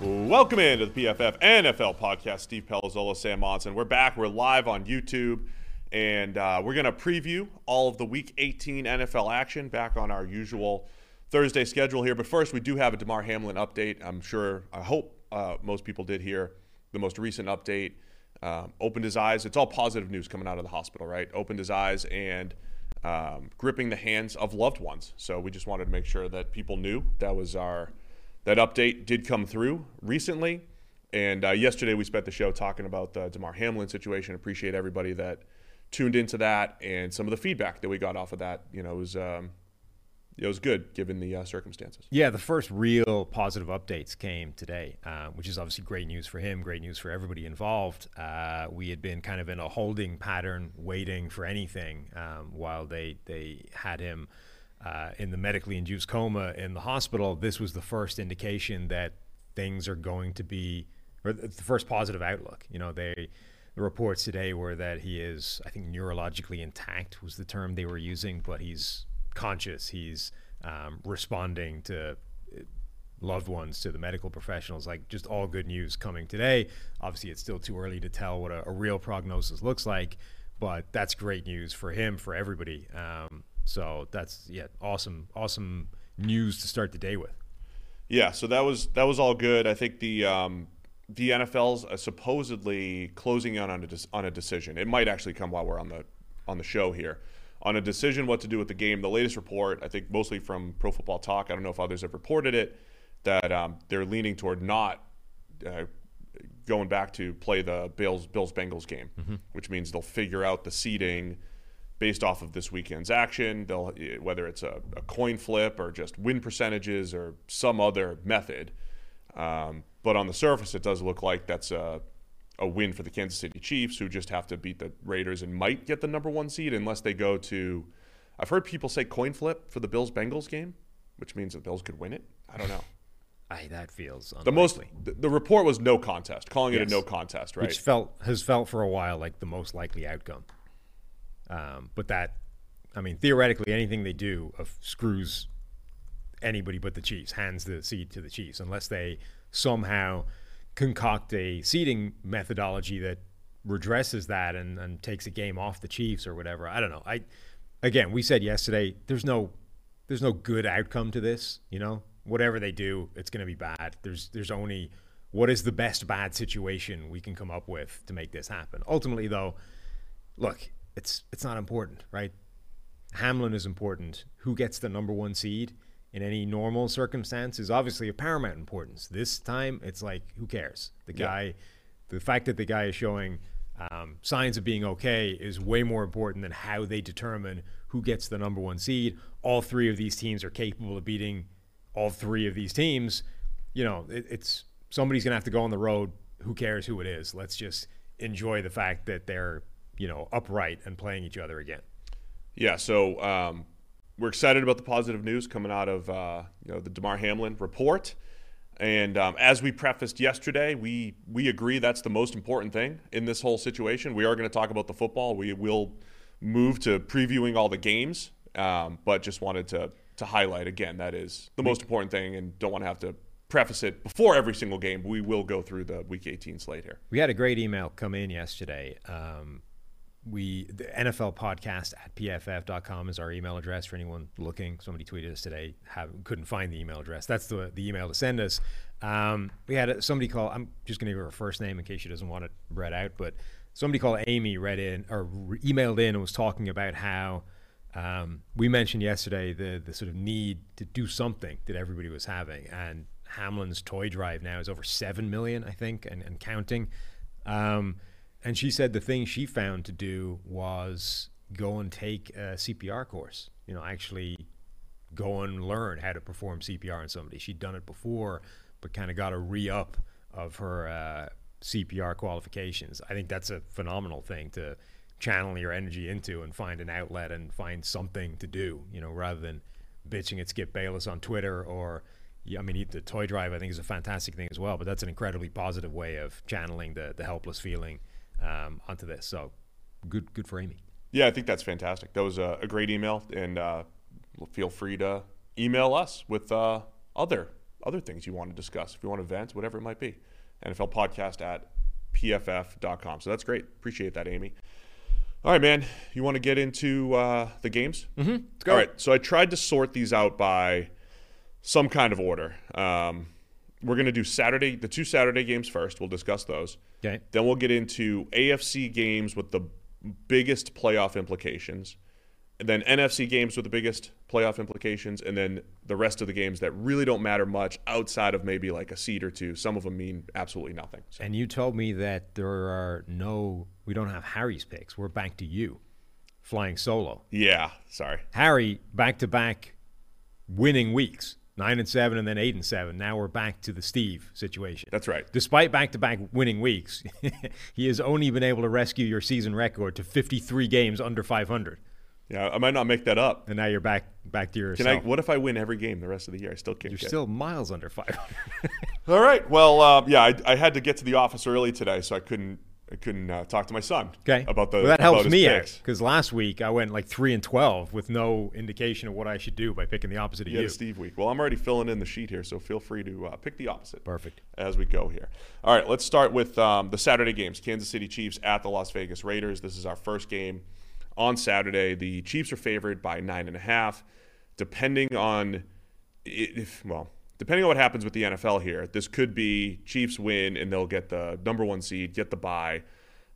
Welcome into the PFF NFL podcast. Steve Palazzolo, Sam Monson. We're back. We're live on YouTube, and uh, we're going to preview all of the Week 18 NFL action back on our usual Thursday schedule here. But first, we do have a Damar Hamlin update. I'm sure, I hope uh, most people did hear the most recent update. Um, opened his eyes. It's all positive news coming out of the hospital, right? Opened his eyes and um, gripping the hands of loved ones. So we just wanted to make sure that people knew that was our that update did come through recently. And uh, yesterday we spent the show talking about the Damar Hamlin situation. Appreciate everybody that tuned into that and some of the feedback that we got off of that. You know, it was um, it was good given the uh, circumstances. Yeah, the first real positive updates came today, uh, which is obviously great news for him, great news for everybody involved. Uh, we had been kind of in a holding pattern, waiting for anything um, while they they had him uh, in the medically induced coma in the hospital. This was the first indication that things are going to be, or the first positive outlook. You know, they the reports today were that he is, I think, neurologically intact was the term they were using, but he's conscious. He's um, responding to uh, loved ones, to the medical professionals. Like just all good news coming today. Obviously, it's still too early to tell what a, a real prognosis looks like, but that's great news for him, for everybody. Um, so that's yeah, awesome, awesome news to start the day with. Yeah, so that was that was all good. I think the um, the NFL's uh, supposedly closing in on a on a decision. It might actually come while we're on the on the show here on a decision what to do with the game. The latest report, I think, mostly from Pro Football Talk. I don't know if others have reported it that um, they're leaning toward not uh, going back to play the Bills Bills Bengals game, mm-hmm. which means they'll figure out the seeding based off of this weekend's action. They'll whether it's a, a coin flip or just win percentages or some other method. Um, but on the surface, it does look like that's a, a win for the Kansas City Chiefs, who just have to beat the Raiders and might get the number one seed unless they go to. I've heard people say coin flip for the Bills Bengals game, which means the Bills could win it. I don't know. I, that feels unlikely. the most. The, the report was no contest, calling Yes. it a no contest, right? which felt has felt for a while like the most likely outcome. Um, but that, I mean, theoretically, anything they do of screws anybody but the Chiefs, hands the seed to the Chiefs, unless they somehow concoct a seeding methodology that redresses that and, and takes a game off the Chiefs or whatever. I don't know. I again, we said yesterday, there's no there's no good outcome to this. You know, whatever they do, it's going to be bad. There's there's only what is the best bad situation we can come up with to make this happen. Ultimately, though, look, it's it's not important, right? Hamlin is important. Who gets the number one seed in any normal circumstance is obviously of paramount importance. This time, it's like who cares? The Yeah. guy, the fact that the guy is showing um, signs of being okay is way more important than how they determine who gets the number one seed. All three of these teams are capable of beating all three of these teams. You know, it, it's somebody's gonna have to go on the road. Who cares who it is? Let's just enjoy the fact that they're you know upright and playing each other again. Yeah, so um, we're excited about the positive news coming out of uh, you know the Damar Hamlin report. And um, as we prefaced yesterday, we we agree that's the most important thing in this whole situation. We are going to talk about the football. We will move to previewing all the games, um, but just wanted to to highlight again that is the most important thing, and don't want to have to preface it before every single game. We will go through the Week 18 slate here. We had a great email come in yesterday. Um, we the NFL podcast at pff.com is our email address for anyone looking. Somebody tweeted us today, have, couldn't find the email address. That's the the email to send us. Um, we had somebody call. I'm just going to give her a first name in case she doesn't want it read out, but somebody called Amy read in or emailed in and was talking about how um, we mentioned yesterday the the sort of need to do something that everybody was having, and Hamlin's toy drive now is over seven million, I think, and, and counting. Um, and she said the thing she found to do was go and take a CPR course. You know, actually go and learn how to perform CPR on somebody. She'd done it before, but kind of got a re up of her uh, CPR qualifications. I think that's a phenomenal thing to channel your energy into and find an outlet and find something to do, you know, rather than bitching at Skip Bayless on Twitter or I mean, the toy drive I think is a fantastic thing as well, but that's an incredibly positive way of channeling the the helpless feeling um, onto this. So good, good for Amy. Yeah, I think that's fantastic. That was a, a great email, and uh, feel free to email us with uh, other other things you want to discuss. If you want events, whatever it might be. NFL podcast at pff.com. So that's great. Appreciate that, Amy. All right, man. You want to get into uh, the games? Mm-hmm. Let's go. All right. So I tried to sort these out by some kind of order. Um, we're going to do Saturday, the two Saturday games first. We'll discuss those. Okay. Then we'll get into AFC games with the biggest playoff implications, and then NFC games with the biggest playoff implications, and then the rest of the games that really don't matter much outside of maybe like a seed or two. Some of them mean absolutely nothing. So. And you told me that there are no, we don't have Harry's picks. We're back to you, flying solo. Yeah, sorry. Harry back to back winning weeks nine and seven and then eight and seven. Now we're back to the Steve situation. That's right. Despite back to back winning weeks, he has only been able to rescue your season record to 53 games under 500. Yeah, I might not make that up. And now you're back back to yourself. Can I? What if I win every game the rest of the year? I still can't. You're still miles under 500. All right. Well, uh, yeah, I, I, had to get to the office early today, so I couldn't I couldn't uh, talk to my son. Okay. About the well, that helps me because last week I went like three and twelve with no indication of what I should do by picking the opposite of you. you. Steve week. Well, I'm already filling in the sheet here, so feel free to uh, pick the opposite. Perfect. As we go here. All right. Let's start with um, the Saturday games. Kansas City Chiefs at the Las Vegas Raiders. This is our first game on Saturday. The Chiefs are favored by nine and a half. Depending on if well depending on what happens with the NFL here, this could be Chiefs win and they'll get the number one seed, get the bye.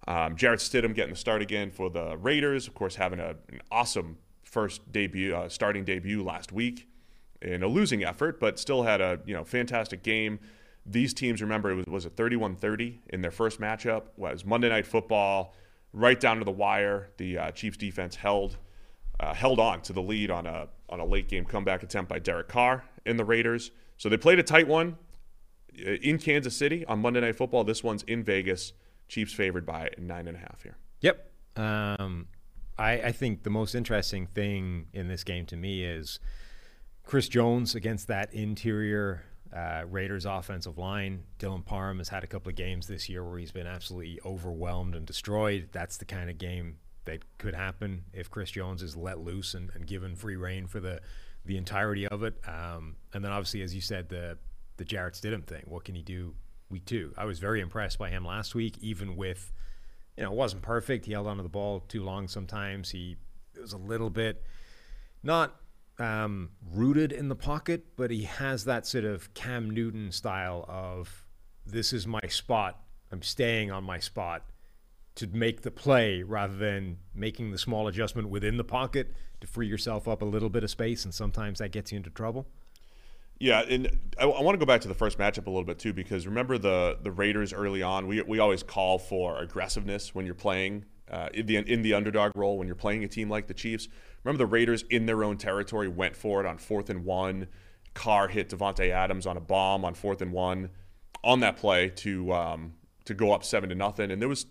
Um, Stidham getting the start again for the Raiders, of course, having a, an awesome first debut, uh, starting debut last week in a losing effort, but still had a you know fantastic game. These teams, remember, it was, was a 31-30 in their first matchup. it Was Monday Night Football, right down to the wire. The uh, Chiefs defense held uh, held on to the lead on a on a late game comeback attempt by Derek Carr in the Raiders. So they played a tight one uh, in Kansas City on Monday Night Football. This one's in Vegas. Chiefs favored by nine and a half here. Yep. Um, I, I think the most interesting thing in this game to me is Chris Jones against that interior uh, Raiders offensive line. Dylan Parham has had a couple of games this year where he's been absolutely overwhelmed and destroyed. That's the kind of game that could happen if Chris Jones is let loose and, and given free reign for the the entirety of it. Um, and then obviously, as you said, the the Jarrett Stidham thing. What can he do week two? I was very impressed by him last week, even with you know it wasn't perfect. He held onto the ball too long sometimes. He was a little bit not um, rooted in the pocket, but he has that sort of Cam Newton style of this is my spot. I'm staying on my spot to make the play rather than making the small adjustment within the pocket to free yourself up a little bit of space. And sometimes that gets you into trouble. Yeah, and I, I want to go back to the first matchup a little bit too, because remember the the Raiders early on. We we always call for aggressiveness when you're playing uh, in the in the underdog role when you're playing a team like the Chiefs. Remember the Raiders in their own territory went for it on fourth and one. Carr hit Davante Adams on a bomb on fourth and one on that play to um, to go up seven to nothing, and there was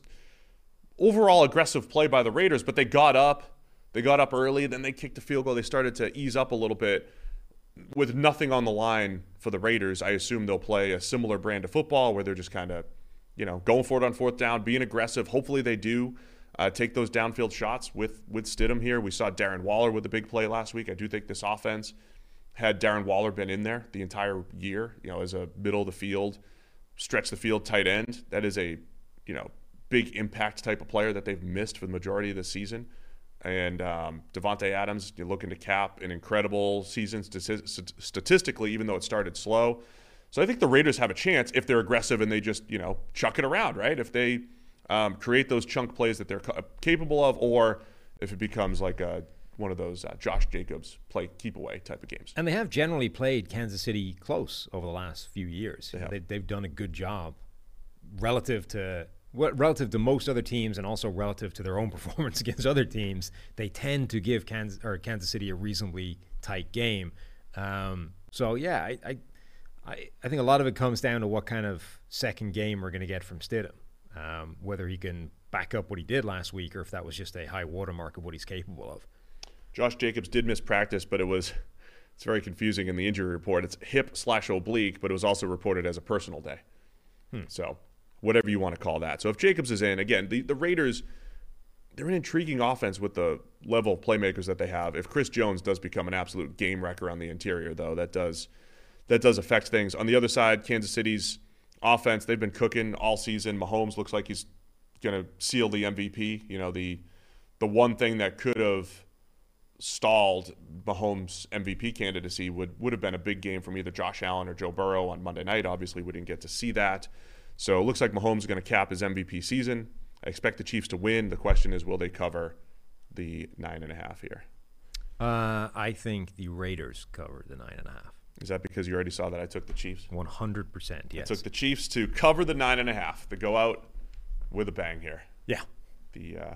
overall aggressive play by the Raiders, but they got up. They got up early, then they kicked a field goal. They started to ease up a little bit. With nothing on the line for the Raiders, I assume they'll play a similar brand of football where they're just kind of, you know, going for it on fourth down, being aggressive. Hopefully they do uh, take those downfield shots with with Stidham here. We saw Darren Waller with a big play last week. I do think this offense had Darren Waller been in there the entire year, you know, as a middle of the field, stretch the field tight end, that is a, you know, big impact type of player that they've missed for the majority of the season. And um, Davante Adams, you're looking to cap an incredible season statistically, even though it started slow. So I think the Raiders have a chance if they're aggressive and they just, you know, chuck it around, right? If they um, create those chunk plays that they're capable of, or if it becomes like a one of those uh, Josh Jacobs play keep away type of games. And they have generally played Kansas City close over the last few years. They have. They, they've done a good job relative to what relative to most other teams and also relative to their own performance against other teams, they tend to give Kansas or Kansas City a reasonably tight game. Um, so yeah, I, I, I think a lot of it comes down to what kind of second game we're going to get from Stidham, um, whether he can back up what he did last week or if that was just a high watermark of what he's capable of. Josh Jacobs did miss practice, but it was it's very confusing in the injury report. It's hip slash oblique, but it was also reported as a personal day. Hmm. So whatever you want to call that. So if Jacobs is in, again, the, the Raiders, they're an intriguing offense with the level of playmakers that they have. If Chris Jones does become an absolute game wrecker on the interior, though, that does that does affect things. On the other side, Kansas City's offense, they've been cooking all season. Mahomes looks like he's going to seal the MVP. You know, the the one thing that could have stalled Mahomes' MVP candidacy would would have been a big game from either Josh Allen or Joe Burrow on Monday night. Obviously, we didn't get to see that. So it looks like Mahomes is going to cap his MVP season. I expect the Chiefs to win. The question is, will they cover the nine and a half here? Uh, I think the Raiders cover the nine and a half. Is that because you already saw that I took the Chiefs? One hundred percent. Yes. I took the Chiefs to cover the nine and a half. To go out with a bang here. Yeah. The uh,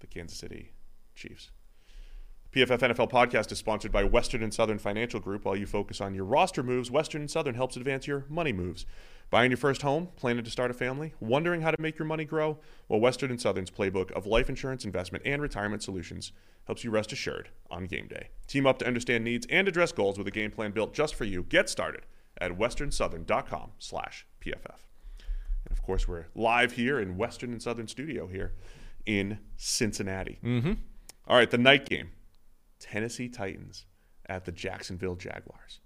the Kansas City Chiefs. PFF NFL podcast is sponsored by Western and Southern Financial Group. While you focus on your roster moves, Western and Southern helps advance your money moves. Buying your first home, planning to start a family, wondering how to make your money grow? Well, Western and Southern's playbook of life insurance, investment, and retirement solutions helps you rest assured on game day. Team up to understand needs and address goals with a game plan built just for you. Get started at westernsouthern.com slash PFF. And of course, we're live here in Western and Southern studio here in Cincinnati. Mm-hmm. All right, the night game. Tennessee Titans at the Jacksonville Jaguars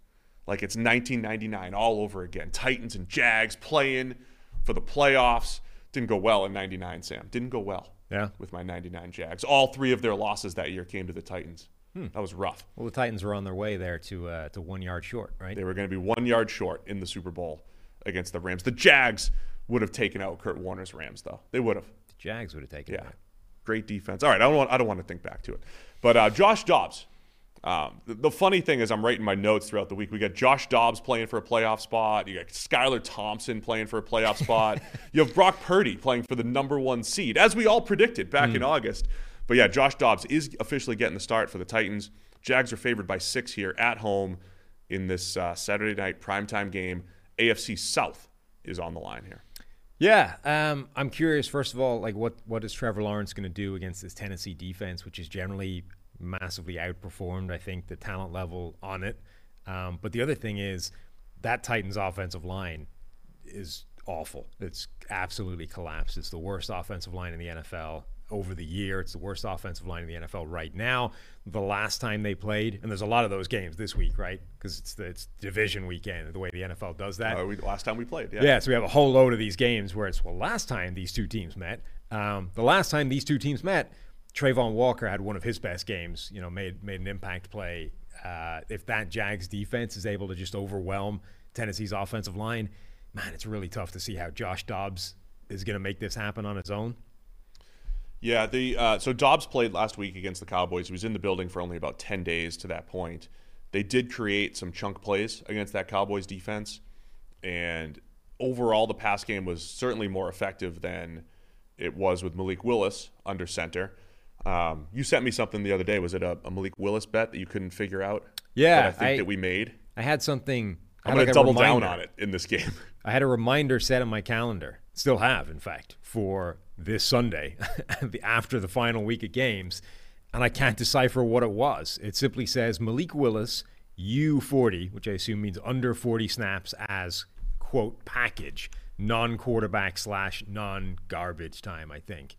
like it's 1999 all over again. Titans and Jags playing for the playoffs. Didn't go well in 99, Sam. Didn't go well. Yeah. With my 99 Jags. All three of their losses that year came to the Titans. Hmm. That was rough. Well, the Titans were on their way there to uh, to one yard short, right? They were going to be one yard short in the Super Bowl against the Rams. The Jags would have taken out Kurt Warner's Rams, though. They would have. The Jags would have taken yeah. Great defense. All right, I don't want I don't want to think back to it, but uh, Josh Dobbs um, the, the, funny thing is, I'm writing my notes throughout the week. We got Josh Dobbs playing for a playoff spot. You got Skylar Thompson playing for a playoff spot. you have Brock Purdy playing for the number one seed, as we all predicted back mm. in August. But yeah, Josh Dobbs is officially getting the start for the Titans. Jags are favored by six here at home in this uh, Saturday night primetime game. AFC South is on the line here. Yeah, um, I'm curious. First of all, like what what is Trevor Lawrence going to do against this Tennessee defense, which is generally massively outperformed, I think, the talent level on it. Um, but the other thing is that Titans offensive line is awful. It's absolutely collapsed. It's the worst offensive line in the NFL over the year. It's the worst offensive line in the NFL right now. The last time they played, and there's a lot of those games this week, right? Because it's the, it's division weekend, the way the NFL does that. Uh, we, last time we played, yeah. Yeah, so we have a whole load of these games where it's, well, last time these two teams met. Um, the last time these two teams met, Travon Walker had one of his best games. You know, made made an impact play. Uh, if that Jags defense is able to just overwhelm Tennessee's offensive line, man, it's really tough to see how Josh Dobbs is going to make this happen on his own. Yeah, the uh, so Dobbs played last week against the Cowboys. He was in the building for only about ten days to that point. They did create some chunk plays against that Cowboys defense, and overall, the pass game was certainly more effective than it was with Malik Willis under center. Um, you sent me something the other day. Was it a, a, Malik Willis bet that you couldn't figure out? Yeah, I think I, that we made. I had something. I'm going like to double down on it in this game. I had a reminder set on my calendar. Still have, in fact, for this Sunday, after the final week of games. and I can't decipher what it was. It simply says Malik Willis U40, which I assume means under 40 snaps as quote package, non-quarterback slash non-garbage time. I think.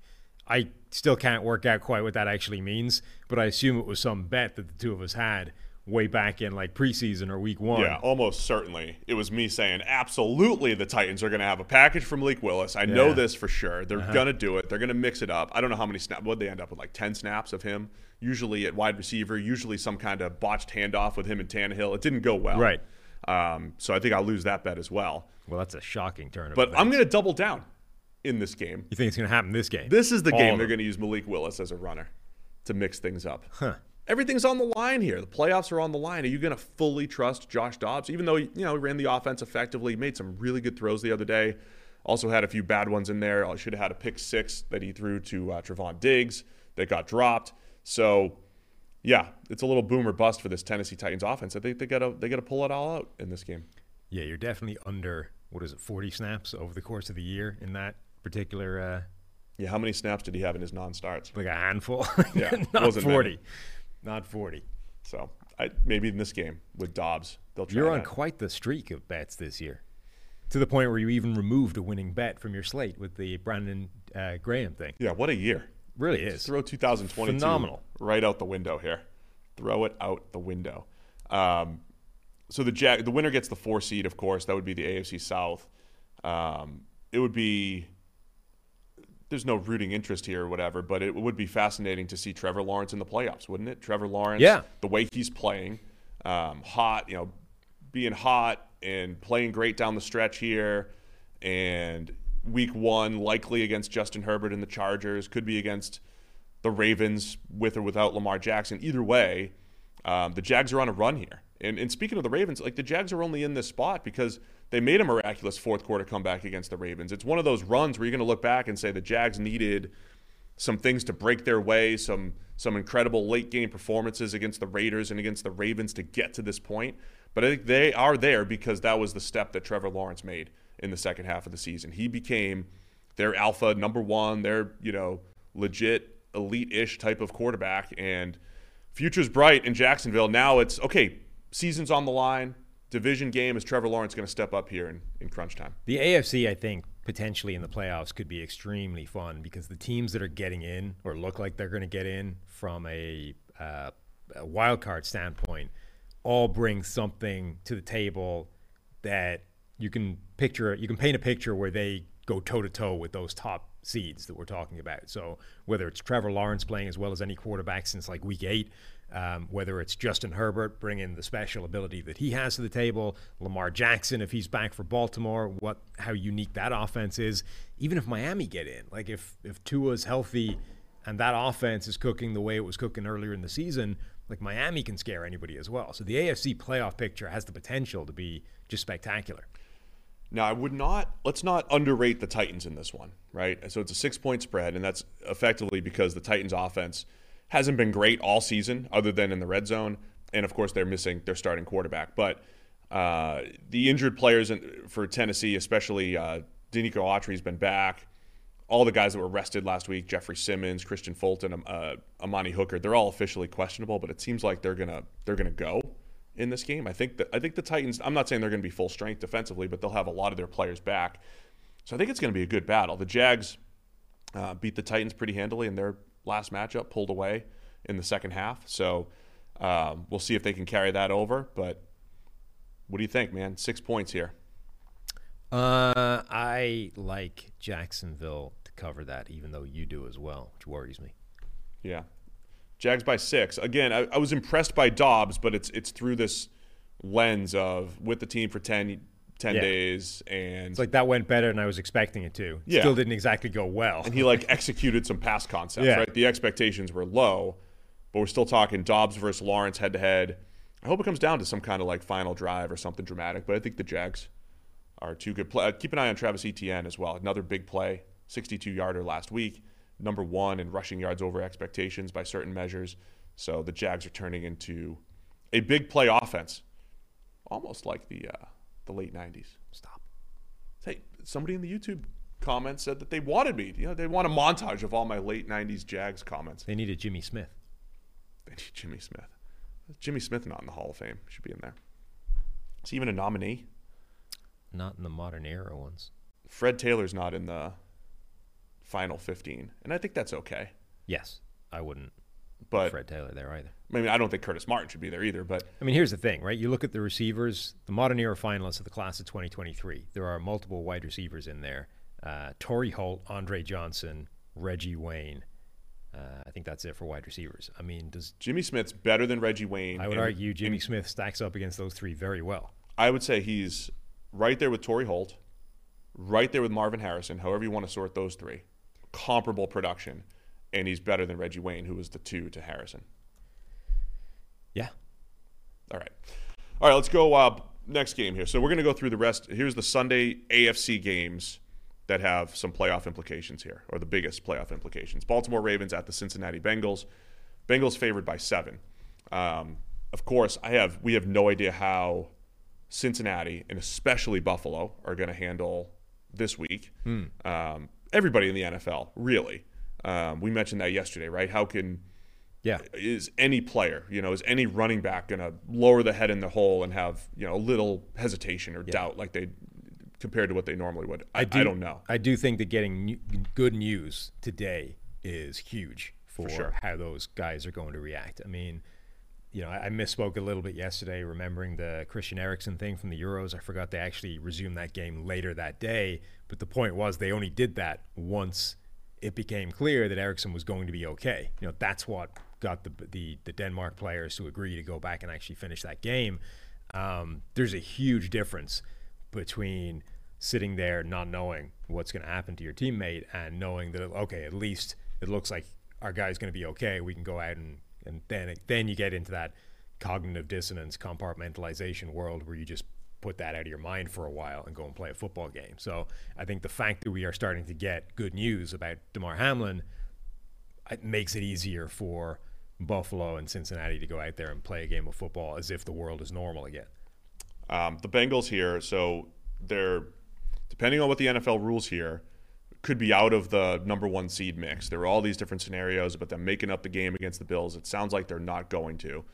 I still can't work out quite what that actually means, but I assume it was some bet that the two of us had way back in like preseason or week one. Yeah, almost certainly. It was me saying, absolutely, the Titans are going to have a package from Malik Willis. I know this for sure. They're Uh-huh. going to do it. They're going to mix it up. I don't know how many snaps. Would they end up with like 10 snaps of him? Usually at wide receiver, usually some kind of botched handoff with him and Tannehill. It didn't go well. Right. Um, so I think I'll lose that bet as well. Well, that's a shocking turn. But events. I'm going to double down in this game. You think it's going to happen this game? This is the All game they're going to use Malik Willis as a runner to mix things up. Huh. Everything's on the line here. The playoffs are on the line. Are you going to fully trust Josh Dobbs, even though you know he ran the offense effectively, made some really good throws the other day, also had a few bad ones in there. I should have had a pick six that he threw to uh, Trevon Diggs that got dropped. So, yeah, it's a little boomer bust for this Tennessee Titans offense. I think they got to they got to pull it all out in this game. Yeah, you're definitely under what is it, 40 snaps over the course of the year in that particular, uh, Yeah, how many snaps did he have in his non-starts? like a handful. Yeah, not wasn't many. 40, not 40. So, I, maybe in this game with Dobbs, they'll try You're on that. quite the streak of bets this year, to the point where you even removed a winning bet from your slate with the Brandon uh, Graham thing. Yeah, what a year. Really is. Throw 2022 Phenomenal. right out the window here. Throw it out the window. Um, so the Jag, the winner gets the four seed, of course. That would be the AFC South. Um, it would be. There's no rooting interest here or whatever, but it would be fascinating to see Trevor Lawrence in the playoffs, wouldn't it? Trevor Lawrence, Yeah. the way he's playing, um, hot, you know, being hot and playing great down the stretch here, and week one likely against Justin Herbert and the Chargers, could be against the Ravens with or without Lamar Jackson. Either way, um, the Jags are on a run here. And, and speaking of the Ravens, like the Jags are only in this spot because they made a miraculous fourth quarter comeback against the Ravens. It's one of those runs where you're going to look back and say the Jags needed some things to break their way, some some incredible late game performances against the Raiders and against the Ravens to get to this point. But I think they are there because that was the step that Trevor Lawrence made in the second half of the season. He became their alpha number one, their you know legit elite-ish type of quarterback, and future's bright in Jacksonville. Now it's okay. Season's on the line. Division game is Trevor Lawrence going to step up here in, in crunch time? The AFC, I think, potentially in the playoffs could be extremely fun because the teams that are getting in or look like they're going to get in from a, uh, a wild card standpoint all bring something to the table that you can picture. You can paint a picture where they go toe to toe with those top seeds that we're talking about. So whether it's Trevor Lawrence playing as well as any quarterback since like week eight, um, whether it's Justin Herbert bringing the special ability that he has to the table, Lamar Jackson if he's back for Baltimore, what how unique that offense is. Even if Miami get in, like if if Tua's healthy and that offense is cooking the way it was cooking earlier in the season, like Miami can scare anybody as well. So the AFC playoff picture has the potential to be just spectacular. Now, I would not, let's not underrate the Titans in this one, right? So it's a six point spread, and that's effectively because the Titans offense hasn't been great all season, other than in the red zone. And of course, they're missing their starting quarterback. But uh, the injured players in, for Tennessee, especially uh, Denico Autry's been back. All the guys that were rested last week, Jeffrey Simmons, Kristian Fulton, uh, Amani Hooker, they're all officially questionable, but it seems like they're gonna they're gonna go in this game. I think that I think the Titans. I'm not saying they're going to be full strength defensively, but they'll have a lot of their players back. So I think it's going to be a good battle. The Jags uh, beat the Titans pretty handily in their last matchup, pulled away in the second half. So um, we'll see if they can carry that over. But what do you think, man? Six points here. Uh, I like Jacksonville to cover that, even though you do as well, which worries me. Yeah. Jags by six. Again, I, I was impressed by Dobbs, but it's it's through this lens of with the team for 10, 10 Yeah. days and It's like that went better than I was expecting it to. Yeah. Still didn't exactly go well. and he like executed some pass concepts, Yeah. right? The expectations were low, but we're still talking Dobbs versus Lawrence head to head. I hope it comes down to some kind of like final drive or something dramatic, but I think the Jags are too good. Play. Keep an eye on Travis Etienne as well. Another big play, 62 yarder last week, number one in rushing yards over expectations by certain measures. So the Jags are turning into a big play offense, almost like the uh, the late 90s. Stop. Hey, somebody in the YouTube comments said that they wanted me. You know, they want a montage of all my late '90s Jags comments. They needed Jimmy Smith. They need Jimmy Smith. Jimmy Smith not in the Hall of Fame. Should be in there. Is he even a nominee? Not in the modern era ones. Fred Taylor's not in the final 15, and I think that's okay. Yes, I wouldn't But Fred Taylor there either. I mean, I don't think Curtis Martin should be there either. But I mean, here's the thing, right? You look at the receivers, the modern era finalists of the class of 2023. There are multiple wide receivers in there: uh, Torry Holt, Andre Johnson, Reggie Wayne. Uh, I think that's it for wide receivers. I mean, does Jimmy Smith's better than Reggie Wayne. I would and- argue Jimmy Smith stacks up against those three very well. I would say he's right there with Torry Holt, right there with Marvin Harrison, however you want to sort those three. Comparable production. And he's better than Reggie Wayne, who was the two to Harrison. Yeah, All right. All right, let's go uh, next game here. So we're going to go through the rest. Here's the Sunday AFC games that have some playoff implications here, or the biggest playoff implications. Baltimore Ravens at the Cincinnati Bengals. Bengals favored by seven. Um, of course, I have we have no idea how Cincinnati and especially Buffalo are going to handle this week. Um, everybody in the NFL, really. Um, we mentioned that yesterday, right? How can yeah. is any player, you know, is any running back going to lower the head in the hole and have, you know, a little hesitation or doubt like they compared to what they normally would? I, I, don't know. I do think that getting new, good news today is huge for, sure. how those guys are going to react. I mean, you know, I, I misspoke a little bit yesterday, remembering the Christian Eriksen thing from the Euros. I forgot they actually resumed that game later that day. But the point was they only did that once it became clear that Eriksen was going to be okay. You know, that's what got the the, the Denmark players to agree to go back and actually finish that game. Um, there's a huge difference between sitting there not knowing what's going to happen to your teammate and knowing that okay, at least it looks like our guy's going to be okay. We can go out and and then then you get into that cognitive dissonance compartmentalization world where you just put that out of your mind for a while and go and play a football game. So I think the fact that we are starting to get good news about Damar Hamlin it makes it easier for Buffalo and Cincinnati to go out there and play a game of football as if the world is normal again. Um, the Bengals here, so they're depending on what the NFL rules here, could be out of the number one seed mix. There are all these different scenarios, about them making up the game against the Bills, it sounds like they're not going to.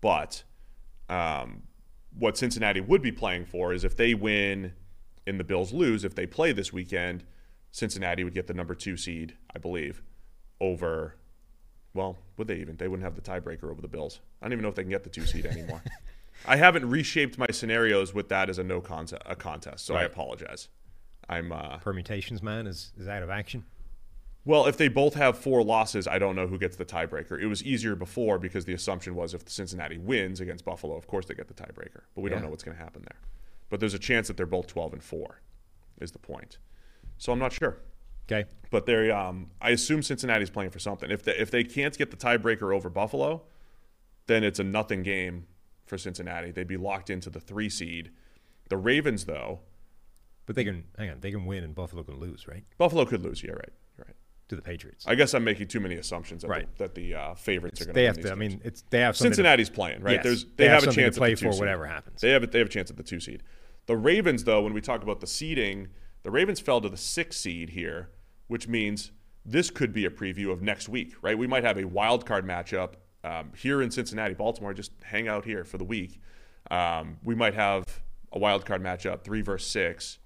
But um, what Cincinnati would be playing for is if they win and the Bills lose, if they play this weekend, Cincinnati would get the number two seed, I believe, over. Well, would they even? They wouldn't have the tiebreaker over the Bills. I don't even know if they can get the two seed anymore. I haven't reshaped my scenarios with that as a no contest, a contest, so I apologize. I'm uh, Permutations man is, is out of action. Well, if they both have four losses, I don't know who gets the tiebreaker. It was easier before because the assumption was if Cincinnati wins against Buffalo, of course they get the tiebreaker. But we don't know what's going to happen there. But there's a chance that they're both 12 and 4 is the point. So I'm not sure. Okay. But they um I assume Cincinnati's playing for something. If they if they can't get the tiebreaker over Buffalo, then it's a nothing game for Cincinnati. They'd be locked into the 3 seed. The Ravens though, But they can hang on, they can win and Buffalo can lose, right? Buffalo could lose, yeah, right. To the Patriots. I guess I'm making too many assumptions that Right. the, that the uh, favorites are going to. they have to I mean it's they have something to- Cincinnati's playing, right? Yes, There's they they, have have, a chance to play at the two for seed. whatever happens. They have a, they have a chance at the two seed. The Ravens, though, when we talk about the seeding, the Ravens fell to the six seed here, which means this could be a preview of next week, right? We might have a wild card matchup um, here in Cincinnati, Baltimore. Just hang out here for the week. Um, we might have a wild card matchup, three versus six,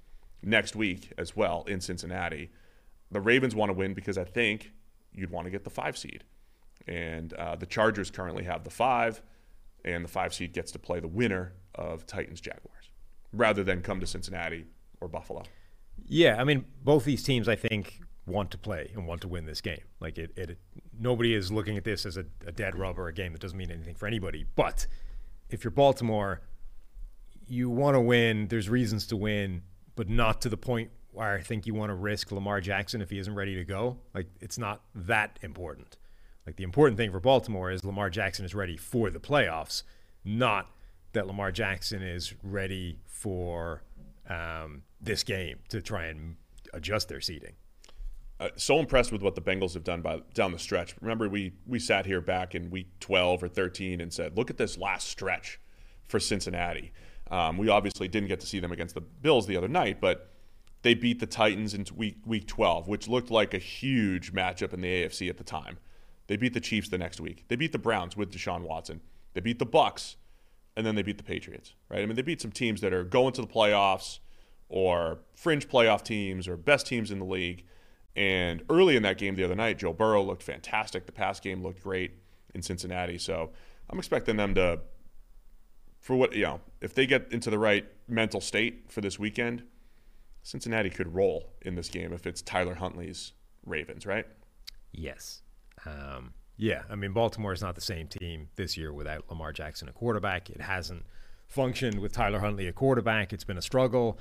next week as well in Cincinnati. The Ravens want to win because I think you'd want to get the five seed. And uh, the Chargers currently have the five, and the five seed gets to play the winner of Titans Jaguars rather than come to Cincinnati or Buffalo. Yeah, I mean, both these teams, I think, want to play and want to win this game. Like it, it nobody is looking at this as a, a dead rubber, a game that doesn't mean anything for anybody. But if you're Baltimore, you want to win. There's reasons to win, but not to the point where I think you want to risk Lamar Jackson if he isn't ready to go. Like it's not that important. Like the important thing for Baltimore is Lamar Jackson is ready for the playoffs, not that Lamar Jackson is ready for um, this game to try and adjust their seating. Uh, so impressed with what the Bengals have done by down the stretch. Remember, we we sat here back in week 12 or 13 and said, "Look at this last stretch for Cincinnati." Um, we obviously didn't get to see them against the Bills the other night, but they beat the Titans in week week 12, which looked like a huge matchup in the AFC at the time. They beat the Chiefs the next week. They beat the Browns with Deshaun Watson. They beat the Bucs, and then they beat the Patriots. Right? I mean, they beat some teams that are going to the playoffs or fringe playoff teams or best teams in the league. And early in that game the other night, Joe Burrow looked fantastic. The pass game looked great in Cincinnati. So I'm expecting them to, for what, you know, if they get into the right mental state for this weekend, Cincinnati could roll in this game if it's Tyler Huntley's Ravens, right? Yes. Um, yeah, I mean, Baltimore is not the same team this year without Lamar Jackson, a quarterback. It hasn't functioned with Tyler Huntley, a quarterback. It's been a struggle.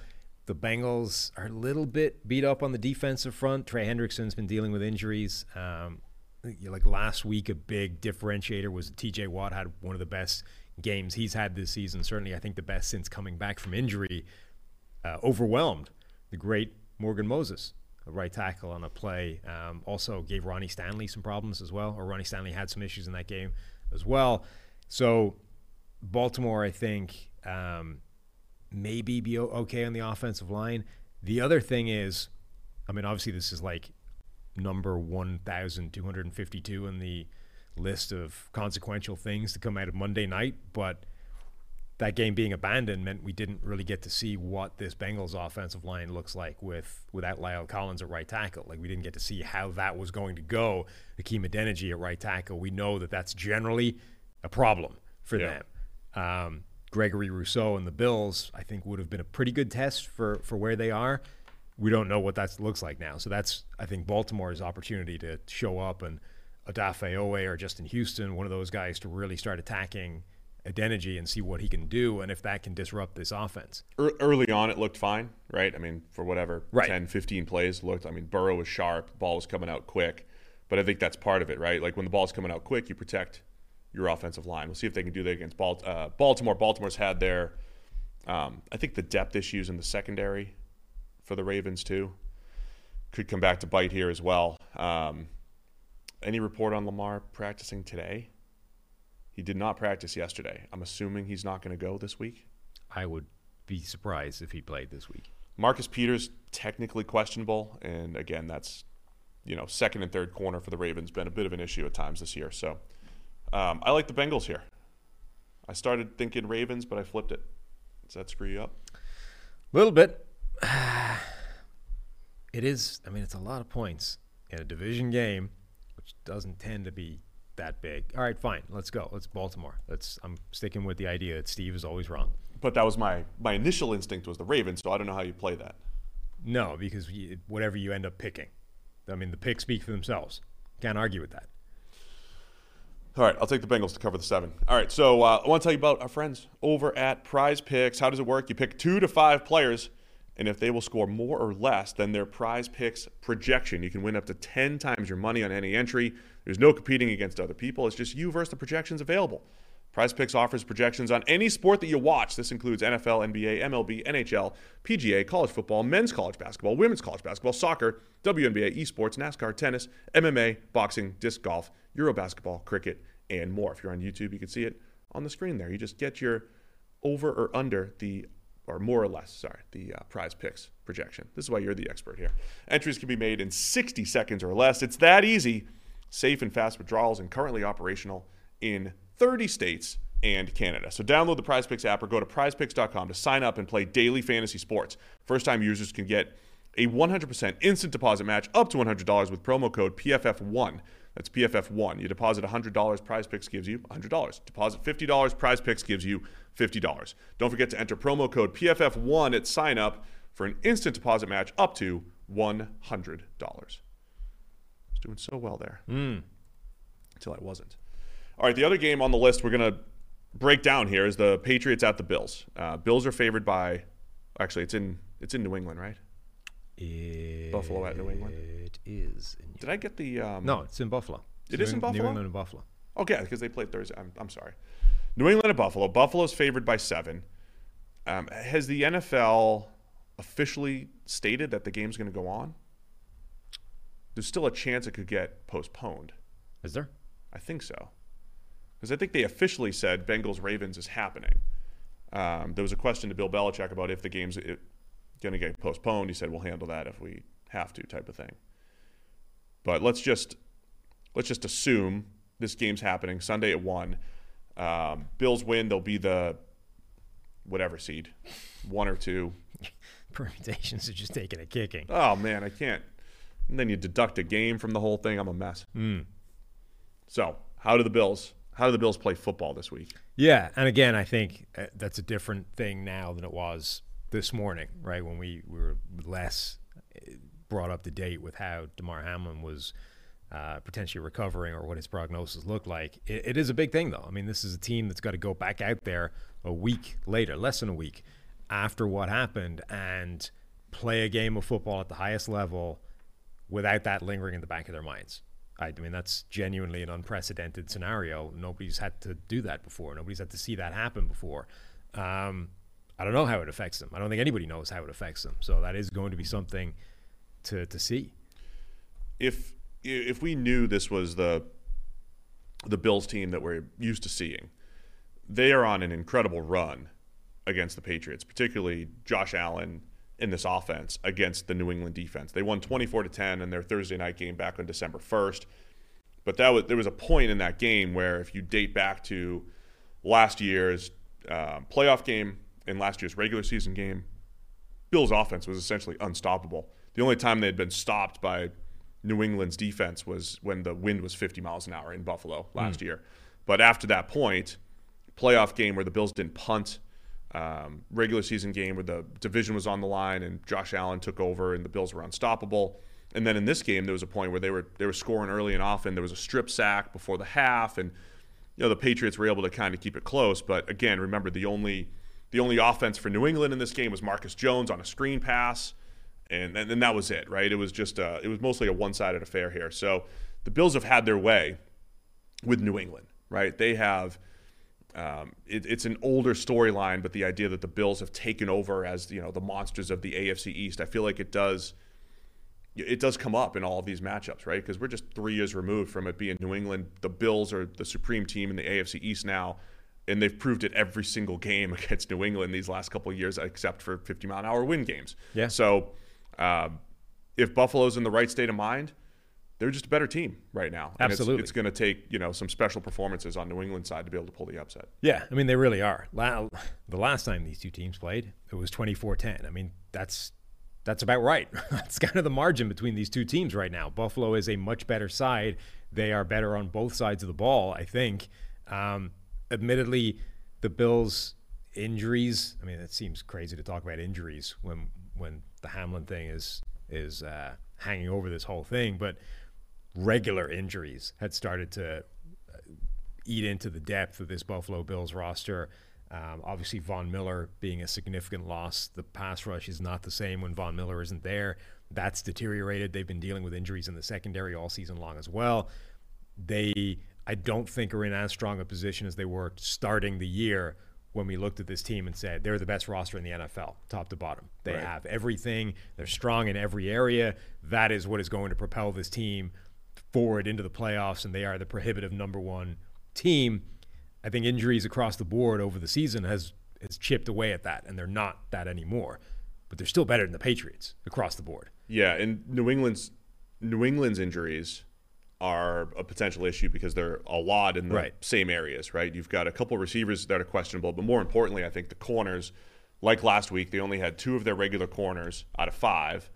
The Bengals are a little bit beat up on the defensive front. Trey Hendrickson's been dealing with injuries. Um, like last week, a big differentiator was TJ Watt had one of the best games he's had this season. Certainly, I think the best since coming back from injury. Uh, overwhelmed the great Morgan Moses, a right tackle on a play. Um, also gave Ronnie Stanley some problems as well, or Ronnie Stanley had some issues in that game as well. So Baltimore, I think, um, maybe be okay on the offensive line. The other thing is, I mean, obviously this is like number 1,252 in the list of consequential things to come out of Monday night, but – that game being abandoned meant we didn't really get to see what this Bengals offensive line looks like with without La'el Collins at right tackle. Like we didn't get to see how that was going to go. Hakeem Adeniji at right tackle. We know that that's generally a problem for yeah. them. Um, Gregory Rousseau and the Bills, I think, would have been a pretty good test for for where they are. We don't know what that looks like now. So that's I think Baltimore's opportunity to show up and Odafe Oweh or Justin Houston, one of those guys, to really start attacking Adeniji and see what he can do and if that can disrupt this offense. Early on, it looked fine, right? I mean, for whatever right. 10, 15 plays looked. I mean, Burrow was sharp, ball was coming out quick, but I think that's part of it, right? Like when the ball's coming out quick, you protect your offensive line. We'll see if they can do that against uh, Baltimore. Baltimore's had their, um, I think, the depth issues in the secondary for the Ravens too could come back to bite here as well. Um, any report on Lamar practicing today? He did not practice yesterday. I'm assuming he's not going to go this week. I would be surprised if he played this week. Marcus Peters technically questionable, and again, that's you know second and third corner for the Ravens been a bit of an issue at times this year. So um, I like the Bengals here. I started thinking Ravens, but I flipped it. Does that screw you up? A little bit. It is. I mean, it's a lot of points in a division game, which doesn't tend to be that big. All right, fine. Let's go. Let's Baltimore. Let's. I'm sticking with the idea that Steve is always wrong. But that was my my initial instinct was the Ravens, so I don't know how you play that. No, because you, whatever you end up picking, I mean, the picks speak for themselves. Can't argue with that. All right, I'll take the Bengals to cover the seven. All right, so uh, I want to tell you about our friends over at Prize Picks. How does it work? You pick two to five players, and if they will score more or less than their Prize Picks projection, you can win up to 10 times your money on any entry. There's no competing against other people. It's just you versus the projections available. Prize Picks offers projections on any sport that you watch. This includes NFL, NBA, MLB, NHL, PGA, college football, men's college basketball, women's college basketball, soccer, WNBA, esports, NASCAR, tennis, MMA, boxing, disc golf, Euro basketball, cricket, and more. If you're on YouTube, you can see it on the screen there. You just get your over or under the or more or less, sorry, the uh, prize picks projection. This is why you're the expert here. Entries can be made in 60 seconds or less. It's that easy safe and fast withdrawals, and currently operational in 30 states and Canada. So download the PrizePicks app or go to prizepicks.com to sign up and play daily fantasy sports. First time users can get a 100% instant deposit match up to $100 with promo code PFF1. That's PFF1. You deposit $100, PrizePicks gives you $100. Deposit $50, PrizePicks gives you $50. Don't forget to enter promo code PFF1 at sign up for an instant deposit match up to $100 doing so well there mm. until I wasn't. All right, the other game on the list we're going to break down here is the Patriots at the Bills. Uh, Bills are favored by, actually, it's in it's in New England, right? It Buffalo at New England. It is. Did I get the? Um, no, it's in Buffalo. It's it is in Buffalo. New England and Buffalo. Okay, because they played Thursday. I'm, I'm sorry. New England and Buffalo. Buffalo's favored by seven. Um, has the NFL officially stated that the game's going to go on? There's still a chance it could get postponed. Is there? I think so. Because I think they officially said Bengals Ravens is happening. Um, there was a question to Bill Belichick about if the game's going to get postponed. He said, "We'll handle that if we have to," type of thing. But let's just let's just assume this game's happening Sunday at one. Um, Bills win, they'll be the whatever seed, one or two. Permutations are just taking a kicking. Oh man, I can't. And then you deduct a game from the whole thing. I'm a mess. Mm. So, how do the Bills? How do the Bills play football this week? Yeah, and again, I think uh, that's a different thing now than it was this morning, right? When we, we were less uh, brought up to date with how Damar Hamlin was uh, potentially recovering or what his prognosis looked like. It, it is a big thing, though. I mean, this is a team that's got to go back out there a week later, less than a week after what happened, and play a game of football at the highest level without that lingering in the back of their minds. I mean, that's genuinely an unprecedented scenario. Nobody's had to do that before. Nobody's had to see that happen before. Um, I don't know how it affects them. I don't think anybody knows how it affects them. So that is going to be something to to see. If if we knew this was the the Bills team that we're used to seeing, they are on an incredible run against the Patriots, particularly Josh Allen in this offense against the New England defense. They won 24 to 10 in their Thursday night game back on December 1st. But that was there was a point in that game where if you date back to last year's uh, playoff game and last year's regular season game, Bills offense was essentially unstoppable. The only time they had been stopped by New England's defense was when the wind was 50 miles an hour in Buffalo last mm. year. But after that point, playoff game where the Bills didn't punt, um, regular season game where the division was on the line and Josh Allen took over and the Bills were unstoppable. And then in this game, there was a point where they were they were scoring early and often. There was a strip sack before the half, and you know the Patriots were able to kind of keep it close. But again, remember the only the only offense for New England in this game was Marcus Jones on a screen pass, and and, and that was it, right? It was just a, it was mostly a one sided affair here. So the Bills have had their way with New England, right? They have um, it, it's an older storyline, but the idea that the Bills have taken over as you know the monsters of the AFC East, I feel like it does it does come up in all of these matchups, right? Because we're just three years removed from it being New England. The Bills are the supreme team in the AFC East now, and they've proved it every single game against New England these last couple of years, except for 50 mile an hour win games. Yeah. So um, if Buffalo's in the right state of mind, they're just a better team right now. And Absolutely, it's, it's going to take you know some special performances on New England side to be able to pull the upset. Yeah, I mean they really are. The last time these two teams played, it was 24-10. I mean that's that's about right. that's kind of the margin between these two teams right now. Buffalo is a much better side. They are better on both sides of the ball, I think. Um, admittedly, the Bills' injuries. I mean, it seems crazy to talk about injuries when when the Hamlin thing is is uh, hanging over this whole thing, but regular injuries had started to uh, eat into the depth of this Buffalo Bills roster. Um, obviously, Von Miller being a significant loss. The pass rush is not the same when Von Miller isn't there. That's deteriorated. They've been dealing with injuries in the secondary all season long as well. They, I don't think, are in as strong a position as they were starting the year when we looked at this team and said they're the best roster in the NFL, top to bottom. They right. have everything. They're strong in every area. That is what is going to propel this team forward into the playoffs, and they are the prohibitive number one team. I think injuries across the board over the season has has chipped away at that, and they're not that anymore. But they're still better than the Patriots across the board. Yeah, and New England's New England's injuries are a potential issue because they're a lot in the right. same areas, right? You've got a couple receivers that are questionable, but more importantly, I think the corners, like last week, they only had two of their regular corners out of five.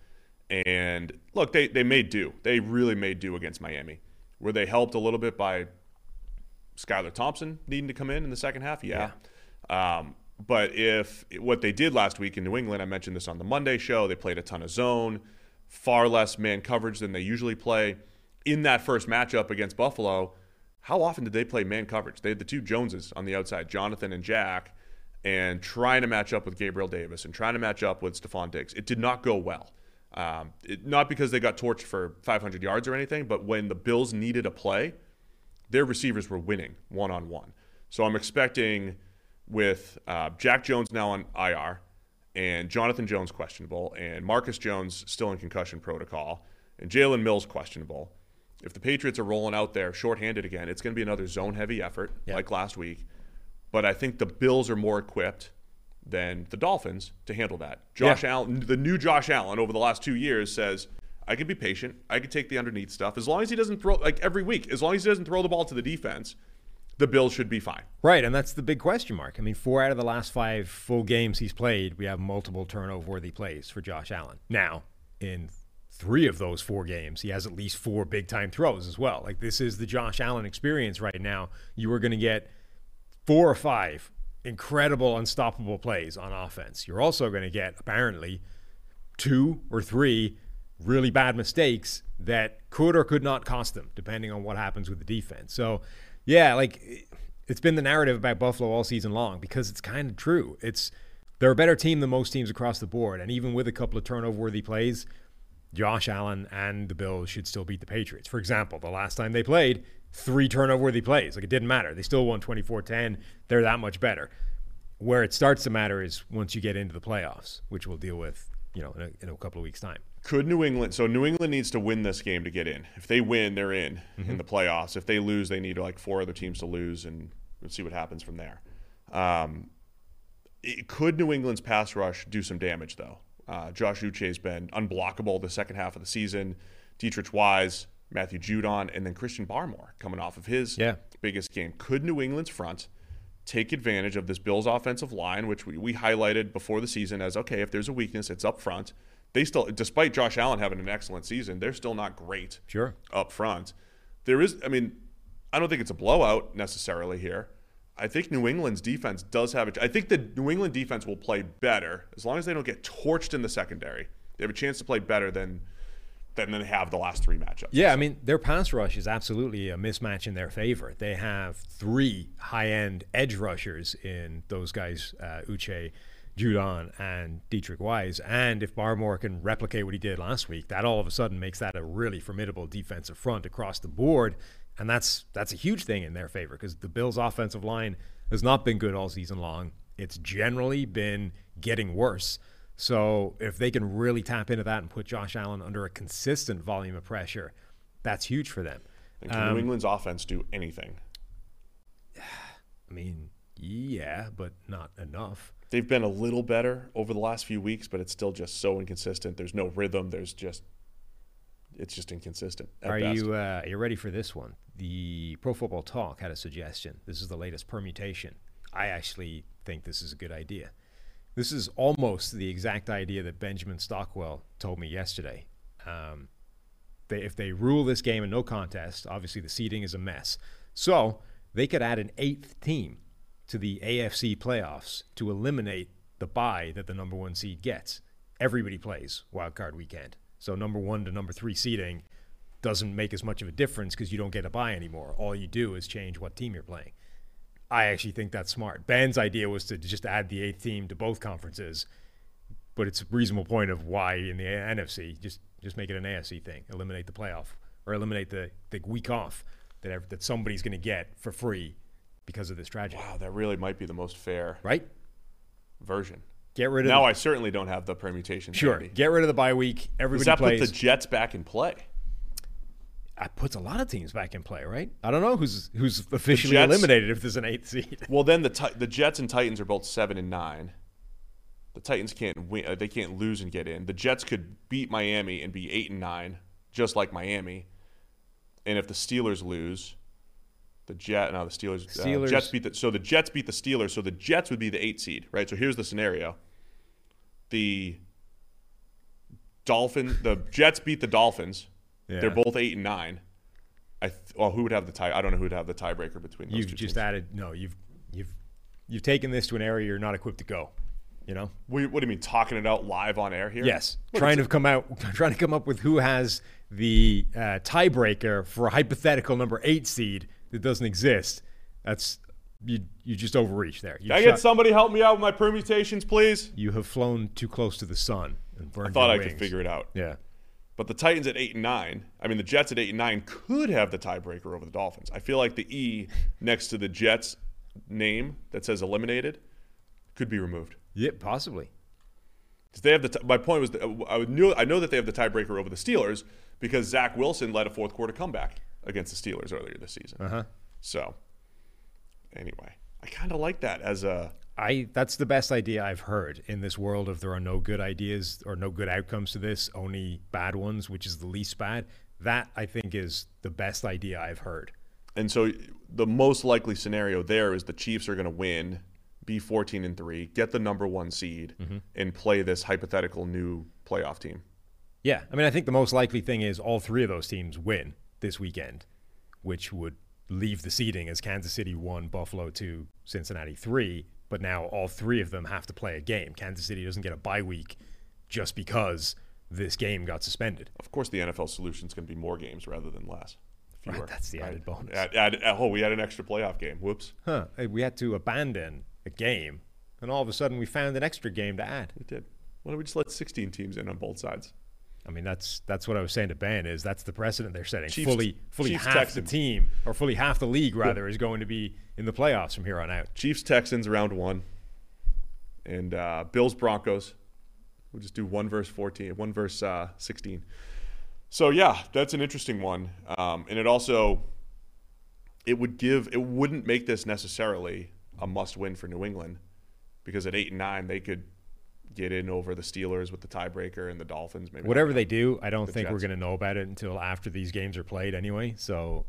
And look, they, they made do. They really made do against Miami. Were they helped a little bit by Skylar Thompson needing to come in in the second half? Yeah. yeah. Um, but if what they did last week in New England, I mentioned this on the Monday show, they played a ton of zone, far less man coverage than they usually play. In that first matchup against Buffalo, how often did they play man coverage? They had the two Joneses on the outside, Jonathan and Jack, and trying to match up with Gabriel Davis and trying to match up with Stefon Diggs. It did not go well. Um, it, not because they got torched for 500 yards or anything, but when the Bills needed a play, their receivers were winning one on one. So I'm expecting with uh, Jack Jones now on IR and Jonathan Jones questionable and Marcus Jones still in concussion protocol and Jalen Mills questionable. If the Patriots are rolling out there shorthanded again, it's going to be another zone heavy effort yep. like last week. But I think the Bills are more equipped than the Dolphins to handle that. Josh yeah. Allen, the new Josh Allen over the last two years says, I can be patient. I can take the underneath stuff as long as he doesn't throw like every week. As long as he doesn't throw the ball to the defense, the Bills should be fine. Right, and that's the big question mark. I mean, four out of the last five full games he's played, we have multiple turnover-worthy plays for Josh Allen. Now, in three of those four games, he has at least four big-time throws as well. Like this is the Josh Allen experience right now. You are going to get four or five incredible, unstoppable plays on offense. You're also going to get apparently two or three really bad mistakes that could or could not cost them, depending on what happens with the defense. So, yeah, like it's been the narrative about Buffalo all season long because it's kind of true. It's they're a better team than most teams across the board, and even with a couple of turnover-worthy plays, Josh Allen and the Bills should still beat the Patriots. For example, the last time they played, three turnover-worthy plays. Like it didn't matter. They still won 24-10. They're that much better. Where it starts to matter is once you get into the playoffs, which we'll deal with, you know, in a, in a couple of weeks' time. Could New England? So New England needs to win this game to get in. If they win, they're in Mm-hmm. in the playoffs. If they lose, they need like four other teams to lose, and we'll see what happens from there. Um, it, could New England's pass rush do some damage though? Uh, Josh Uche has been unblockable the second half of the season. Deatrich Wise, Matthew Judon, and then Christian Barmore coming off of his Yeah. biggest game. Could New England's front take advantage of this Bills offensive line, which we, we highlighted before the season as okay, if there's a weakness, it's up front. They still, despite Josh Allen having an excellent season, they're still not great Sure. up front. There is, I mean, I don't think it's a blowout necessarily here. I think New England's defense does have a. I think the New England defense will play better as long as they don't get torched in the secondary. They have a chance to play better than than they have the last three matchups. Yeah, I mean, their pass rush is absolutely a mismatch in their favor. They have three high end edge rushers in those guys, uh, Uche, Judon, and Deatrich Wise. And if Barmore can replicate what he did last week, that all of a sudden makes that a really formidable defensive front across the board. And that's that's a huge thing in their favor because the Bills' offensive line has not been good all season long. It's generally been getting worse. So if they can really tap into that and put Josh Allen under a consistent volume of pressure, that's huge for them. And can New England's offense do anything? I mean, yeah, but not enough. They've been a little better over the last few weeks, but it's still just so inconsistent. There's no rhythm. There's just it's just inconsistent. Are best. you uh, are you ready for this one? The Pro Football Talk had a suggestion. This is the latest permutation. I actually think this is a good idea. This is almost the exact idea that Benjamin Stockwell told me yesterday. Um, they, if they rule this game a no contest, obviously the seeding is a mess. So they could add an eighth team to the AFC playoffs to eliminate the bye that the number one seed gets. Everybody plays wild card weekend. So number one to number three seeding doesn't make as much of a difference because you don't get a bye anymore. All you do is change what team you're playing. I actually think that's smart. Ben's idea was to just add the eighth team to both conferences, but it's a reasonable point of why in the NFC just just make it an AFC thing, eliminate the playoff or eliminate the, the week off that that somebody's going to get for free because of this tragedy. Wow, that really might be the most fair Right? version. Get rid of Now the, I certainly don't have the permutation. sure. handy. Get rid of the bye week. Everybody that plays. put the Jets back in play? That puts a lot of teams back in play, right? I don't know who's who's officially Jets- eliminated if there's an eighth seed. Well, then the the Jets and Titans are both seven and nine. The Titans can't win; uh, they can't lose and get in. The Jets could beat Miami and be eight and nine, just like Miami. And if the Steelers lose, the Jet now the Steelers, Steelers- Uh, Jets beat the so the Jets beat the Steelers, so the Jets would be the eight seed, right? So here's the scenario: the Dolphin, the Jets beat the Dolphins. Yeah. They're both eight and nine. I th- well, who would have the tie? I don't know who would have the tiebreaker between those You've two just teams. added no. You've you've you've taken this to an area you're not equipped to go. You know. What, what do you mean talking it out live on air here? Yes, What trying to come out, trying to come up with who has the uh, tiebreaker for a hypothetical number eight seed that doesn't exist. That's you. You just overreach there. You, Can I get somebody help me out with my permutations, please? you have flown too close to the sun and burned. I thought I wings. could figure it out. Yeah. But the Titans at eight and nine, I mean the Jets at eight and nine could have the tiebreaker over the Dolphins. I feel like the E next to the Jets name that says eliminated could be removed. Yeah, possibly. 'Cause they have the. T- my point was, that I would knew I know that they have the tiebreaker over the Steelers because Zach Wilson led a fourth quarter comeback against the Steelers earlier this season. Uh huh. So, anyway, I kind of like that as a I that's the best idea I've heard in this world of there are no good ideas or no good outcomes to this, only bad ones, which is the least bad. That I think is the best idea I've heard. And so the most likely scenario there is the Chiefs are going to win, be 14 and 3, get the number 1 seed mm-hmm. and play this hypothetical new playoff team. Yeah, I mean, I think the most likely thing is all three of those teams win this weekend, which would leave the seeding as Kansas City one, Buffalo two, Cincinnati three. But now all three of them have to play a game. Kansas City doesn't get a bye week just because this game got suspended. Of course the NFL solution is going to be more games rather than less. Right, Fewer, that's the added bonus. Add, add, oh, we had an extra playoff game. Whoops. Huh? uh, We had to abandon a game, and all of a sudden we found an extra game to add. We did. Why don't we just let 16 teams in on both sides? I mean, that's that's what I was saying to Ben. Is that's the precedent they're setting? Chiefs- fully, fully Chiefs, half Texans. the team, or fully half the league rather, is going to be in the playoffs from here on out. Chiefs Texans round one, and uh, Bills Broncos. We'll just do one verse 14, one verse uh, 16. So yeah, that's an interesting one, um, and it also it would give it wouldn't make this necessarily a must win for New England because at eight and nine they could get in over the Steelers with the tiebreaker and the Dolphins. Maybe. Whatever they do, I don't think we're going to know about it until after these games are played anyway. So,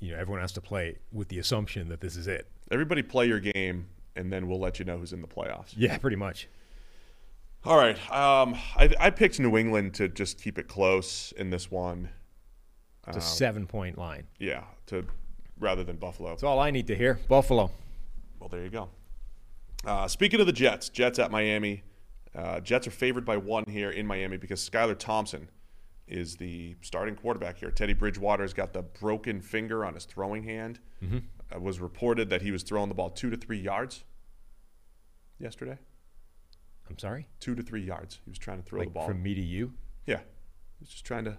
you know, everyone has to play with the assumption that this is it. Everybody play your game, and then we'll let you know who's in the playoffs. Yeah, pretty much. All right. Um, I, I picked New England to just keep it close in this one. It's a seven point line. Yeah, to rather than Buffalo. That's all I need to hear. Buffalo. Well, there you go. Uh, speaking of the Jets, Jets at Miami. Uh, Jets are favored by one here in Miami because Skylar Thompson is the starting quarterback here. Teddy Bridgewater's got the broken finger on his throwing hand. Mm-hmm. It was reported that he was throwing the ball two to three yards yesterday. I'm sorry? Two to three yards. He was trying to throw Like the ball. from me to you? yeah, he was just trying to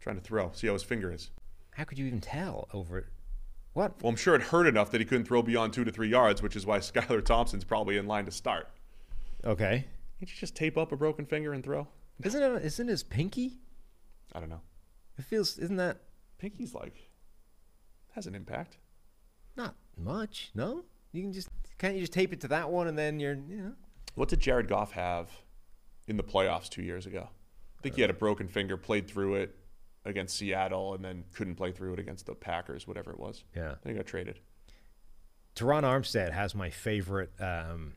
trying to throw. See how his finger is. How could you even tell over what? Well, I'm sure it hurt enough that he couldn't throw beyond two to three yards, which is why Skylar Thompson's probably in line to start. Okay. Can't you just tape up a broken finger and throw? Isn't it isn't his pinky? I don't know. It feels isn't that Pinky's like has an impact. not much, no? You can just can't you just tape it to that one and then you're you know What did Jared Goff have in the playoffs two years ago? I think he had a broken finger, played through it against Seattle, and then couldn't play through it against the Packers, whatever it was. Yeah. I think he got traded. Teron Armstead has my favorite um,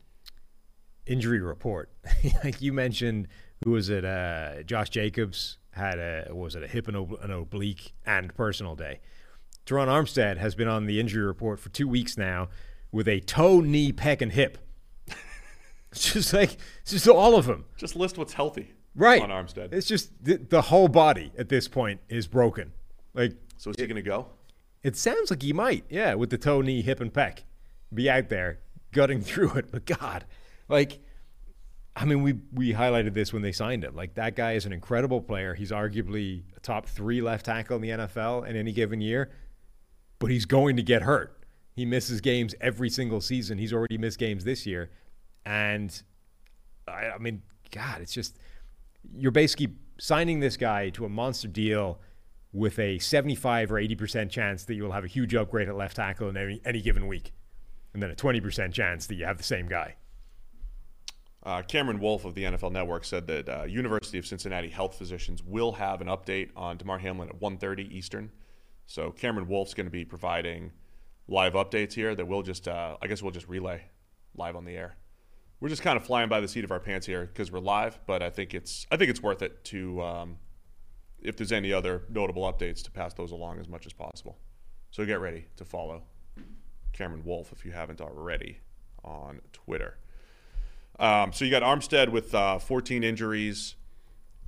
injury report. like you mentioned, who was it? Uh, Josh Jacobs had a was it a hip and ob- an oblique and personal day. Teron Armstead has been on the injury report for two weeks now with a toe, knee, pec, and hip. it's just like it's just all of them. Just list what's healthy Right. on Armstead. It's just the, the whole body at this point is broken. Like so is he going to go? it sounds like he might, yeah, with the toe, knee, hip, and pec, be out there gutting through it. But God, like, I mean, we we highlighted this when they signed him. Like that guy is an incredible player. He's arguably a top three left tackle in the NFL in any given year, but he's going to get hurt. He misses games every single season. He's already missed games this year, and I, I mean, God, it's just you're basically signing this guy to a monster deal with a 75 or 80% chance that you will have a huge upgrade at left tackle in any, any given week, and then a 20% chance that you have the same guy. Uh, Cameron Wolfe of the NFL Network said that uh, University of Cincinnati health physicians will have an update on Damar Hamlin at 1:30 Eastern. So Cameron Wolfe's going to be providing live updates here that we'll just, uh, I guess, we'll just relay live on the air. We're just kind of flying by the seat of our pants here because we're live, but I think it's, I think it's worth it to, um, if there's any other notable updates, to pass those along as much as possible. So get ready to follow Cameron Wolfe if you haven't already on Twitter. Um, so you got Armstead with uh, 14 injuries.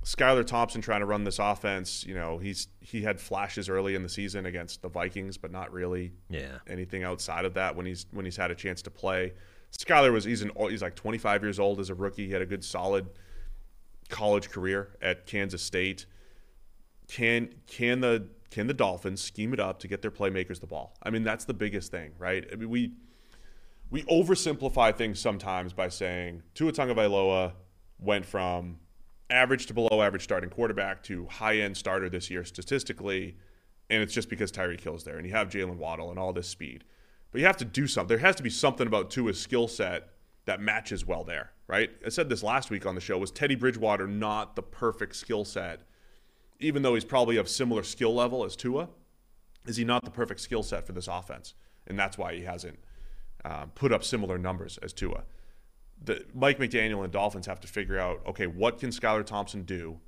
Skylar Thompson trying to run this offense. You know, he's he had flashes early in the season against the Vikings, but not really Yeah. anything outside of that when he's when he's had a chance to play. Skylar was he's an he's like 25 years old as a rookie. He had a good solid college career at Kansas State. Can can the can the Dolphins scheme it up to get their playmakers the ball? I mean, that's the biggest thing, right? I mean, we we oversimplify things sometimes by saying Tua Tagovailoa went from average to below average starting quarterback to high end starter this year statistically, and it's just because Tyreek Hill's there and you have Jaylen Waddle and all this speed. But you have to do something. There has to be something about Tua's skill set that matches well there, right? I said this last week on the show. Was Teddy Bridgewater not the perfect skill set? Even though he's probably of similar skill level as Tua, is he not the perfect skill set for this offense? And that's why he hasn't um, put up similar numbers as Tua. The, Mike McDaniel and Dolphins have to figure out okay, what can Skylar Thompson do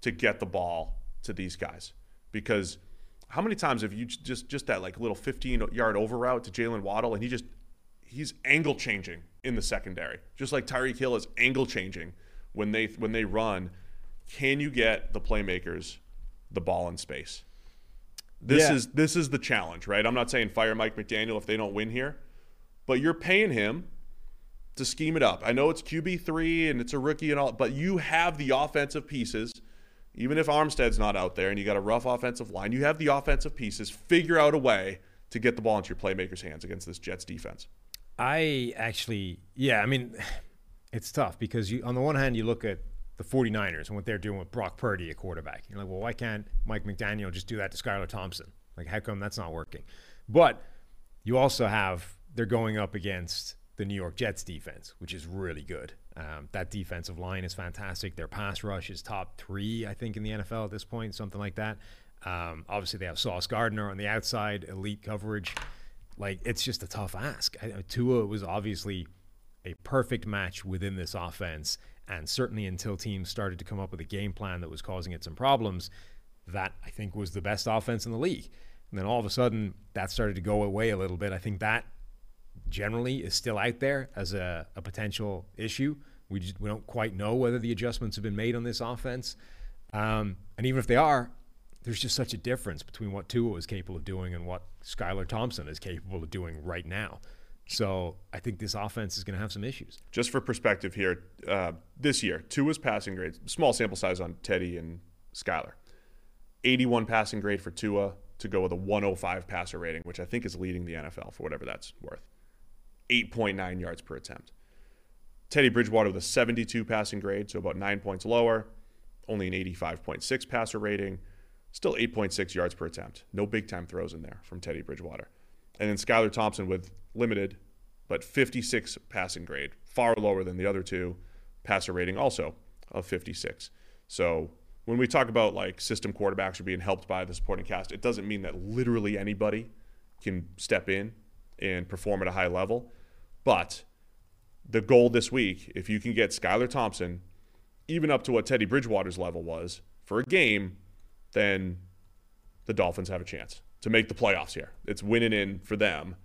to get the ball to these guys? Because how many times have you just just that like little 15 yard over route to Jaylen Waddle and he just he's angle changing in the secondary, just like Tyreek Hill is angle changing when they when they run. Can you get the playmakers the ball in space? This Yeah. is this is the challenge, right? I'm not saying fire Mike McDaniel if they don't win here, but you're paying him to scheme it up. I know it's QB three and it's a rookie and all, but you have the offensive pieces. Even if Armstead's not out there and you got a rough offensive line, you have the offensive pieces. Figure out a way to get the ball into your playmakers' hands against this Jets defense. I actually, yeah, I mean, it's tough because you, on the one hand, you look at the 49ers and what they're doing with Brock Purdy at quarterback. You're like, well, why can't Mike McDaniel just do that to Skylar Thompson? Like, how come that's not working? But you also have, they're going up against the New York Jets defense, which is really good. Um, that defensive line is fantastic. Their pass rush is top three, I think, in the NFL at this point, something like that. Um, obviously, they have Sauce Gardner on the outside, elite coverage. Like, it's just a tough ask. I, I- Tua was obviously a perfect match within this offense. And certainly until teams started to come up with a game plan that was causing it some problems, that I think was the best offense in the league. And then all of a sudden, that started to go away a little bit. I think that generally is still out there as a, a potential issue. We just, we don't quite know whether the adjustments have been made on this offense, um, and even if they are, there's just such a difference between what Tua is capable of doing and what Skylar Thompson is capable of doing right now. So I think this offense is going to have some issues. Just for perspective here, uh, this year, Tua's passing grade, small sample size on Teddy and Skylar. 81 passing grade for Tua to go with a 105 passer rating, which I think is leading the NFL for whatever that's worth. 8.9 yards per attempt. Teddy Bridgewater with a 72 passing grade, so about nine points lower, only an 85.6 passer rating, still 8.6 yards per attempt. No big time throws in there from Teddy Bridgewater. And then Skylar Thompson with limited, but 56 passing grade, far lower than the other two, passer rating also of 56. So when we talk about like system quarterbacks are being helped by the supporting cast, it doesn't mean that literally anybody can step in and perform at a high level. But the goal this week, if you can get Skylar Thompson even up to what Teddy Bridgewater's level was for a game, then the Dolphins have a chance to make the playoffs here. It's winning in for them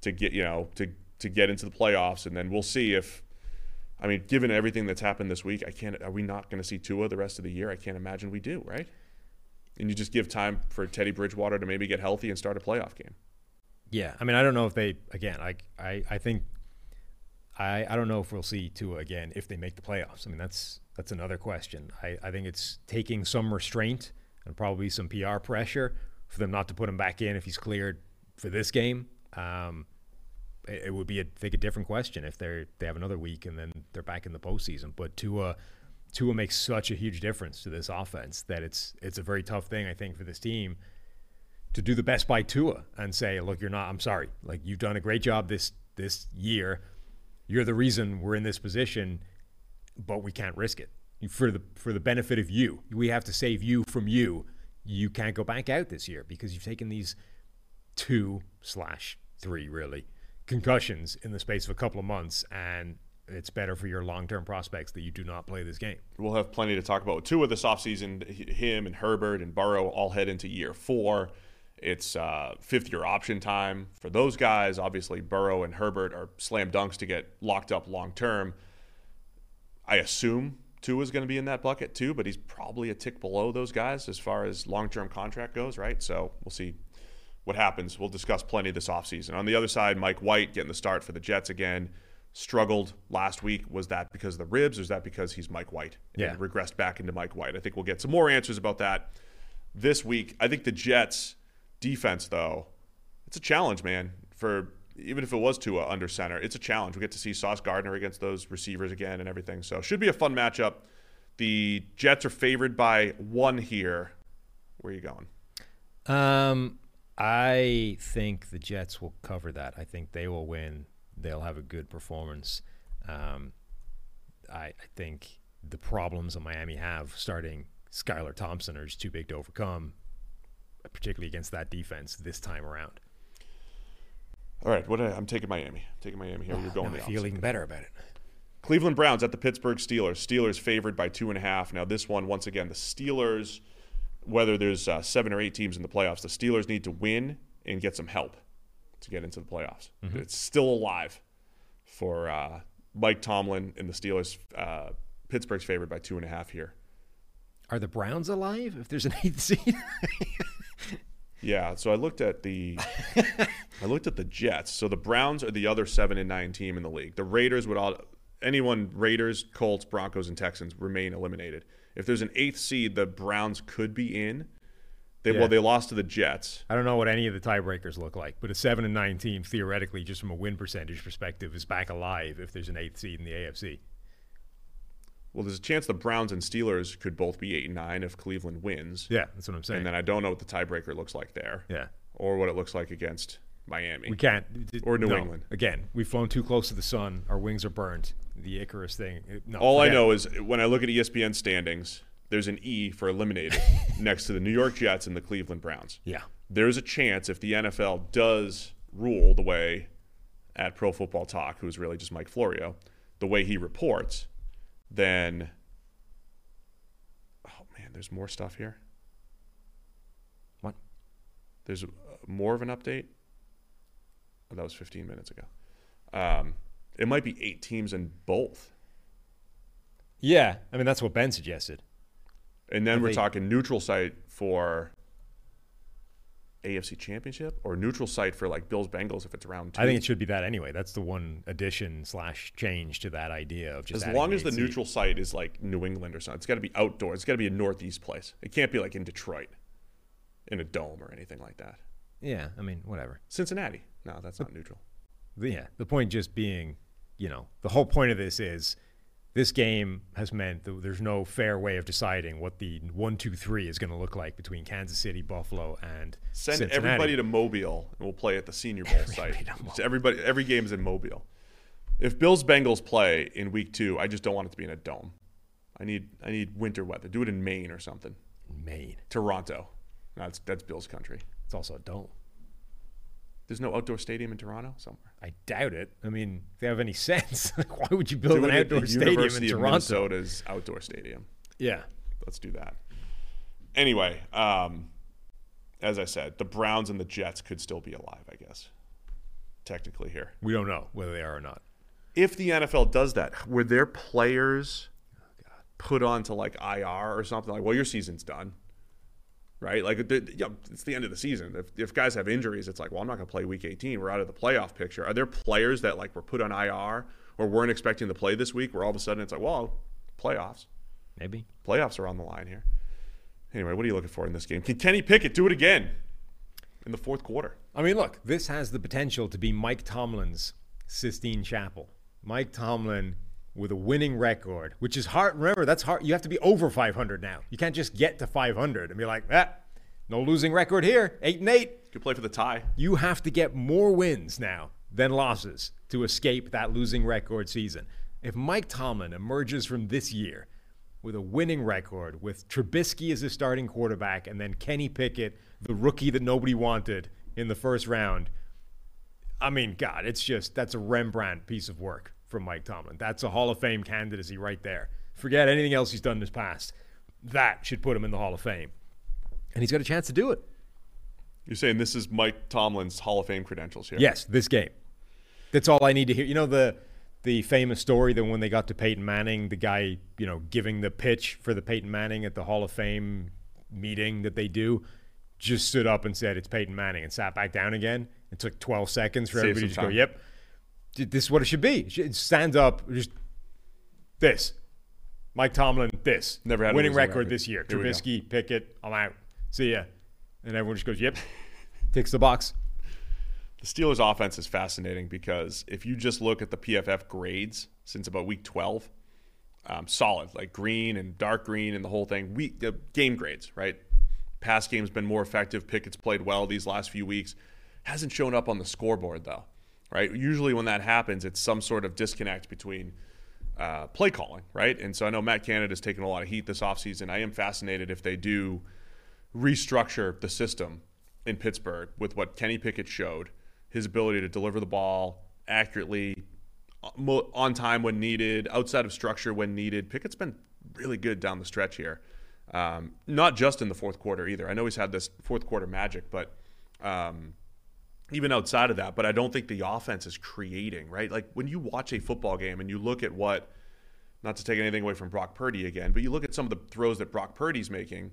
to get, you know, to to get into the playoffs and then we'll see if I mean, given everything that's happened this week, I can't are we not going to see Tua the rest of the year? I can't imagine we do, right? And you just give time for Teddy Bridgewater to maybe get healthy and start a playoff game. Yeah, I mean, I don't know if they again. I I, I think I I don't know if we'll see Tua again if they make the playoffs. I mean, that's that's another question. I, I think it's taking some restraint and probably some PR pressure for them not to put him back in if he's cleared for this game. Um, it, it would be, I think, a different question if they're they have another week and then they're back in the postseason. But Tua, Tua makes such a huge difference to this offense that it's it's a very tough thing I think for this team to do the best by Tua and say, look, you're not. I'm sorry. Like you've done a great job this this year. You're the reason we're in this position, but we can't risk it for the for the benefit of you. We have to save you from you. You can't go back out this year because you've taken these two slash three really concussions in the space of a couple of months, and it's better for your long term prospects that you do not play this game. We'll have plenty to talk about with Tua this offseason. Him and Herbert and Burrow all head into year four. It's uh, fifth year option time for those guys. Obviously, Burrow and Herbert are slam dunks to get locked up long term. I assume Tua is going to be in that bucket too, but he's probably a tick below those guys as far as long term contract goes, right? So we'll see what happens. We'll discuss plenty this offseason. On the other side, Mike White getting the start for the Jets again. Struggled last week. Was that because of the ribs, or is that because he's Mike White and Yeah. regressed back into Mike White? I think we'll get some more answers about that this week. I think the Jets defense, though, it's a challenge, man. For even if it was Tua under center, it's a challenge. We get to see Sauce Gardner against those receivers again and everything. So should be a fun matchup. The Jets are favored by one here. Where are you going? Um, I think the Jets will cover that. I think they will win. They'll have a good performance. Um, I, I think the problems that Miami have starting Skylar Thompson are just too big to overcome, particularly against that defense this time around. All right, what I, I'm taking Miami. I'm taking Miami here. You're going Now the I feel even better about it. Cleveland Browns at the Pittsburgh Steelers. Steelers favored by two and a half. Now, this one, once again, the Steelers, whether there's uh, seven or eight teams in the playoffs, the Steelers need to win and get some help to get into the playoffs. It's still alive for uh, Mike Tomlin and the Steelers. Uh, Pittsburgh's favored by two and a half here. Are the Browns alive if there's an eighth seed? Yeah, so I looked at the I looked at the Jets. So the Browns are the other seven and nine team in the league. The Raiders would all anyone Raiders, Colts, Broncos, and Texans remain eliminated. If there's an eighth seed, the Browns could be in. They Yeah. well they lost to the Jets. I don't know what any of the tiebreakers look like, but a seven and nine team theoretically, just from a win percentage perspective, is back alive if there's an eighth seed in the AFC. Well, there's a chance the Browns and Steelers could both be eight and nine if Cleveland wins. Yeah, that's what I'm saying. And then I don't know what the tiebreaker looks like there. yeah, Or what it looks like against Miami. we can't. Or New no. England. Again, we've flown too close to the sun. Our wings are burnt. The Icarus thing. No, All I forget it. know is when I look at ESPN standings, there's an E for eliminated next to the New York Jets and the Cleveland Browns. Yeah. There's a chance if the NFL does rule the way at Pro Football Talk, who's really just Mike Florio, the way he reports, then oh man, there's more stuff here. What? There's more of an update. Oh, that was 15 minutes ago. Um, it might be eight teams in both. Yeah, I mean that's what Ben suggested. And then we're they- talking neutral site for AFC Championship or neutral site for like Bills Bengals if it's round two. I think it should be that anyway. That's the one addition slash change to that idea of just as long as the seed. neutral site is like New England or something. It's got to be outdoors. It's got to be a northeast place. It can't be like in Detroit, in a dome or anything like that. Yeah, I mean whatever. Cincinnati. No, that's not neutral. Yeah, the point just being, you know, the whole point of this is this game has meant that there's no fair way of deciding what the one, two, three is going to look like between Kansas City, Buffalo, and Send Cincinnati. everybody to Mobile and we'll play at the Senior Bowl site. Just Everybody, every game's in Mobile. If Bills Bengals play in week two, I just don't want it to be in a dome. I need I need winter weather. Do it in Maine or something. Maine. Toronto. No, that's that's Bills country. It's also a dome. There's no outdoor stadium in Toronto somewhere. I doubt it. I mean, if they have any sense, like, why would you build an it at the outdoor stadium in University of Toronto? Minnesota's outdoor stadium. Yeah. Let's do that. Anyway, um, as I said, the Browns and the Jets could still be alive, I guess. Technically here. We don't know whether they are or not. If the NFL does that, were their players put onto like IR or something like, well, your season's done, right? Like, the, you know, it's the end of the season. If, if guys have injuries, it's like, well, I'm not going to play Week 18. We're out of the playoff picture. Are there players that like were put on IR or weren't expecting to play this week, where all of a sudden it's like, well, playoffs, Maybe. playoffs are on the line here. Anyway, what are you looking for in this game? Can Kenny Pickett do it again in the fourth quarter? I mean, look, this has the potential to be Mike Tomlin's Sistine Chapel. Mike Tomlin with a winning record, which is hard. Remember, that's hard. You have to be over 500 now. You can't just get to 500 and be like, ah, no losing record here, eight and eight. Could play for the tie. You have to get more wins now than losses to escape that losing record season. If Mike Tomlin emerges from this year with a winning record, with Trubisky as his starting quarterback, and then Kenny Pickett, the rookie that nobody wanted in the first round, I mean, God, it's just that's a Rembrandt piece of work from Mike Tomlin. That's a Hall of Fame candidacy right there. Forget anything else he's done in his past. That should put him in the Hall of Fame. And he's got a chance to do it. You're saying this is Mike Tomlin's Hall of Fame credentials here? Yes, this game. That's all I need to hear. You know the the famous story that when they got to Peyton Manning, the guy, you know, giving the pitch for the Peyton Manning at the Hall of Fame meeting that they do, just stood up and said it's Peyton Manning and sat back down again. It took 12 seconds for Save everybody to go, "Yep, this is what it should be." It should- Stand up, just this. Mike Tomlin, this. Never had a winning record, record. this year. Here. Trubisky, Pickett, I'm out. See ya. And everyone just goes, "Yep." Ticks the box. The Steelers' offense is fascinating because if you just look at the PFF grades since about week 12, um, solid, like green and dark green and the whole thing. We uh, game grades, right? Pass game's been more effective. Pickett's played well these last few weeks. Hasn't shown up on the scoreboard though, right? Usually when that happens, it's some sort of disconnect between uh, play calling, right? And so I know Matt Canada Canada's taken a lot of heat this offseason. I am fascinated if they do restructure the system in Pittsburgh with what Kenny Pickett showed, his ability to deliver the ball accurately, uh, on time when needed, outside of structure when needed. Pickett's been really good down the stretch here. Um, not just in the fourth quarter either. I know he's had this fourth quarter magic, but um, even outside of that, but I don't think the offense is creating, right? Like when you watch a football game and you look at what, not to take anything away from Brock Purdy again, but you look at some of the throws that Brock Purdy's making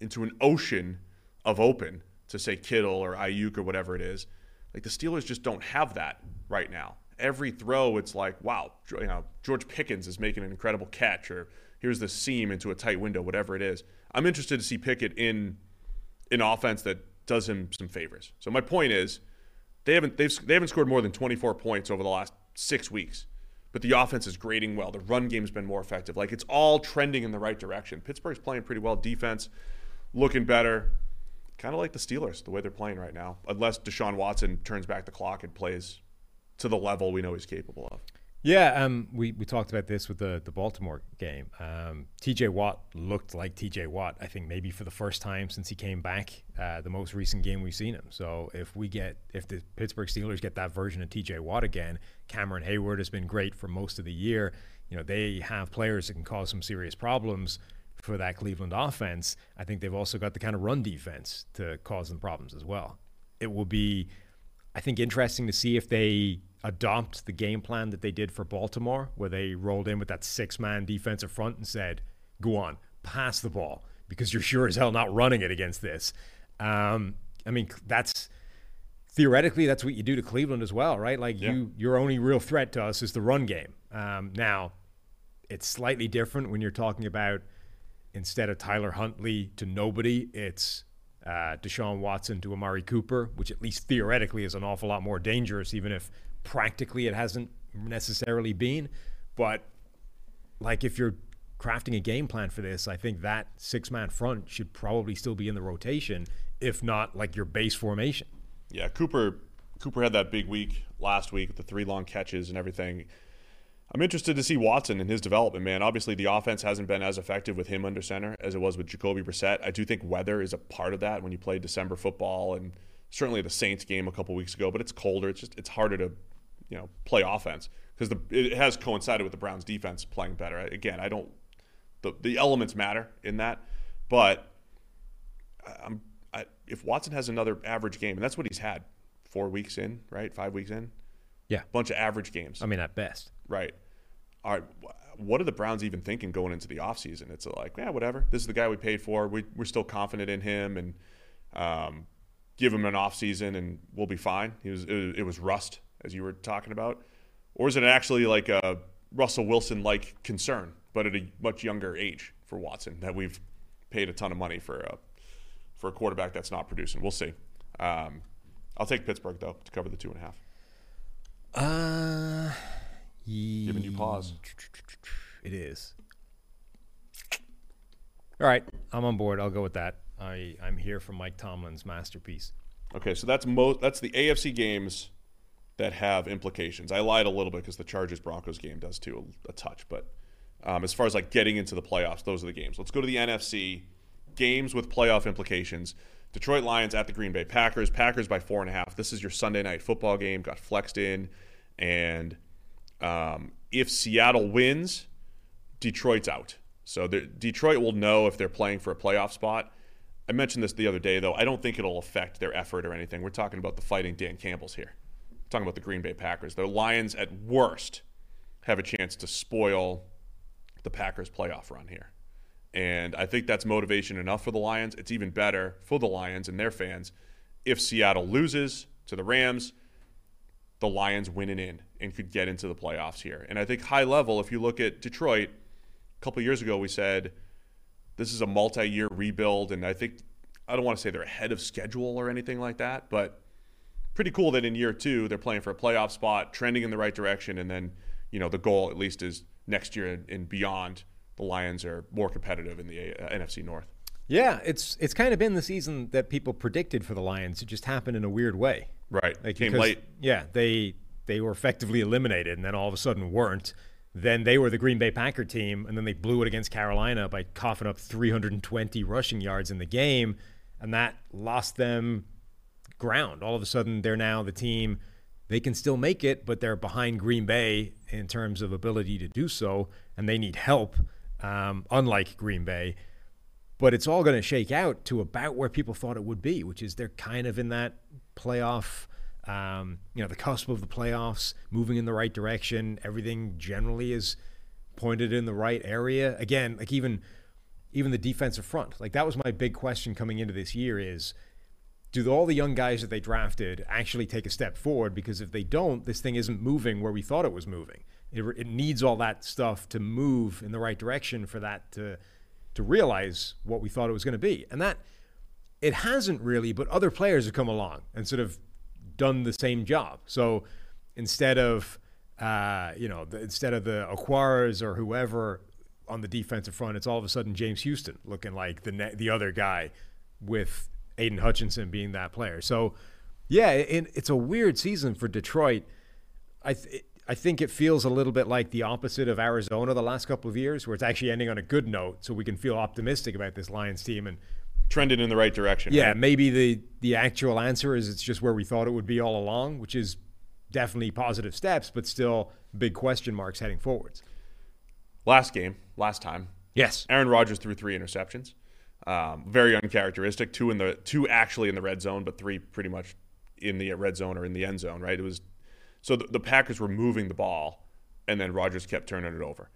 into an ocean of open to say Kittle or Aiyuk or whatever it is. Like the Steelers just don't have that right now. Every throw, it's like, wow, you know, George Pickens is making an incredible catch, or here's the seam into a tight window, whatever it is. I'm interested to see Pickett in an offense that does him some favors. So my point is, they haven't they've, they haven't scored more than 24 points over the last six weeks, but the offense is grading well. The run game's been more effective. Like it's all trending in the right direction. Pittsburgh's playing pretty well. Defense looking better. Kind of like the Steelers, the way they're playing right now, unless Deshaun Watson turns back the clock and plays to the level we know he's capable of. Yeah, um, we, we talked about this with the, the Baltimore game. Um, TJ Watt looked like TJ Watt, I think maybe for the first time since he came back, uh, the most recent game we've seen him. So if we get, if the Pittsburgh Steelers get that version of TJ Watt again, Cameron Heyward has been great for most of the year. You know, they have players that can cause some serious problems for that Cleveland offense. I think they've also got the kind of run defense to cause them problems as well. It will be, I think, interesting to see if they adopt the game plan that they did for Baltimore, where they rolled in with that six man defensive front and said, go on, pass the ball, because you're sure as hell not running it against this. Um, I mean, that's theoretically that's what you do to Cleveland as well, right? Like yeah. you, your only real threat to us is the run game. Um, now, it's slightly different when you're talking about instead of Tyler Huntley to nobody, it's uh, Deshaun Watson to Amari Cooper, which at least theoretically is an awful lot more dangerous, even if practically it hasn't necessarily been. But like if you're crafting a game plan for this, I think that six man front should probably still be in the rotation, if not like your base formation. Yeah, Cooper Cooper had that big week last week with the three long catches and everything. I'm interested to see Watson and his development, man. Obviously, the offense hasn't been as effective with him under center as it was with Jacoby Brissett. I do think weather is a part of that when you play December football and certainly the Saints game a couple weeks ago, but it's colder. It's just it's harder to you know play offense because the it has coincided with the Browns defense playing better. Again, I don't the the elements matter in that, but I'm I, if Watson has another average game, and that's what he's had four weeks in, right, five weeks in, yeah, bunch of average games. I mean, at best, right. All right, what are the Browns even thinking going into the offseason? It's like, yeah, whatever. This is the guy we paid for. We, we're still confident in him, and um, give him an offseason, and we'll be fine. He was it, it was rust as you were talking about? Or is it actually like a Russell Wilson like concern, but at a much younger age for Watson that we've paid a ton of money for a, for a quarterback that's not producing? We'll see. Um, I'll take Pittsburgh though to cover the two and a half. Uh, giving you pause. It is. All right, I'm on board. I'll go with that. I I'm here for Mike Tomlin's masterpiece. Okay, so that's most that's the AFC games that have implications. I lied a little bit because the Chargers Broncos game does too a, a touch, but um, as far as like getting into the playoffs, those are the games. Let's go to the NFC games with playoff implications. Detroit Lions at the Green Bay Packers. Packers by four and a half. This is your Sunday night football game. Got flexed in, and um, if Seattle wins, Detroit's out. So Detroit will know if they're playing for a playoff spot. I mentioned this the other day, though. I don't think it'll affect their effort or anything. We're talking about the fighting Dan Campbell's here talking about the Green Bay Packers. The Lions, at worst, have a chance to spoil the Packers' playoff run here. And I think that's motivation enough for the Lions. It's even better for the Lions and their fans if Seattle loses to the Rams, the Lions win and in and could get into the playoffs here. And I think high level, if you look at Detroit, a couple years ago we said this is a multi-year rebuild, and I think I don't want to say they're ahead of schedule or anything like that, but pretty cool that in year two they're playing for a playoff spot, trending in the right direction, and then you know the goal at least is next year and beyond. The Lions are more competitive in the uh, NFC North. Yeah, it's it's kind of been the season that people predicted for the Lions. It just happened in a weird way. Right. Like Came because- late. Yeah, they they were effectively eliminated, and then all of a sudden weren't. Then they were the Green Bay Packer team, and then they blew it against Carolina by coughing up 320 rushing yards in the game, and that lost them ground. All of a sudden, they're now the team. They can still make it, but they're behind Green Bay in terms of ability to do so, and they need help. Um, unlike Green Bay, but it's all going to shake out to about where people thought it would be, which is they're kind of in that playoff, um, you know, the cusp of the playoffs, moving in the right direction. Everything generally is pointed in the right area. Again, like even even the defensive front, like that was my big question coming into this year is. Do all the young guys that they drafted actually take a step forward? Because if they don't, this thing isn't moving where we thought it was moving. It, it needs all that stuff to move in the right direction for that to to realize what we thought it was going to be. And that it hasn't really, but other players have come along and sort of done the same job. So instead of uh, you know, the, instead of the acquirers or whoever on the defensive front, it's all of a sudden James Houston looking like the ne- the other guy with Aidan Hutchinson being that player. So yeah, it, it's a weird season for Detroit. I th- I think it feels a little bit like the opposite of Arizona the last couple of years, where it's actually ending on a good note, so we can feel optimistic about this Lions team. And Trended in the right direction. yeah, right? maybe the the actual answer is it's just where we thought it would be all along, which is definitely positive steps, but still big question marks heading forwards. Last game, last time, Yes. Aaron Rodgers threw three interceptions. Um, very uncharacteristic. Two in the two actually in the red zone, but three pretty much in the red zone or in the end zone. Right. It was so the, the Packers were moving the ball, and then Rodgers kept turning it over.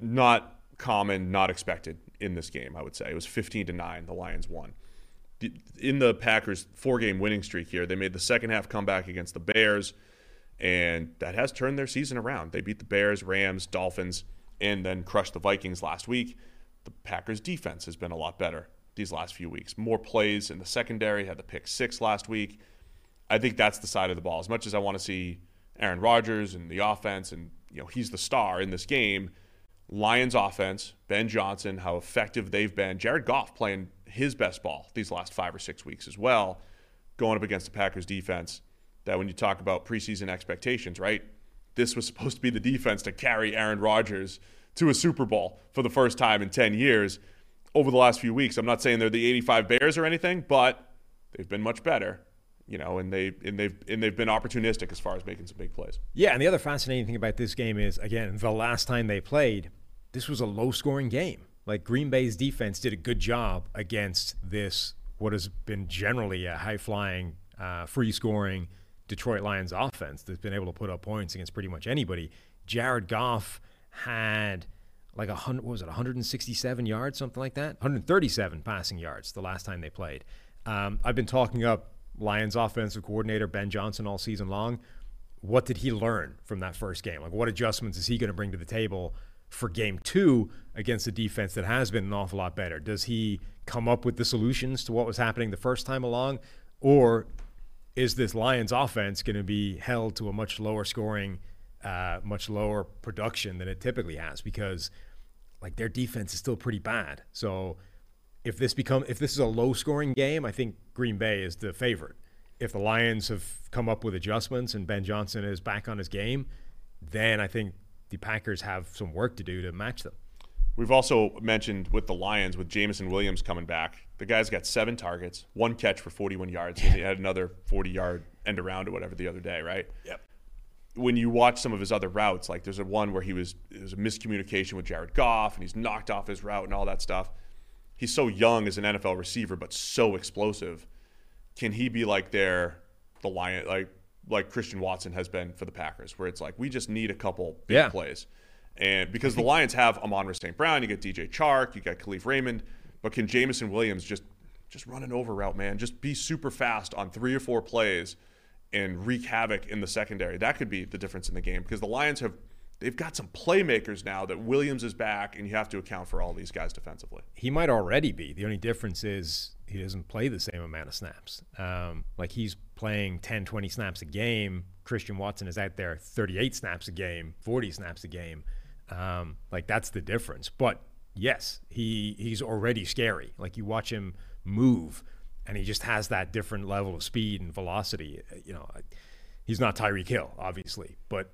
Not common, not expected in this game. I would say it was 15 to nine. The Lions won. In the Packers' four-game winning streak here, they made the second half comeback against the Bears, and that has turned their season around. They beat the Bears, Rams, Dolphins, and then crushed the Vikings last week. The Packers' defense has been a lot better these last few weeks. More plays in the secondary, had the pick six last week. I think that's the side of the ball. As much as I want to see Aaron Rodgers and the offense, and you know he's the star in this game. Lions offense, Ben Johnson, how effective they've been. Jared Goff playing his best ball these last five or six weeks as well, going up against the Packers defense. That when you talk about preseason expectations, right? This was supposed to be the defense to carry Aaron Rodgers to a Super Bowl for the first time in 10 years over the last few weeks. I'm not saying they're the 85 Bears or anything, but they've been much better, you know, and they and they've and they've been opportunistic as far as making some big plays. Yeah, and the other fascinating thing about this game is, again, the last time they played, this was a low scoring game. Like Green Bay's defense did a good job against this, what has been generally a high flying, uh, free scoring Detroit Lions offense that's been able to put up points against pretty much anybody. Jared Goff had like a hundred, what was it, 167 yards, something like that? 137 passing yards the last time they played. Um, I've been talking up Lions offensive coordinator Ben Johnson all season long what did he learn from that first game? Like, what adjustments is he going to bring to the table for game two against a defense that has been an awful lot better? Does he come up with the solutions to what was happening the first time along? Or is this Lions offense going to be held to a much lower scoring, uh, much lower production than it typically has? Because, like, their defense is still pretty bad. So, if this become if this is a low scoring game, I think Green Bay is the favorite. If the Lions have come up with adjustments and Ben Johnson is back on his game, then I think the Packers have some work to do to match them. We've also mentioned with the Lions, with Jameson Williams coming back, the guy's got seven targets, one catch for 41 yards, and he had another 40 yard end around or whatever the other day, right? Yep. When you watch some of his other routes, like there's a one where he was it was a miscommunication with Jared Goff, and he's knocked off his route and all that stuff. He's so young as an NFL receiver, but so explosive. Can he be like their the Lion like like Christian Watson has been for the Packers, where it's like we just need a couple big Yeah. plays. And because the Lions have Amon St. Brown, you get DJ Chark, you got Kalif Raymond, but can Jameson Williams just just run an over route, man? Just be super fast on three or four plays and wreak havoc in the secondary. That could be the difference in the game because the Lions have they've got some playmakers now that Williams is back, and you have to account for all these guys defensively. He might already be. The only difference is he doesn't play the same amount of snaps. Um, like he's playing 10, 20 snaps a game. Christian Watson is out there 38 snaps a game, 40 snaps a game. Um, like that's the difference. But yes, he he's already scary. Like you watch him move, and he just has that different level of speed and velocity. Uh, you know, he's not Tyreek Hill, obviously, but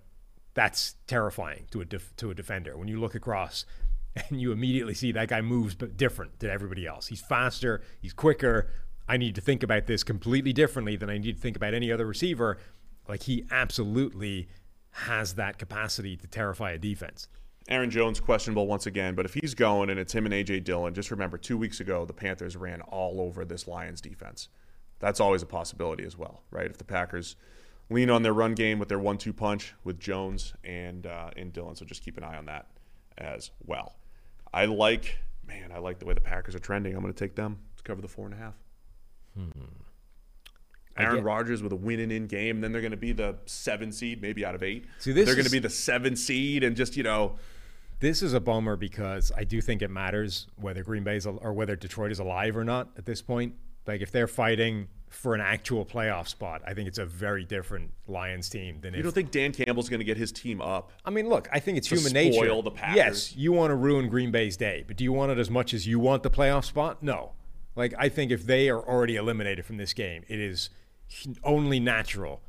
that's terrifying to a def- to a defender when you look across and you immediately see that guy moves but different than everybody else. He's faster, he's quicker. I need to think about this completely differently than I need to think about any other receiver. Like he absolutely has that capacity to terrify a defense. Aaron Jones questionable once again, but if he's going and it's him and AJ Dillon, just remember two weeks ago the Panthers ran all over this Lions defense. That's always a possibility as well, right? If the Packers lean on their run game with their one-two punch with Jones and uh, and Dillon, so just keep an eye on that as well. I like, man, I like the way the Packers are trending. I'm going to take them to cover the four and a half. Hmm. Aaron Rodgers with a winning in game, then they're going to be the seven seed, maybe out of eight. See, this they're going to be the seven seed, and just you know, This is a bummer because I do think it matters whether Green Bay's al- or whether Detroit is alive or not at this point. Like if they're fighting for an actual playoff spot, I think it's a very different Lions team than you if don't think Dan Campbell's going to get his team up. I mean, look, I think it's human nature. spoil the Packers. Yes, you want to ruin Green Bay's day, but do you want it as much as you want the playoff spot? No. Like I think if they are already eliminated from this game, it is only natural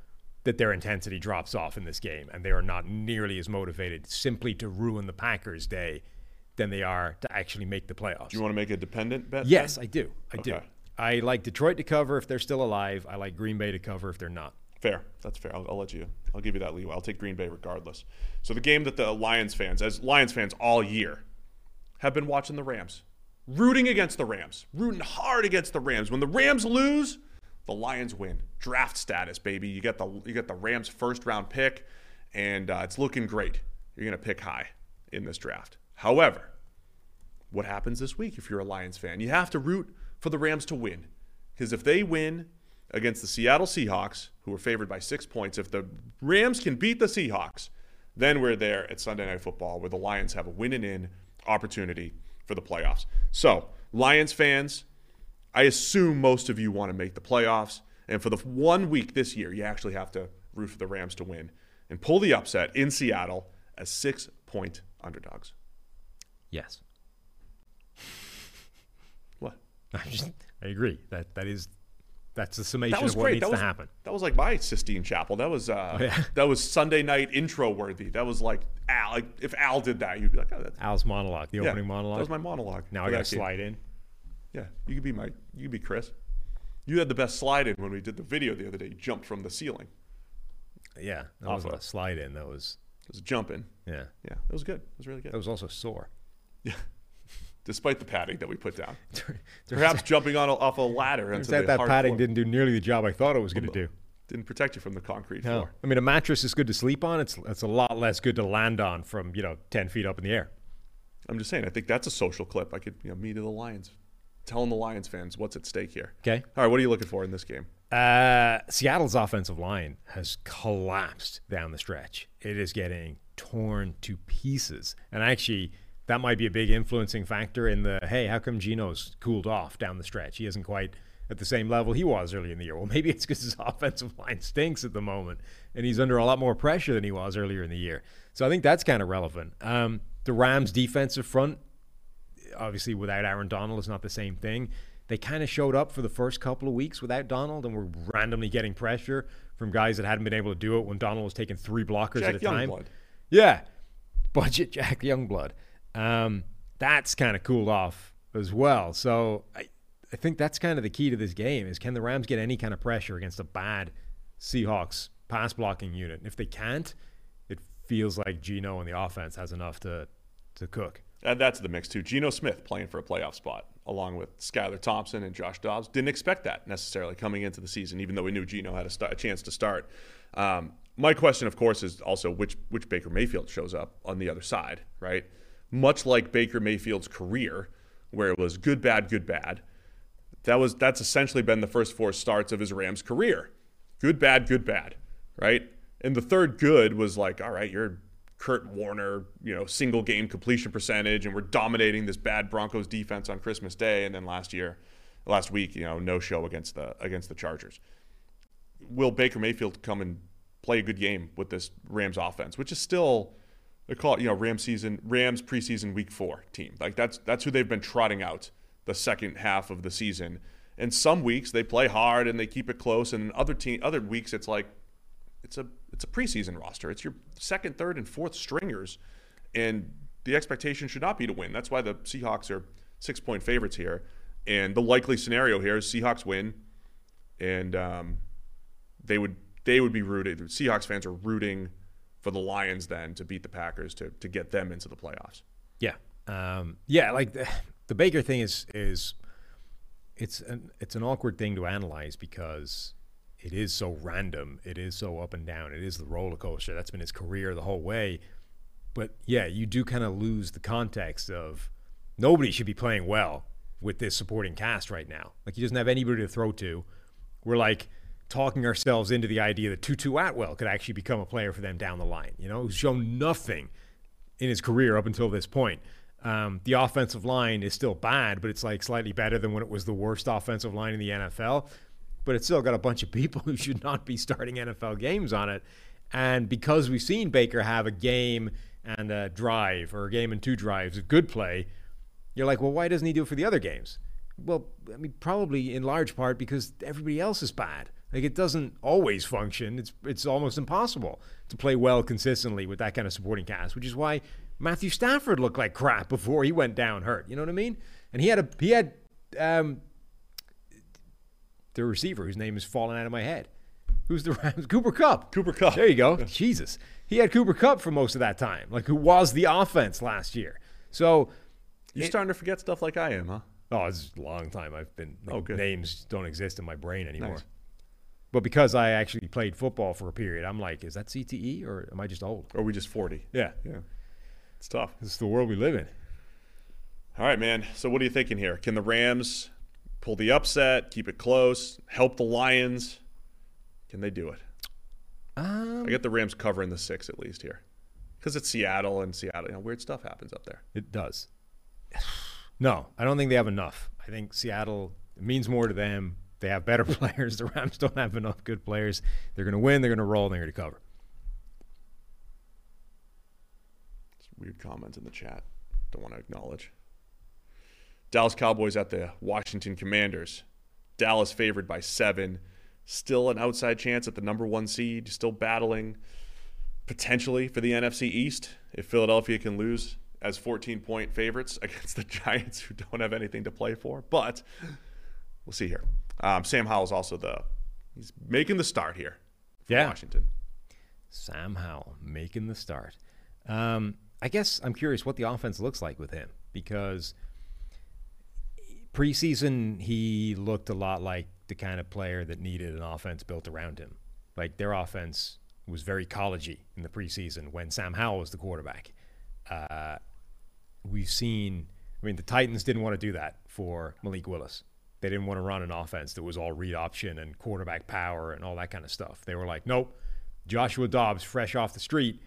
that their intensity drops off in this game and they are not nearly as motivated simply to ruin the Packers' day than they are to actually make the playoffs. Do you want to make a dependent bet? Yes, then? I do. I do. I like Detroit to cover if they're still alive. I like Green Bay to cover if they're not. Fair. That's fair. I'll, I'll let you. I'll give you that leeway. I'll take Green Bay regardless. So the game that the Lions fans, as Lions fans all year, have been watching the Rams, rooting against the Rams, rooting hard against the Rams. When the Rams lose, the Lions win. Draft status, baby. You get the you get the Rams first round pick, and uh, it's looking great. You're gonna pick high in this draft. However, what happens this week if you're a Lions fan? You have to root for the Rams to win. Because if they win against the Seattle Seahawks, who are favored by six points, if the Rams can beat the Seahawks, then we're there at Sunday Night Football where the Lions have a win and in opportunity for the playoffs. So, Lions fans, I assume most of you want to make the playoffs. And for the one week this year, you actually have to root for the Rams to win and pull the upset in Seattle as six point underdogs. Yes. What? I just I agree. That that is that's the summation That was of what great. needs That was, to happen. that was like my Sistine Chapel. That was uh, Oh, yeah. that was Sunday night intro worthy. That was like Al. Like if Al did that, you'd be like, oh, that's Al's monologue, the yeah, opening monologue. That was my monologue. now I got to slide in. Yeah, you could be my. You could be Chris. You had the best slide in when we did the video the other day. You jumped from the ceiling. Yeah, that Off wasn't of- a slide in. That was It was a jump in. yeah. Yeah, it was good. It was really good. That was also sore. yeah. Despite the padding that we put down, perhaps jumping on a, off a ladder into out the that hard padding floor didn't do nearly the job I thought it was going to do. didn't protect you from the concrete No, floor. I mean a mattress is good to sleep on. It's it's a lot less good to land on from you know ten feet up in the air. I'm just saying. I think that's a social clip. I could, you know, me to the Lions, telling the Lions fans what's at stake here. Okay. All right, what are you looking for in this game? Uh, Seattle's offensive line has collapsed down the stretch. It is getting torn to pieces. And actually, that might be a big influencing factor in the hey, how come Geno's cooled off down the stretch? He isn't quite at the same level he was early in the year. Well, maybe it's because his offensive line stinks at the moment and he's under a lot more pressure than he was earlier in the year. So I think that's kind of relevant. Um, the Rams' defensive front obviously without Aaron Donald is not the same thing. They kind of showed up for the first couple of weeks without Donald and were randomly getting pressure from guys that hadn't been able to do it when Donald was taking three blockers Jack at a time. Youngblood. Yeah, budget Jack Youngblood. Um, that's kind of cooled off as well. So I, I think that's kind of the key to this game is can the Rams get any kind of pressure against a bad Seahawks pass blocking unit? And if they can't, it feels like Geno and the offense has enough to to cook. Add that to the mix too. Geno Smith playing for a playoff spot along with Skylar Thompson and Josh Dobbs. Didn't expect that necessarily coming into the season, even though we knew Geno had a, a chance to start. Um, my question, of course, is also which which Baker Mayfield shows up on the other side, right? Much like Baker Mayfield's career, where it was good, bad, good, bad. That was that's essentially been the first four starts of his Rams career. Good, bad, good, bad, right? And the third good was like, all right, you're Kurt Warner, you know, single game completion percentage, and we're dominating this bad Broncos defense on Christmas Day. And then last year, last week, you know, no show against the against the Chargers. Will Baker Mayfield come and play a good game with this Rams offense, which is still they call it you know Rams season Rams preseason week four team. Like that's that's who they've been trotting out the second half of the season. And some weeks they play hard and they keep it close, and other team other weeks it's like it's a it's a preseason roster. It's your second, third, and fourth stringers, and the expectation should not be to win. That's why the Seahawks are six point favorites here. And the likely scenario here is Seahawks win, and um, they would they would be rooted. Seahawks fans are rooting for the Lions then to beat the Packers to to get them into the playoffs. Yeah, um, yeah. Like the, the Baker thing is is it's an it's an awkward thing to analyze because it is so random. It is so up and down. It is the roller coaster. That's been his career the whole way. But yeah, you do kind of lose the context of nobody should be playing well with this supporting cast right now. Like he doesn't have anybody to throw to. We're like talking ourselves into the idea that Tutu Atwell could actually become a player for them down the line. You know, who's shown nothing in his career up until this point. Um, the offensive line is still bad, but it's like slightly better than when it was the worst offensive line in the NFL. But it's still got a bunch of people who should not be starting NFL games on it. And because we've seen Baker have a game and a drive or a game and two drives, a good play, you're like, well, why doesn't he do it for the other games? Well, I mean, probably in large part because everybody else is bad. Like it doesn't always function. It's it's almost impossible to play well consistently with that kind of supporting cast, which is why Matthew Stafford looked like crap before he went down hurt. You know what I mean? And he had a he had um, the receiver whose name is falling out of my head. Who's the Rams? Cooper Kupp. Cooper Kupp. There you go. Jesus. He had Cooper Kupp for most of that time, like who was the offense last year. So You're starting to forget stuff like I am, huh? Oh, it's a long time. I've been Oh, good. names don't exist in my brain anymore. Nice. But because I actually played football for a period, I'm like, is that CTE or am I just old? Or are we just 40? Yeah, Yeah. It's tough. this is the world we live in. All right, man. So what are you thinking here? Can the Rams pull the upset, keep it close, help the Lions? Can they do it? Um, I get the Rams covering the six at least here. Because it's Seattle and Seattle, you know, weird stuff happens up there. It does. No, I don't think they have enough. I think Seattle means more to them. They have better players. The Rams don't have enough good players. They're going to win. They're going to roll. And they're going to cover. It's weird comments in the chat. Don't want to acknowledge. Dallas Cowboys at the Washington Commanders. Dallas favored by seven. Still an outside chance at the number one seed. Still battling potentially for the NFC East if Philadelphia can lose as 14 point favorites against the Giants who don't have anything to play for. But we'll see here. Um, Sam Howell's also the he's making the start here for Yeah. Washington. Sam Howell making the start. Um, I guess I'm curious what the offense looks like with him because preseason he looked a lot like the kind of player that needed an offense built around him. Like their offense was very collegey in the preseason when Sam Howell was the quarterback. Uh, we've seen. I mean, the Titans didn't want to do that for Malik Willis. They didn't want to run an offense that was all read option and quarterback power and all that kind of stuff. They were like, nope, Joshua Dobbs, fresh off the street,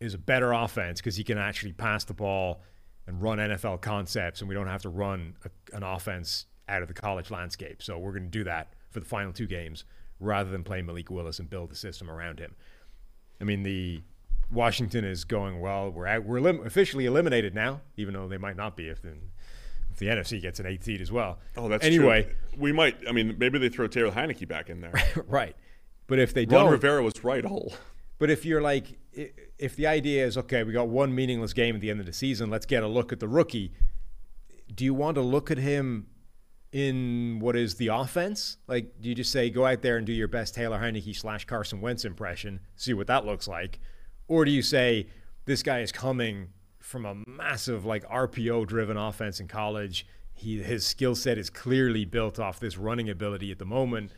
is a better offense because he can actually pass the ball and run NFL concepts, and we don't have to run a, an offense out of the college landscape. So we're going to do that for the final two games rather than play Malik Willis and build the system around him. I mean, the Washington is going well. We're out, we're elim- officially eliminated now, even though they might not be if the, if the NFC gets an eighth seed as well. Oh, that's anyway. true. We might. I mean, maybe they throw Taylor Heinicke back in there. right. But if they Ron don't, Rivera was right all. But if you're like, if the idea is, okay, we got one meaningless game at the end of the season, let's get a look at the rookie. Do you want to look at him in what is the offense? Like, do you just say, go out there and do your best Taylor Heinicke slash Carson Wentz impression, see what that looks like? Or do you say, this guy is coming from a massive, like, RPO driven offense in college? He, his skill set is clearly built off this running ability at the moment.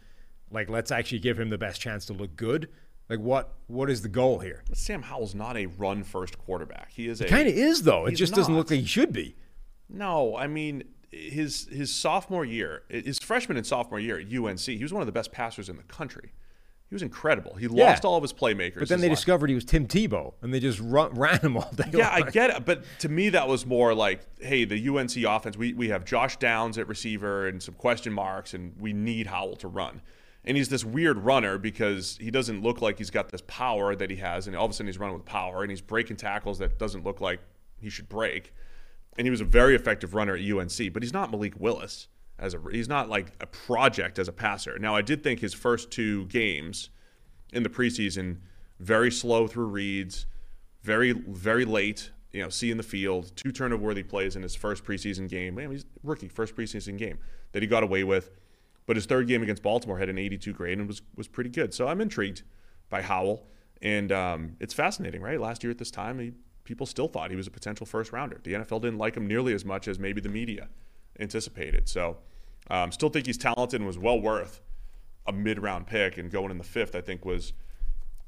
Like, let's actually give him the best chance to look good. Like, what what is the goal here? Sam Howell's not a run first quarterback. He is a Kind of is though. It just doesn't look like he should be. No, I mean his his sophomore year, his freshman and sophomore year at UNC, he was one of the best passers in the country. He was incredible. He Yeah. lost all of his playmakers. But then they last- discovered he was Tim Tebow, and they just run, ran him all day. Yeah, I get it. But to me, that was more like, hey, the UNC offense, we, we have Josh Downs at receiver and some question marks, and we need Howell to run. And he's this weird runner because he doesn't look like he's got this power that he has. And all of a sudden he's running with power and he's breaking tackles that doesn't look like he should break. And he was a very effective runner at UNC, but he's not Malik Willis as a he's not like a project as a passer. Now I did think his first two games in the preseason very slow through reads, very very late, you know, seeing the field, two turnover worthy plays in his first preseason game. Man, he's rookie first preseason game that he got away with. But his third game against Baltimore had an 82 grade and was was pretty good. So I'm intrigued by Howell, and um, it's fascinating, right? Last year at this time, he, people still thought he was a potential first rounder. The NFL didn't like him nearly as much as maybe the media anticipated. So um, still think he's talented and was well worth a mid round pick. And going in the fifth, I think was,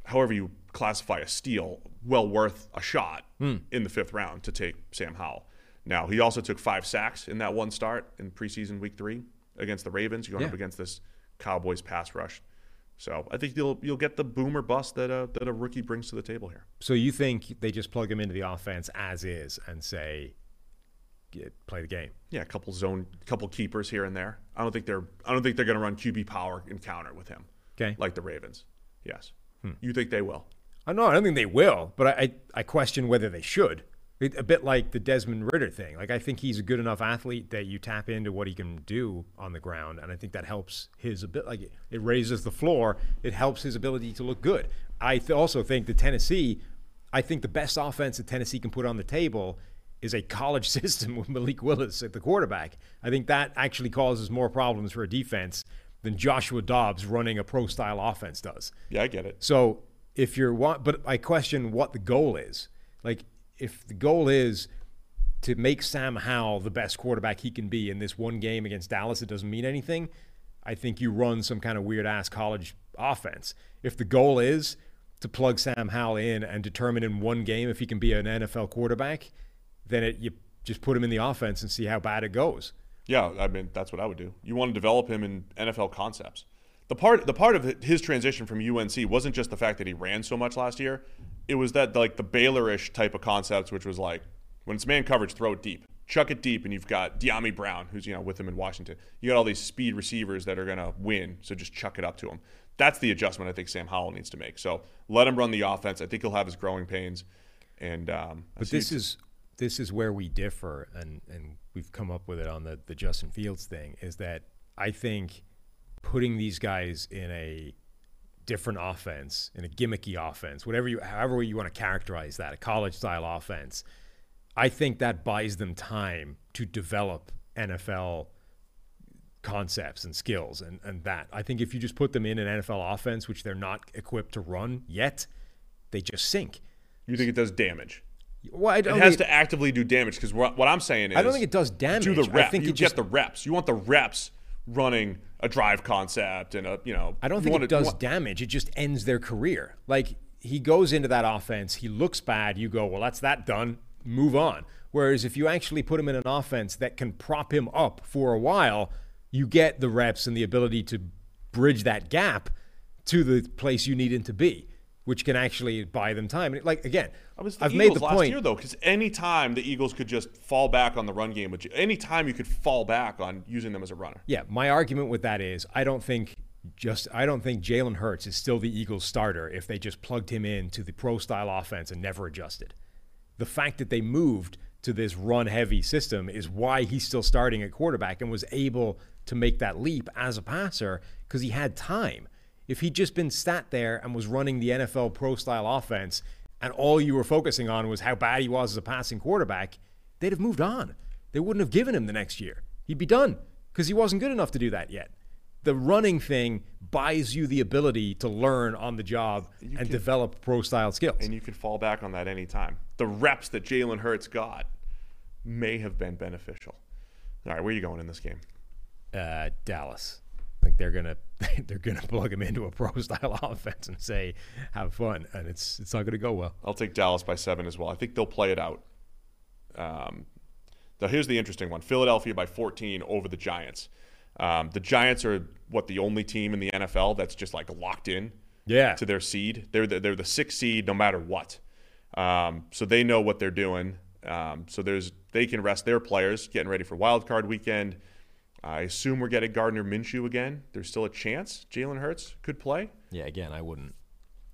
however you classify a steal, well worth a shot Hmm. in the fifth round to take Sam Howell. Now, he also took five sacks in that one start in preseason week three against the Ravens, You're going Yeah. up against this Cowboys pass rush. So I think you'll you'll get the boomer bust that a, that a rookie brings to the table here. So you think they just plug him into the offense as is and say, get, play the game? Yeah, a couple zone, couple keepers here and there. I don't think they're I don't think they're going to run QB power and counter with him. Okay. like the Ravens. Yes, Hmm. you think they will? I know. I don't think they will, but I, I, I question whether they should. A bit like the Desmond Ridder thing. Like I think he's a good enough athlete that you tap into what he can do on the ground, and I think that helps his ability. Like it raises the floor. It helps his ability to look good. I th- also think the Tennessee. I think the best offense that Tennessee can put on the table is a college system with Malik Willis at the quarterback. I think that actually causes more problems for a defense than Joshua Dobbs running a pro style offense does. Yeah, I get it. So if you're but I question what the goal is. Like if the goal is to make Sam Howell the best quarterback he can be in this one game against Dallas, it doesn't mean anything. I think you run some kind of weird ass college offense. If the goal is to plug Sam Howell in and determine in one game if he can be an NFL quarterback, then it, you just put him in the offense and see how bad it goes. Yeah, I mean that's what I would do. You want to develop him in NFL concepts. The part the part of his transition from UNC wasn't just the fact that he ran so much last year. It was that like the Baylorish type of concepts, which was like when it's man coverage, throw it deep, chuck it deep, and you've got Dyami Brown, who's you know with him in Washington. You got all these speed receivers that are gonna win, so just chuck it up to him. That's the adjustment I think Sam Howell needs to make. So let him run the offense. I think he'll have his growing pains. And um, But this is this is where we differ, and and we've come up with it on the the Justin Fields thing. Is that I think putting these guys in a different offense, in a gimmicky offense, whatever you, however you want to characterize that, a college style offense, I think that buys them time to develop NFL concepts and skills and, and that. I think if you just put them in an NFL offense, which they're not equipped to run yet, they just sink. you think it does damage. Well, I It don't has think- to actively do damage because what, what I'm saying is I don't think it does damage. Do the I think you it just- get the reps. You want the reps running a drive concept and a you know. I don't think it does damage. It just ends their career. Like he goes into that offense, he looks bad. You go, well, that's that done. Move on. Whereas if you actually put him in an offense that can prop him up for a while, you get the reps and the ability to bridge that gap to the place you need him to be, which can actually buy them time. And like again, I was the I've Eagles made the last point. year though, because any time the Eagles could just fall back on the run game, which any time you could fall back on using them as a runner. Yeah, my argument with that is I don't think just I don't think Jalen Hurts is still the Eagles starter if they just plugged him into the pro style offense and never adjusted. The fact that they moved to this run heavy system is why he's still starting at quarterback and was able to make that leap as a passer because he had time. If he'd just been sat there and was running the NFL pro style offense and all you were focusing on was how bad he was as a passing quarterback, they'd have moved on. They wouldn't have given him the next year. He'd be done because he wasn't good enough to do that yet. The running thing buys you the ability to learn on the job and can- develop pro style skills. and you could fall back on that anytime. The reps that Jalen Hurts got may have been beneficial. All right, where are you going in this game? uh, Dallas. Like they're gonna they're gonna plug him into a pro style offense and say have fun, and it's it's not gonna go well. I'll take Dallas by seven as well. I think they'll play it out. Um, now here's the interesting one: Philadelphia by 14 over the Giants. Um, the Giants are what the only team in the NFL that's just like locked in Yeah. to their seed. They're the, they're the sixth seed no matter what. Um, so they know what they're doing. Um, so there's they can rest their players getting ready for wild card weekend. I assume we're getting Gardner Minshew again. There's still a chance Jalen Hurts could play. Yeah, again, I wouldn't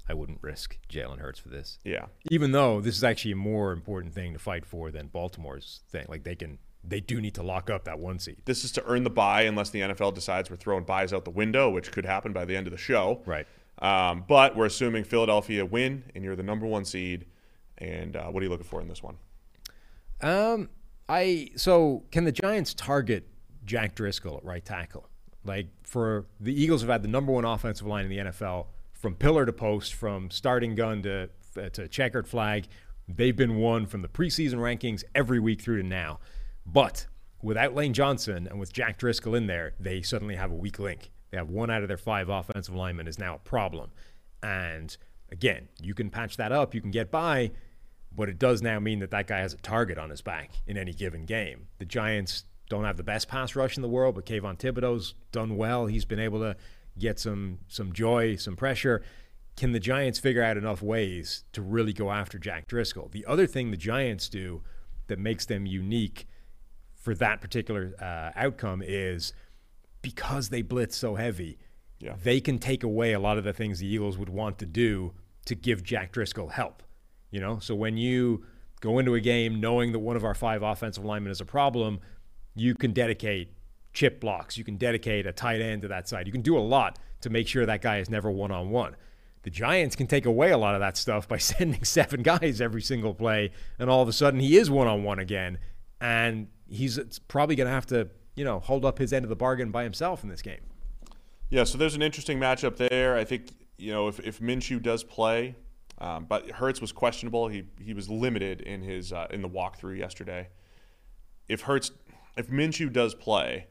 I wouldn't risk Jalen Hurts for this. Yeah. Even though this is actually a more important thing to fight for than Baltimore's thing. Like they can they do need to lock up that one seed. This is to earn the buy unless the NFL decides we're throwing buys out the window, which could happen by the end of the show. Right. Um, but we're assuming Philadelphia win and you're the number one seed. And uh, what are you looking for in this one? Um, I so can the Giants target Jack Driscoll at right tackle? Like for the Eagles have had the number one offensive line in the NFL from pillar to post, from starting gun to uh, to checkered flag. They've been one from the preseason rankings every week through to now. But without Lane Johnson and with Jack Driscoll in there, they suddenly have a weak link. They have one out of their five offensive linemen is now a problem. And again, you can patch that up, you can get by, but it does now mean that that guy has a target on his back in any given game. The Giants don't have the best pass rush in the world, but Kayvon Thibodeaux's done well. He's been able to get some some joy, some pressure. Can the Giants figure out enough ways to really go after Jack Driscoll? The other thing the Giants do that makes them unique for that particular uh, outcome is because they blitz so heavy, yeah. they can take away a lot of the things the Eagles would want to do to give Jack Driscoll help. You know, so when you go into a game knowing that one of our five offensive linemen is a problem, you can dedicate chip blocks. You can dedicate a tight end to that side. You can do a lot to make sure that guy is never one on one. The Giants can take away a lot of that stuff by sending seven guys every single play, and all of a sudden he is one on one again, and he's probably going to have to, you know, hold up his end of the bargain by himself in this game. Yeah, so there's an interesting matchup there. I think you know if if Minshew does play, um, but Hurts was questionable. He he was limited in his uh, in the walkthrough yesterday. If Hurts, if Minshew does play,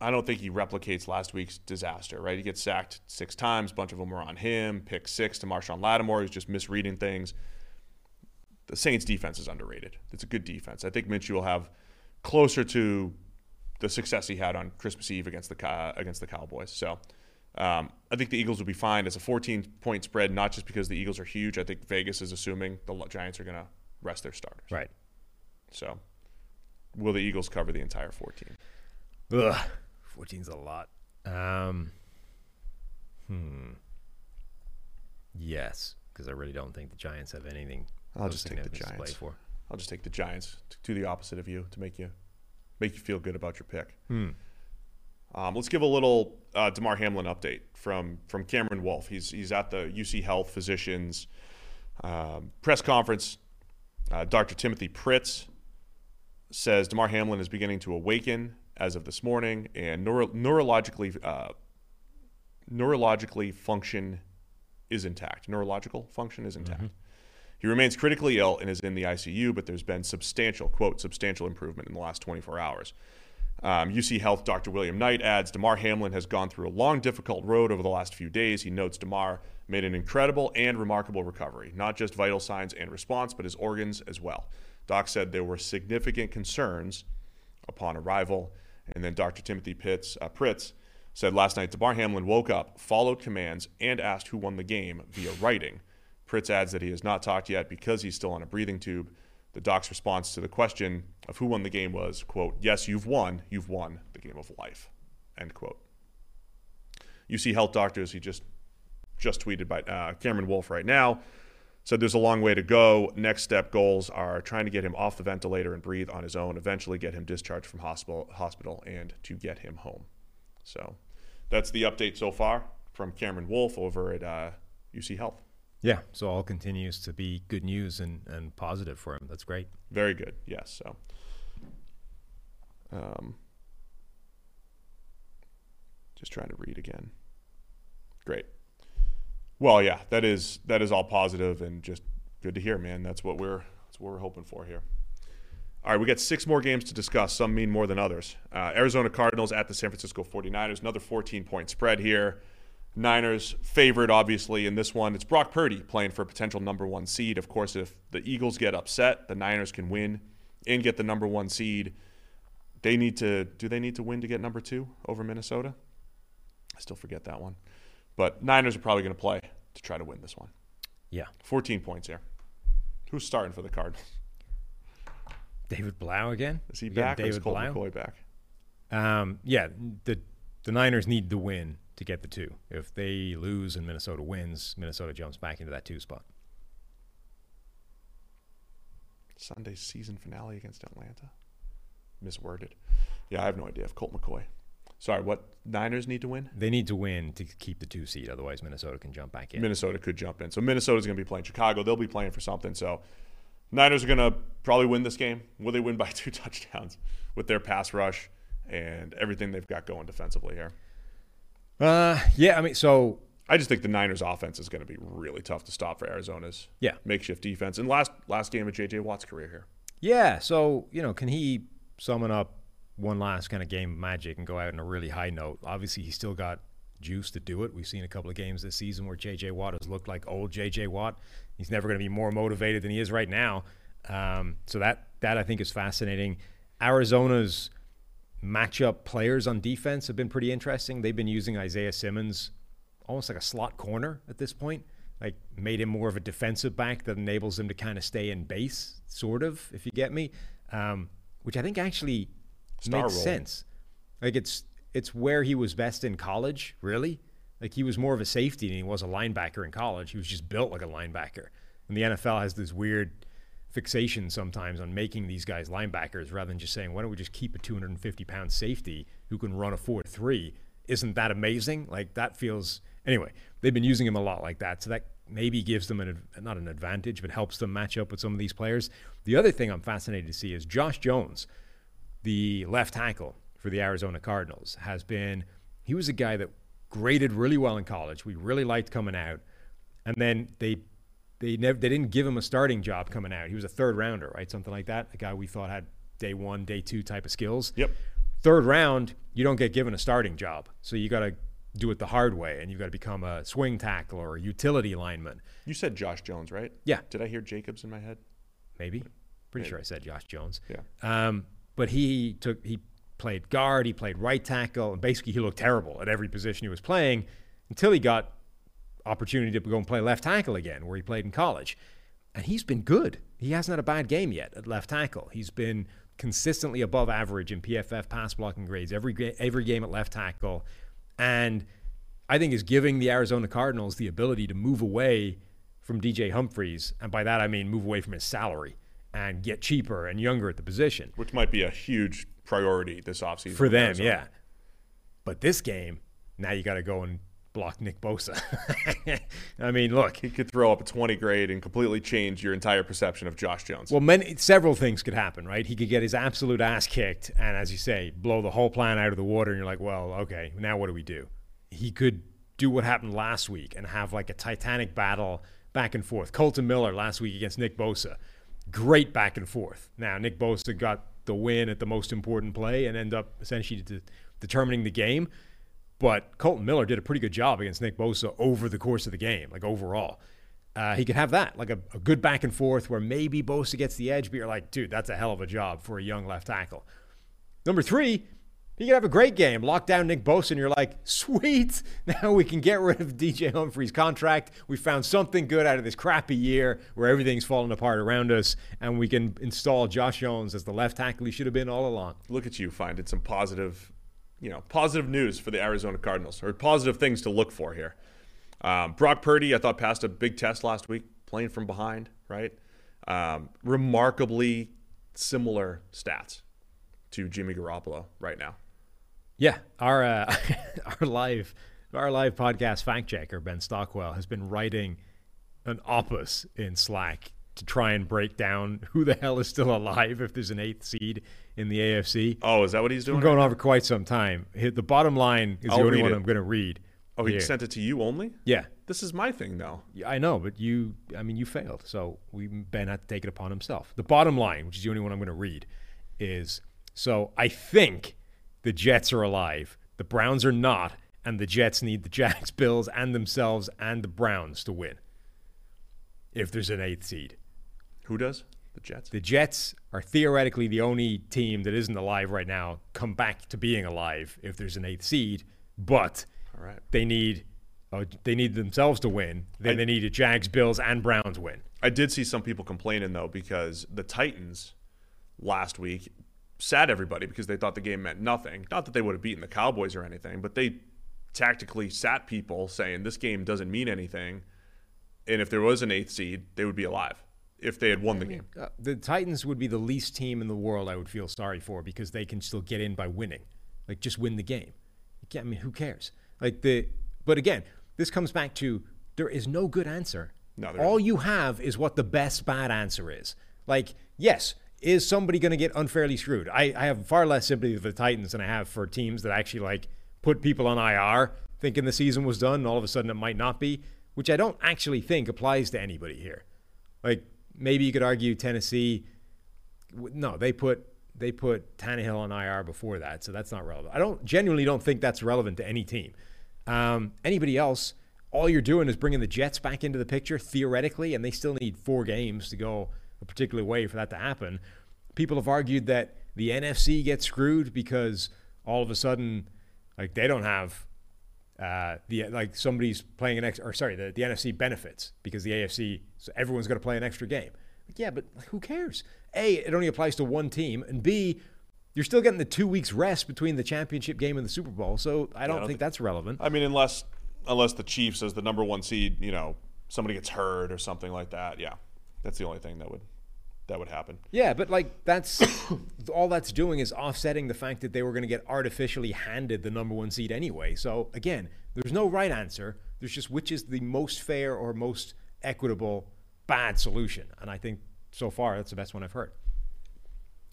I don't think he replicates last week's disaster. Right, he gets sacked six times. A bunch of them were on him. Pick six to Marshon Lattimore. He's just misreading things. The Saints' defense is underrated. It's a good defense. I think Minshew will have closer to the success he had on Christmas Eve against the uh, against the Cowboys. So um, I think the Eagles will be fine. It's a 14 point spread, not just because the Eagles are huge. I think Vegas is assuming the Giants are going to rest their starters. Right. So will the Eagles cover the entire 14? Ugh, 14's a lot. Um, hmm. Yes, because I really don't think the Giants have anything. I'll just take the Giants. For. I'll just take the Giants to the opposite of you to make you make you feel good about your pick. Hmm. Um, let's give a little uh, Damar Hamlin update from from Cameron Wolfe. He's he's at the UC Health physicians um, press conference. Uh, Dr. Timothy Pritts says Damar Hamlin is beginning to awaken as of this morning, and neuro- neurologically uh, neurologically function is intact. Neurological function is intact. Mm-hmm. He remains critically ill and is in the ICU, but there's been substantial, quote, substantial improvement in the last 24 hours. Um, UC Health Dr. William Knight adds Damar Hamlin has gone through a long, difficult road over the last few days. He notes Damar made an incredible and remarkable recovery, not just vital signs and response, but his organs as well. Doc said there were significant concerns upon arrival. And then Dr. Timothy Pitts, uh, Pritts said last night Damar Hamlin woke up, followed commands, and asked who won the game via writing. Pritts adds that he has not talked yet because he's still on a breathing tube. The doc's response to the question of who won the game was, quote, yes, you've won. You've won the game of life, end quote. UC Health doctors, he just just tweeted by uh, Cameron Wolfe right now, said there's a long way to go. Next step goals are trying to get him off the ventilator and breathe on his own, eventually get him discharged from hospital, hospital and to get him home. So that's the update so far from Cameron Wolfe over at uh, UC Health. Yeah, so all continues to be good news and, and positive for him. That's great. Very good. Yes. So, um, just trying to read again. Great. Well, yeah, that is that is all positive and just good to hear, man. That's what we're that's what we're hoping for here. All right, we got six more games to discuss. Some mean more than others. Uh, Arizona Cardinals at the San Francisco 49ers. Another 14 point spread here. Niners favored, obviously, in this one. It's Brock Purdy playing for a potential number one seed. Of course, if the Eagles get upset, the Niners can win and get the number one seed. They need to, do they need to win to get number two over Minnesota? I still forget that one. But Niners are probably going to play to try to win this one. Yeah. 14 points here. Who's starting for the Cardinals? David Blough again? Is he back David or is Colt Blough? McCoy back? Um, yeah, the the Niners need the win to get the two. If they lose and Minnesota wins, Minnesota jumps back into that two spot. Sunday season finale against Atlanta. Misworded. Yeah, I have no idea. If Colt McCoy. Sorry, what Niners need to win? They need to win to keep the two seed. Otherwise, Minnesota can jump back in. Minnesota could jump in. So Minnesota's going to be playing Chicago. They'll be playing for something. So Niners are going to probably win this game. Will they win by two touchdowns with their pass rush and everything they've got going defensively here? Uh, yeah. I mean, so I just think the Niners' offense is going to be really tough to stop for Arizona's Yeah. makeshift defense. And last last game of JJ Watt's career here. yeah. So you know, can he summon up one last kind of game of magic and go out on a really high note? Obviously, he's still got juice to do it. We've seen a couple of games this season where JJ Watt has looked like old JJ Watt. He's never going to be more motivated than he is right now. Um, so that that I think is fascinating. Arizona's matchup players on defense have been pretty interesting. They've been using Isaiah Simmons almost like a slot corner at this point, like made him more of a defensive back that enables him to kind of stay in base, sort of, if you get me. Um, which I think actually Star makes role. sense. Like it's it's where he was best in college, really. Like he was more of a safety than he was a linebacker in college. He was just built like a linebacker. And the NFL has this weird fixation sometimes on making these guys linebackers rather than just saying, why don't we just keep a 250 pound safety who can run a 4 3? Isn't that amazing? Like that feels. Anyway, they've been using him a lot like that. So that maybe gives them an, not an advantage, but helps them match up with some of these players. The other thing I'm fascinated to see is Josh Jones, the left tackle for the Arizona Cardinals, has been. He was a guy that graded really well in college. We really liked coming out. And then they they never they didn't give him a starting job coming out. He was a third rounder, right? Something like that. A guy we thought had day one, day two type of skills. Yep. Third round, you don't get given a starting job. So you got to do it the hard way and you've got to become a swing tackle or a utility lineman. You said Josh Jones, right? Yeah. Did I hear Jacobs in my head? Maybe. Pretty Maybe. sure I said Josh Jones. Yeah. Um, but he took he played guard, he played right tackle, and basically he looked terrible at every position he was playing until he got opportunity to go and play left tackle again, where he played in college. And he's been good. He hasn't had a bad game yet at left tackle. He's been consistently above average in PFF pass blocking grades every every game at left tackle, and I think is giving the Arizona Cardinals the ability to move away from DJ Humphries, and by that I mean move away from his salary and get cheaper and younger at the position Which might be a huge priority this offseason for them, Arizona. yeah. But this game, now you got to go and block Nick Bosa. I mean, look, He could throw up a 20 grade and completely change your entire perception of Josh Jones. well, many several things could happen, right? He could get his absolute ass kicked, and as you say, blow the whole plan out of the water, and you're like, well, okay, now what do we do? He could do what happened last week and have like a titanic battle back and forth. Kolton Miller last week against Nick Bosa, great back and forth. Now Nick Bosa got the win at the most important play and end up essentially de- determining the game. But Kolton Miller did a pretty good job against Nick Bosa over the course of the game, like overall. Uh, he could have that, like a, a good back and forth where maybe Bosa gets the edge, but you're like, dude, that's a hell of a job for a young left tackle. Number three, he could have a great game, lock down Nick Bosa, and you're like, sweet, now we can get rid of DJ Humphries' contract. We found something good out of this crappy year where everything's falling apart around us, and we can install Josh Jones as the left tackle he should have been all along. Look at you finding some positive, you know, positive news for the Arizona Cardinals or positive things to look for here. Um, Brock Purdy, I thought passed a big test last week, playing from behind, right? Um, remarkably similar stats to Jimmy Garoppolo right now. Yeah, our uh, our live our live podcast fact checker Ben Stockwell has been writing an opus in Slack to try and break down who the hell is still alive if there's an eighth seed in the AFC. Oh, is that what he's doing? Been going right on for quite some time. The bottom line is I'll the only one it. I'm going to read. Oh, he here. sent it to you only? Yeah, This is my thing, now. Yeah, I know, but you, I mean, you failed. So we Ben had to take it upon himself. The bottom line, which is the only one I'm going to read, is so I think the Jets are alive. The Browns are not, and the Jets need the Jags, Bills, and themselves and the Browns to win. If there's an eighth seed, Who does? The Jets. the Jets are theoretically the only team that isn't alive right now. Come back to being alive if there's an eighth seed, but All right. they need. Uh, they need themselves to win. Then I- they need a Jags, Bills, and Browns win. I did see some people complaining though because the Titans last week sat everybody because they thought the game meant nothing. Not that they would have beaten the Cowboys or anything, but they tactically sat people saying this game doesn't mean anything. And if there was an eighth seed, they would be alive if they had won the game. Uh, the Titans would be the least team in the world I would feel sorry for because they can still get in by winning. Like just win the game. I mean, who cares? Like the but again, this comes back to there is no good answer. No, All isn't. you have is what the best bad answer is. Like, yes, is somebody going to get unfairly screwed? I, I have far less sympathy for the Titans than I have for teams that actually like put people on IR thinking the season was done and all of a sudden it might not be, which I don't actually think applies to anybody here. Like maybe you could argue Tennessee. No, they put they put Tannehill on IR before that, so that's not relevant. I don't genuinely don't think that's relevant to any team. Um, anybody else, all you're doing is bringing the Jets back into the picture theoretically, and they still need four games to go a particular way for that to happen. People have argued that the NFC gets screwed because all of a sudden, like they don't have uh, the like somebody's playing an ex or sorry, the, the NFC benefits because the AFC so everyone's going to play an extra game. Like, yeah, but who cares? A, it only applies to one team, and B, you're still getting the two weeks rest between the championship game and the Super Bowl. So I don't, don't think thi- that's relevant. I mean, unless unless the Chiefs as the number one seed, you know, somebody gets hurt or something like that. Yeah, that's the only thing that would that would happen. Yeah, but like that's all that's doing is offsetting the fact that they were going to get artificially handed the number one seed anyway. So again, there's no right answer. There's just which is the most fair or most equitable bad solution. And I think so far that's the best one I've heard.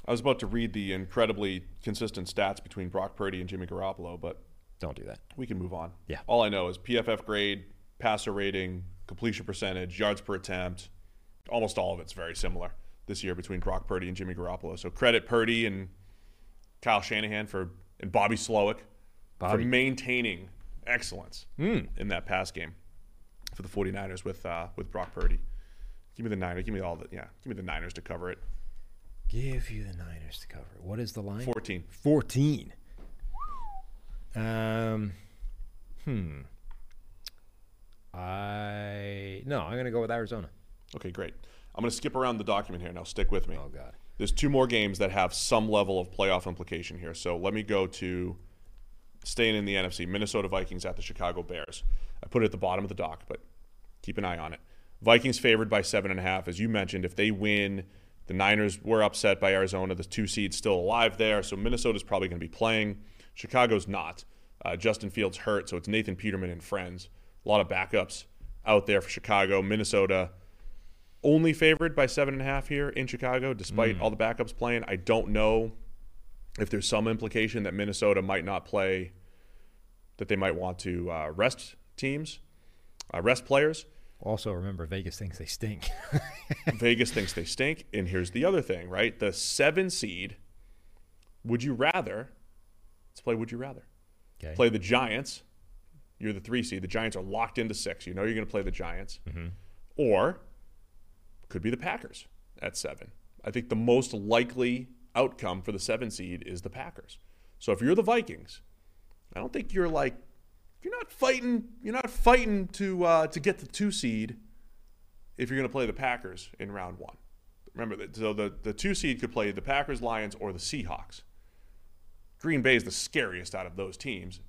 I was about to read the incredibly consistent stats between Brock Purdy and Jimmy Garoppolo, but Don't do that. we can move on. Yeah. All I know is PFF grade, passer rating, completion percentage, yards per attempt. Almost all of it's very similar this year between Brock Purdy and Jimmy Garoppolo. So credit Purdy and Kyle Shanahan for and Bobby Slowik for maintaining excellence in that pass game for the 49ers with uh, with Brock Purdy. Give me the Niners. Give me all the yeah. Give me the Niners to cover it. Give you the Niners to cover. It. What is the line? 14. 14. Um, hmm. I no, I'm gonna go with Arizona. Okay, great. I'm going to skip around the document here. Now, stick with me. Oh God. There's two more games that have some level of playoff implication here. So let me go to staying in the NFC Minnesota Vikings at the Chicago Bears. I put it at the bottom of the doc, but keep an eye on it. Vikings favored by seven and a half. As you mentioned, if they win, the Niners were upset by Arizona. The two seed's still alive there. So Minnesota's probably going to be playing. Chicago's not. Uh, Justin Fields hurt, so it's Nathan Peterman and friends. A lot of backups out there for Chicago. Minnesota only favored by seven and a half here in Chicago, despite all the backups playing. I don't know if there's some implication that Minnesota might not play, that they might want to uh, rest teams, uh, rest players. Also, remember Vegas thinks they stink. Vegas thinks they stink. And here's the other thing, right? The seven seed, would you rather, let's play Would You Rather. okay. Play the Giants. You're the three seed. The Giants are locked into six. You know you're going to play the Giants. Or could be the Packers at seven. I think the most likely outcome for the seven seed is the Packers. So if you're the Vikings, I don't think you're like if you're not fighting. You're not fighting to uh, to get the two seed if you're going to play the Packers in round one. Remember that. So the the two seed could play the Packers, Lions, or the Seahawks. Green Bay is the scariest out of those teams,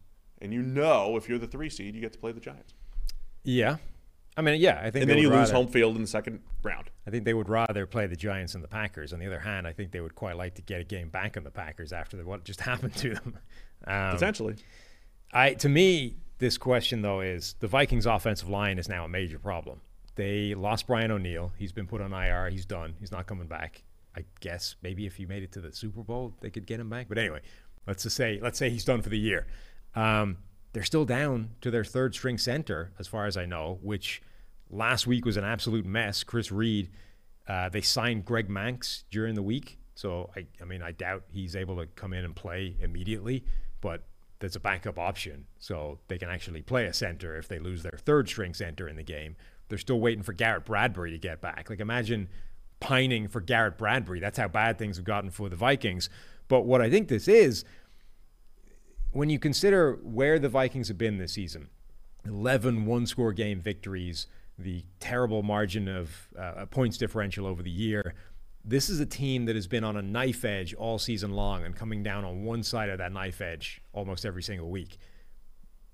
and you know if you're the three seed, you get to play the Giants, yeah. I mean, yeah. I think. and then you would lose rather- home field in the second round. I think they would rather play the Giants and the Packers. On the other hand, I think they would quite like to get a game back on the Packers after the, what just happened to them. Um, Potentially, I to me, this question though is the Vikings' offensive line is now a major problem. They lost Brian O'Neill. He's been put on IR. He's done. He's not coming back. I guess maybe if he made it to the Super Bowl, they could get him back. But anyway, let's just say let's say he's done for the year. Um, they're still down to their third string center, as far as I know, which last week was an absolute mess. Chris Reed, uh, they signed Greg Mancz during the week, so I, I mean, I doubt he's able to come in and play immediately, but there's a backup option, so they can actually play a center if they lose their third string center in the game. They're still waiting for Garrett Bradbury to get back. Like imagine pining for Garrett Bradbury. That's how bad things have gotten for the Vikings. But what I think this is, when you consider where the Vikings have been this season 11 one score game victories, the terrible margin of uh, points differential over the year, this is a team that has been on a knife edge all season long and coming down on one side of that knife edge almost every single week.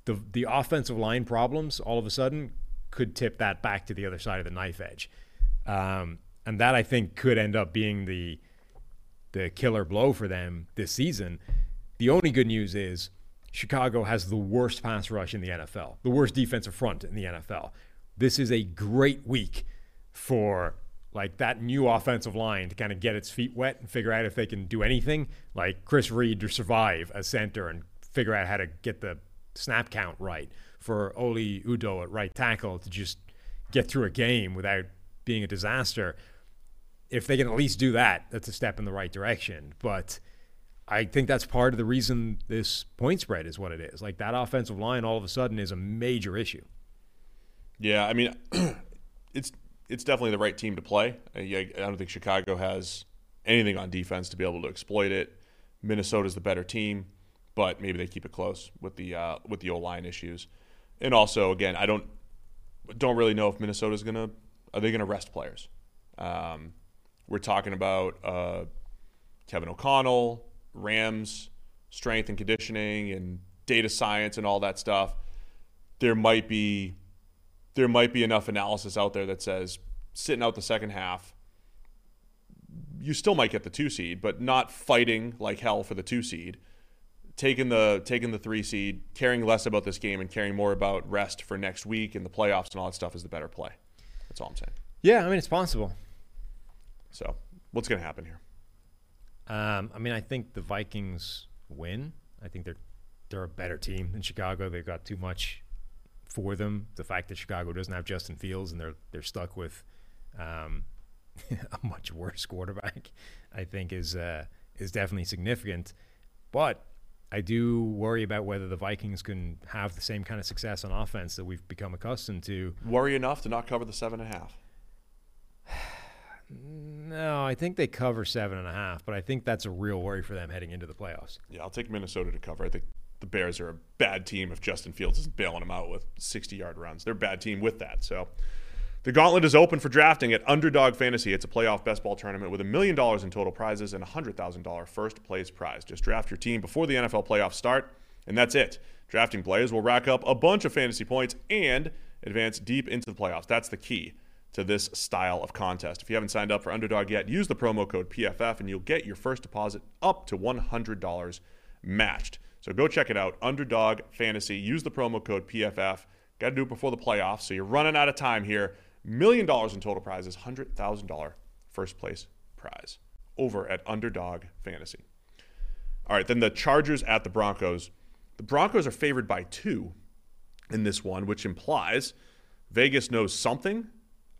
The the offensive line problems all of a sudden could tip that back to the other side of the knife edge, um, and that I think could end up being the the killer blow for them this season. The only good news is Chicago has the worst pass rush in the NFL, the worst defensive front in the NFL. This is a great week for like that new offensive line to kind of get its feet wet and figure out if they can do anything, like Chris Reed to survive as center and figure out how to get the snap count right for Oli Udoh at right tackle to just get through a game without being a disaster. If they can at least do that, that's a step in the right direction. But I think that's part of the reason this point spread is what it is. Like that offensive line all of a sudden is a major issue. Yeah, I mean, it's it's definitely the right team to play. I don't think Chicago has anything on defense to be able to exploit it. Minnesota's the better team, but maybe they keep it close with the uh, with the O line issues. And also, again, I don't don't really know if Minnesota's gonna are they gonna rest players. Um, we're talking about uh, Kevin O'Connell, Rams strength and conditioning, and data science and all that stuff. There might be there might be enough analysis out there that says sitting out the second half, you still might get the two seed, but not fighting like hell for the two seed. Taking the taking the three seed, caring less about this game and caring more about rest for next week and the playoffs and all that stuff is the better play. That's all I'm saying. Yeah, I mean it's possible. So what's going to happen here? Um, I mean, I think the Vikings win. I think they're they're a better team than Chicago. They've got too much for them. The fact that Chicago doesn't have Justin Fields and they're they're stuck with um, a much worse quarterback, I think is uh, is definitely significant. But I do worry about whether the Vikings can have the same kind of success on offense that we've become accustomed to. Worry enough to not cover the seven and a half. No, I think they cover seven and a half, but I think that's a real worry for them heading into the playoffs. Yeah, I'll take Minnesota to cover. I think the Bears are a bad team if Justin Fields isn't bailing them out with 60 yard runs. They're a bad team with that. So the gauntlet is open for drafting at Underdog Fantasy. It's a playoff best ball tournament with a million dollars in total prizes and a $100,000 first place prize. Just draft your team before the NFL playoffs start, and that's it. Drafting players will rack up a bunch of fantasy points and advance deep into the playoffs. That's the key to this style of contest. If you haven't signed up for Underdog yet, use the promo code PFF and you'll get your first deposit up to $100 matched. So go check it out. Underdog Fantasy. Use the promo code PFF. Got to do it before the playoffs. So you're running out of time here. Million dollars in total prizes, $100,000 first place prize over at Underdog Fantasy. All right, then the Chargers at the Broncos. The Broncos are favored by two in this one, which implies Vegas knows something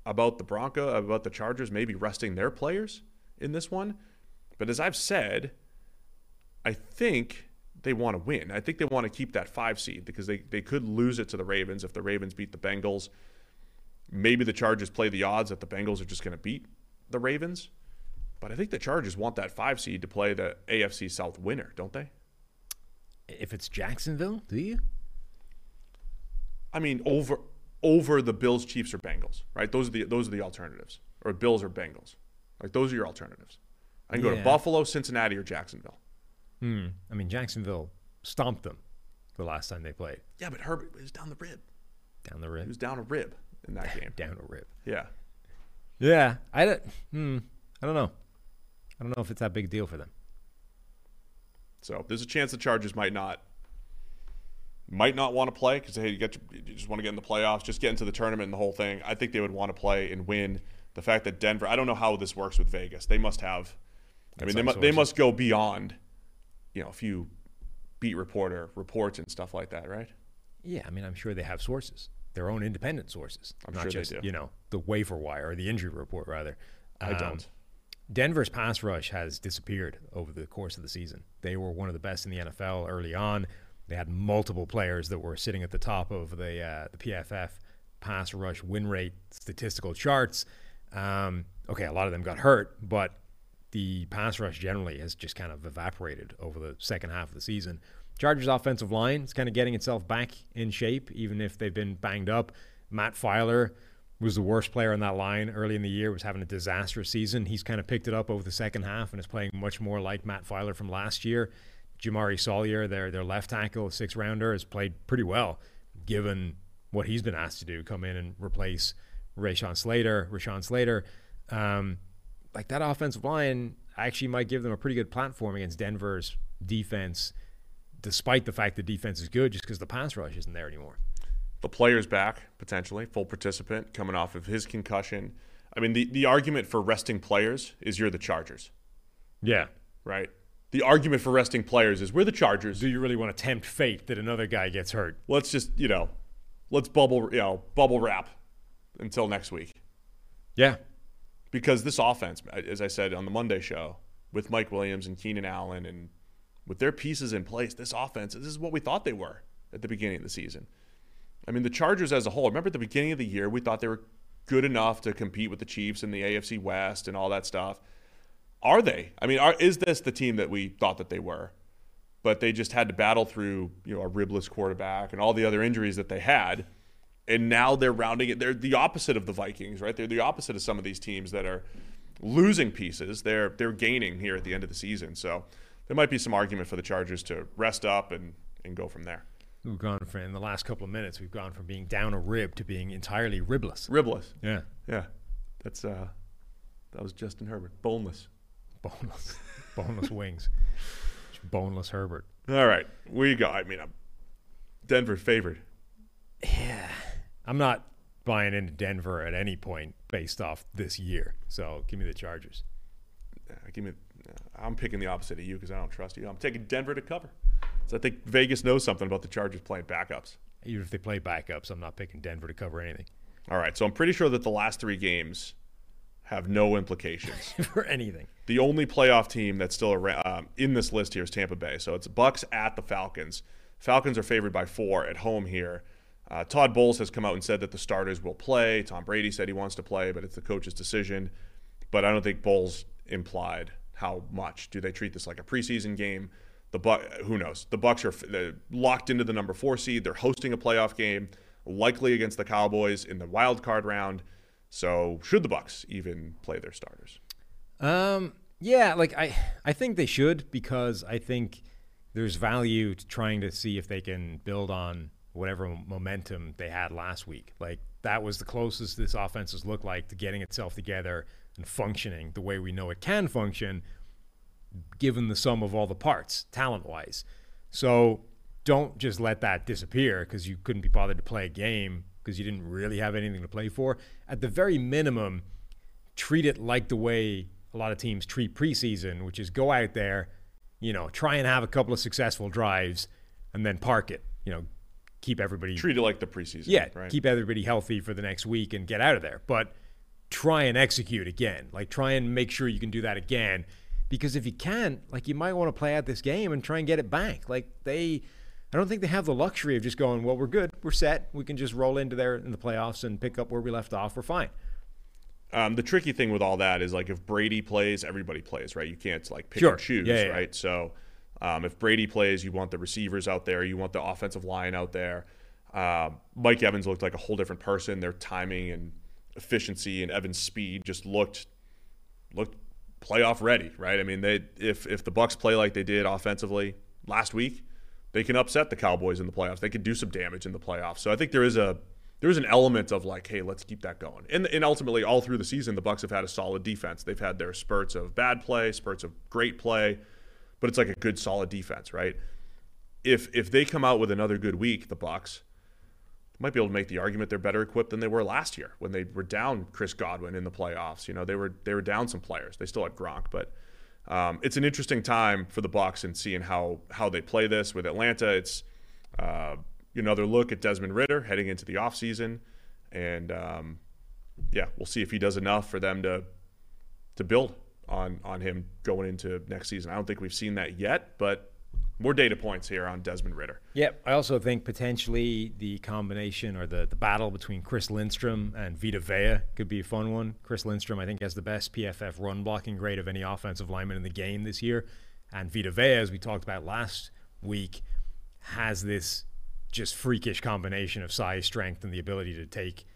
about the Bronco, about the Chargers maybe resting their players in this one. But as I've said, I think they want to win. I think they want to keep that five seed because they, they could lose it to the Ravens if the Ravens beat the Bengals. Maybe the Chargers play the odds that the Bengals are just going to beat the Ravens. But I think the Chargers want that five seed to play the AFC South winner, don't they? If it's Jacksonville, do you? I mean, over over the Bills, Chiefs, or Bengals, right? Those are the those are the alternatives, or Bills or Bengals. Like those are your alternatives. I can go to Buffalo, Cincinnati, or Jacksonville. Hmm. I mean, Jacksonville stomped them the last time they played. Yeah, but Herbert was down the rib. Down the rib. He was down a rib in that game. down a rib. Yeah. Yeah. I don't. Hmm. I don't know. I don't know if it's that big a deal for them. So there's a chance the Chargers might not might not want to play because hey, you, get you just want to get in the playoffs, just get into the tournament and the whole thing. I think they would want to play and win. The fact that Denver, I don't know how this works with Vegas. They must have. I mean, they, mu- they must go beyond, you know, a few beat reporter reports and stuff like that, right? Yeah, I mean, I'm sure they have sources, their own independent sources. I'm not sure just, they do. You know, the waiver wire or the injury report, rather. I Um, don't. Denver's pass rush has disappeared over the course of the season. They were one of the best in the NFL early on. They had multiple players that were sitting at the top of the uh, the PFF pass rush win rate statistical charts. Um, okay, a lot of them got hurt, but the pass rush generally has just kind of evaporated over the second half of the season. Chargers offensive line is kind of getting itself back in shape, even if they've been banged up. Matt Feiler was the worst player on that line early in the year, was having a disastrous season. He's kind of picked it up over the second half and is playing much more like Matt Feiler from last year. Jamaree Salyer, their their left tackle, six rounder, has played pretty well given what he's been asked to do, come in and replace Rashawn Slater, Rashawn Slater. Um, like that offensive line actually might give them a pretty good platform against Denver's defense, despite the fact the defense is good, just because the pass rush isn't there anymore. The player's back, potentially, full participant, coming off of his concussion. I mean, the, the argument for resting players is you're the Chargers. Yeah. Right? The argument for resting players is we're the Chargers. Do you really want to tempt fate that another guy gets hurt? Let's just, you know, let's bubble, you know, bubble wrap until next week. Yeah. Because this offense, as I said on the Monday show, with Mike Williams and Keenan Allen and with their pieces in place, this offense, this is what we thought they were at the beginning of the season. I mean, the Chargers as a whole, remember at the beginning of the year, we thought they were good enough to compete with the Chiefs in the AFC West and all that stuff. Are they? I mean, are, is this the team that we thought that they were? But they just had to battle through, you know, a ribless quarterback and all the other injuries that they had. And now they're rounding it. They're the opposite of the Vikings, right? They're the opposite of some of these teams that are losing pieces. They're they're gaining here at the end of the season. So there might be some argument for the Chargers to rest up and, and go from there. We've gone from in the last couple of minutes. We've gone from being down a rib to being entirely ribless. Ribless. Yeah. Yeah. That's uh, that was Justin Herbert. Boneless. Boneless. boneless wings. Boneless Herbert. All right. we go? I mean, I'm Denver favored. Yeah. I'm not buying into Denver at any point based off this year. So give me the Chargers. Yeah, give me. I'm picking the opposite of you because I don't trust you. I'm taking Denver to cover. So I think Vegas knows something about the Chargers playing backups. Even if they play backups, I'm not picking Denver to cover anything. All right. So I'm pretty sure that the last three games have no implications for anything. The only playoff team that's still around, um, in this list here is Tampa Bay. So it's Bucs at the Falcons. Falcons are favored by four at home here. Uh, Todd Bowles has come out and said that the starters will play. Tom Brady said he wants to play, but it's the coach's decision. But I don't think Bowles implied how much. Do they treat this like a preseason game? The Buc, who knows? The Bucs are locked into the number four seed. They're hosting a playoff game, likely against the Cowboys in the wild card round. So should the Bucs even play their starters? Um, yeah, like I, I think they should because I think there's value to trying to see if they can build on whatever momentum they had last week. Like that was the closest this offense has looked like to getting itself together and functioning the way we know it can function, given the sum of all the parts, talent wise. So don't just let that disappear because you couldn't be bothered to play a game because you didn't really have anything to play for. At the very minimum, treat it like the way a lot of teams treat preseason, which is go out there, you know, try and have a couple of successful drives and then park it. You know, keep everybody treat it like the preseason. Yeah, right? keep everybody healthy for the next week and get out of there. But try and execute again. Like try and make sure you can do that again. Because if you can't, like you might want to play out this game and try and get it back. Like they I don't think they have the luxury of just going, well, we're good, we're set, we can just roll into there in the playoffs and pick up where we left off. We're fine. Um, the tricky thing with all that is like if Brady plays, everybody plays, right? You can't like pick sure. and choose, yeah, yeah. right? So um, if Brady plays, you want the receivers out there, you want the offensive line out there. Uh, Mike Evans looked like a whole different person. Their timing and efficiency and Evans' speed just looked looked playoff ready, right? I mean, they if if the Bucs play like they did offensively last week, they can upset the Cowboys in the playoffs. They can do some damage in the playoffs. So I think there is a there is an element of like, hey, let's keep that going. And and ultimately, all through the season, the Bucs have had a solid defense. They've had their spurts of bad play, spurts of great play, but it's like a good solid defense, right? If if they come out with another good week, the Bucs might be able to make the argument they're better equipped than they were last year when they were down Chris Godwin in the playoffs. You know, they were they were down some players. They still had Gronk, but um, it's an interesting time for the Bucs and seeing how how they play this with Atlanta. It's uh, another look at Desmond Ridder heading into the offseason. and um, yeah, we'll see if he does enough for them to to build on on him going into next season. I don't think we've seen that yet, but more data points here on Desmond Ridder. Yep. I also think potentially the combination or the, the battle between Chris Lindstrom and Vita Vea could be a fun one. Chris Lindstrom, I think, has the best PFF run blocking grade of any offensive lineman in the game this year. And Vita Vea, as we talked about last week, has this just freakish combination of size, strength, and the ability to take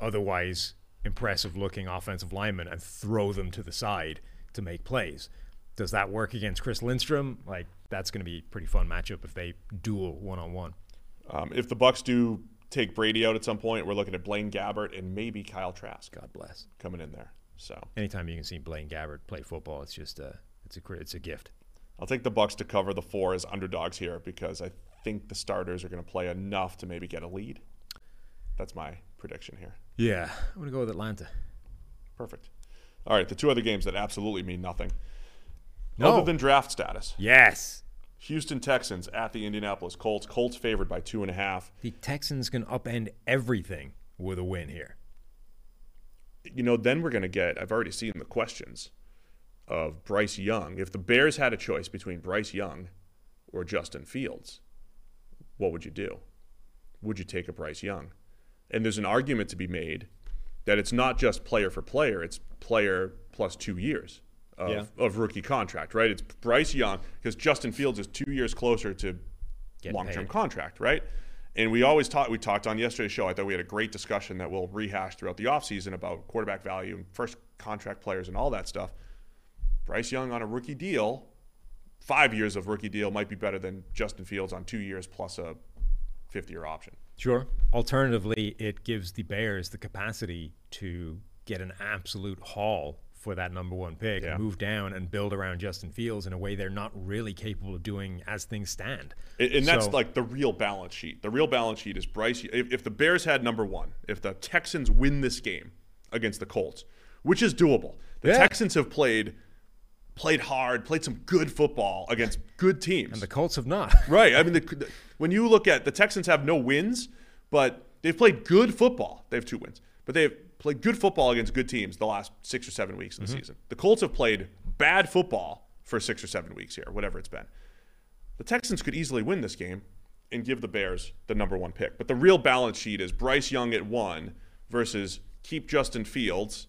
otherwise impressive looking offensive linemen and throw them to the side to make plays. Does that work against Chris Lindstrom? Like that's going to be a pretty fun matchup if they duel one on one. if the Bucs do take Brady out at some point, we're looking at Blaine Gabbert and maybe Kyle Trask God bless. coming in there. So Anytime you can see Blaine Gabbert play football, it's just a it's a cr- it's a gift. I'll take the Bucs to cover the four as underdogs here because I think the starters are going to play enough to maybe get a lead. That's my prediction here. Yeah, I'm gonna go with Atlanta. Perfect. All right, the two other games that absolutely mean nothing, No. other than draft status. Yes, Houston Texans at the Indianapolis Colts. Colts favored by two and a half. the Texans can upend everything with a win here. You know, then we're going to get. I've already seen the questions of Bryce Young. If the Bears had a choice between Bryce Young or Justin Fields, what would you do? Would you take a Bryce Young? And there's an argument to be made that it's not just player for player, it's player plus two years of, Yeah. of rookie contract, right? It's Bryce Young because Justin Fields is two years closer to long term contract, right? And we always talked, we talked on yesterday's show. I thought we had a great discussion that we'll rehash throughout the offseason about quarterback value and first contract players and all that stuff. Bryce Young on a rookie deal, five years of rookie deal might be better than Justin Fields on two years plus a 50 year option. Sure. Alternatively, it gives the Bears the capacity to get an absolute haul for that number one pick, Yeah. move down and build around Justin Fields in a way they're not really capable of doing as things stand. And, and that's like the real balance sheet. The real balance sheet is Bryce. If, if the Bears had number one, if the Texans win this game against the Colts, which is doable, the Yeah. Texans have played played hard, played some good football against good teams. And the Colts have not. right. I mean, the, the- when you look at the Texans have no wins, but they've played good football. They have two wins, but they've played good football against good teams the last six or seven weeks of the mm-hmm. season. The Colts have played bad football for six or seven weeks here, whatever it's been. The Texans could easily win this game and give the Bears the number one pick. But the real balance sheet is Bryce Young at one versus keep Justin Fields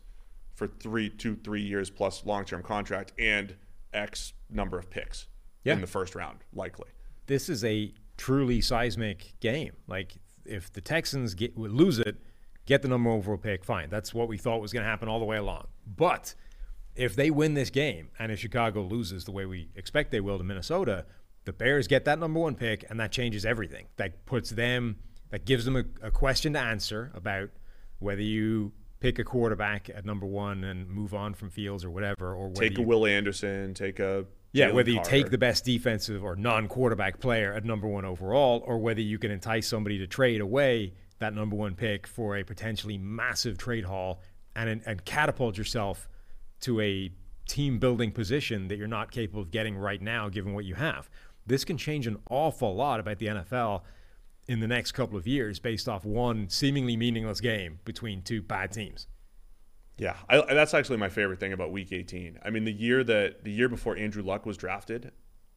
for three, two, three years plus long term contract and X number of picks Yeah. in the first round, likely. this is a truly seismic game. Like if the Texans get lose it, get the number one overall pick, fine. That's what we thought was going to happen all the way along. But if they win this game and if Chicago loses the way we expect they will to Minnesota, the Bears get that number one pick and that changes everything. That puts them that gives them a, a question to answer about whether you pick a quarterback at number one and move on from Fields or whatever, or whether Take a you Will Anderson, take a yeah, whether you take the best defensive or non-quarterback player at number one overall, or whether you can entice somebody to trade away that number one pick for a potentially massive trade haul and and catapult yourself to a team building position that you're not capable of getting right now, given what you have. This can change an awful lot about the NFL in the next couple of years based off one seemingly meaningless game between two bad teams. Yeah, I, that's actually my favorite thing about Week 18. I mean, the year that the year before Andrew Luck was drafted,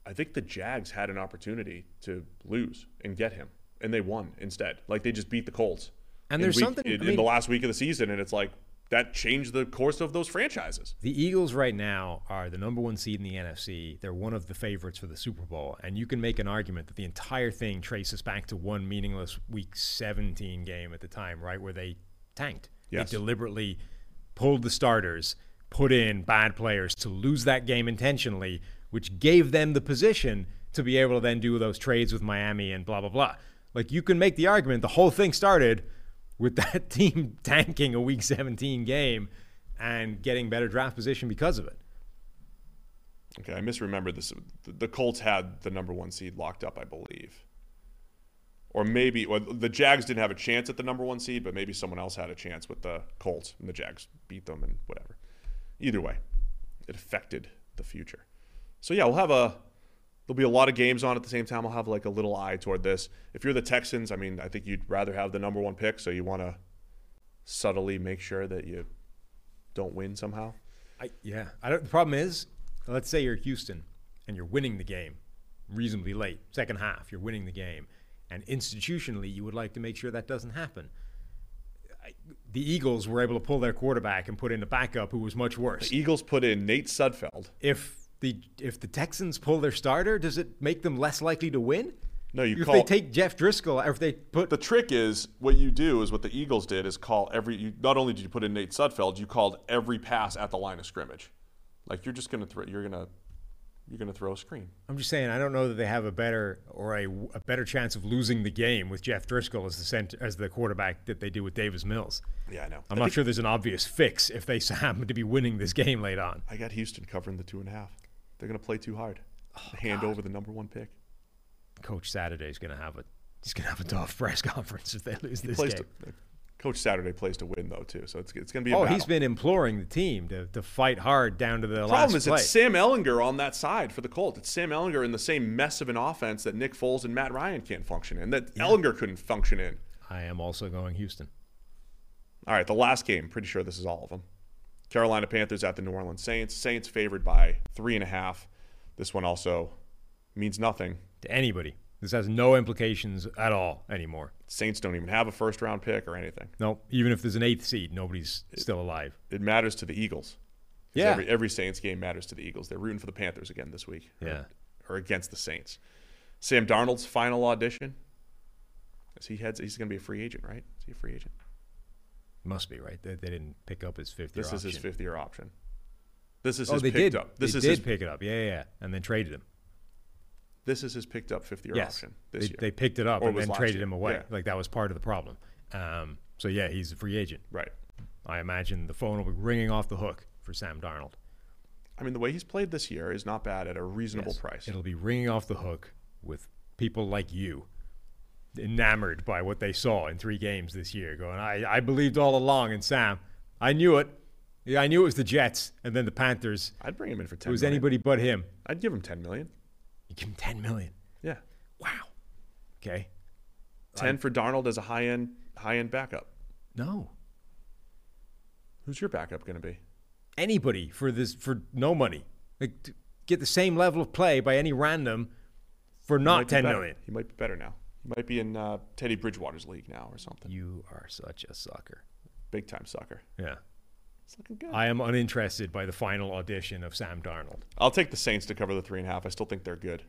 I think the Jags had an opportunity to lose and get him, and they won instead. Like they just beat the Colts. And there's week- something- in, I in the last week of the season, and it's like that changed the course of those franchises. The Eagles right now are the number one seed in the NFC. They're one of the favorites for the Super Bowl. And you can make an argument that the entire thing traces back to one meaningless week 17 game at the time, right? Where they tanked. Yes. They deliberately pulled the starters, put in bad players to lose that game intentionally, which gave them the position to be able to then do those trades with Miami and blah, blah, blah. Like you can make the argument the whole thing started with that team tanking a week 17 game and getting better draft position because of it. Okay, I misremembered this. The- Colts had the number one seed locked up, I believe. Or maybe the Jags didn't have a chance at the number one seed, but maybe someone else had a chance with the Colts, and the Jags beat them, and whatever. Either way, it affected the future. So yeah, we'll have a. There'll be a lot of games on at the same time. I'll have like a little eye toward this. If you're the Texans, I mean, I think you'd rather have the number one pick, so you want to subtly make sure that you don't win somehow. I, yeah. I don't, the problem is, let's say you're Houston and you're winning the game reasonably late, second half, you're winning the game, and institutionally you would like to make sure that doesn't happen. The Eagles were able to pull their quarterback and put in a backup who was much worse. The Eagles put in Nate Sudfeld. If the if the Texans pull their starter, does it make them less likely to win? No, you if call they take Jeff Driskel, or if they put the trick is what you do is what the Eagles did is call every. You, not only did you put in Nate Sudfeld, you called every pass at the line of scrimmage. Like you're just gonna throw. You're gonna you're gonna throw a screen. I'm just saying, I don't know that they have a better or a, a better chance of losing the game with Jeff Driskel as the center, as the quarterback that they do with Davis Mills. Yeah, I know. I'm I not sure there's an obvious fix if they happen to be winning this game late on. I got Houston covering the two and a half. They're gonna play too hard. Oh, Hand over the number one pick. Coach Saturday's going to have a he's going to have a tough press conference if they lose this game. to, Coach Saturday plays to win though too, so it's it's gonna be. A oh, battle. he's been imploring the team to, to fight hard down to the Problem last Problem is, play. it's Sam Ehlinger on that side for the Colts. It's Sam Ehlinger in the same mess of an offense that Nick Foles and Matt Ryan can't function in. That Ehlinger couldn't function in. I am also going Houston. All right, the last game. Pretty sure this is all of them. Carolina Panthers at the New Orleans Saints. Saints favored by three and a half. This one also means nothing. To anybody, this has no implications at all anymore. Saints don't even have a first round pick or anything. No, even if there's an eighth seed, nobody's still alive. It matters to the Eagles. Yeah. Every, every Saints game matters to the Eagles. They're rooting for the Panthers again this week. or- Yeah. Or, against the Saints. Sam Darnold's final audition. Is he heads? He's going to be a free agent, right? Is he a free agent? Must be right. They, they didn't pick up his fifth. This is his option. fifth year option. This is Oh, his they picked did. up. This they is did his pick it up. Yeah, yeah, yeah, and then traded him. this is his picked up fifth year yes, option this they, year. they picked it up Or and then traded year. him away. Yeah. Like that was part of the problem. Um, so yeah, he's a free agent. right. I imagine the phone will be ringing off the hook for Sam Darnold. I mean, the way he's played this year is not bad at a reasonable Yes. price. It'll be ringing off the hook with people like you, enamored by what they saw in three games this year. Going, I, I believed all along in Sam. I knew it. Yeah, I knew it was the Jets and then the Panthers. I'd bring him in for It ten. was million. anybody but him. I'd give him ten million. You give him ten million. Yeah, Wow. Okay. ten for Darnold as a high end high end backup. No. Who's your backup going to be? Anybody for this for no money. Like to get the same level of play by any random for not be million. He might be better now. He might be in uh, Teddy Bridgewater's league now or something. You are such a sucker. Big time sucker. Yeah. It's looking good. I am uninterested by the final audition of Sam Darnold. I'll take the Saints to cover the three and a half. I still think they're good.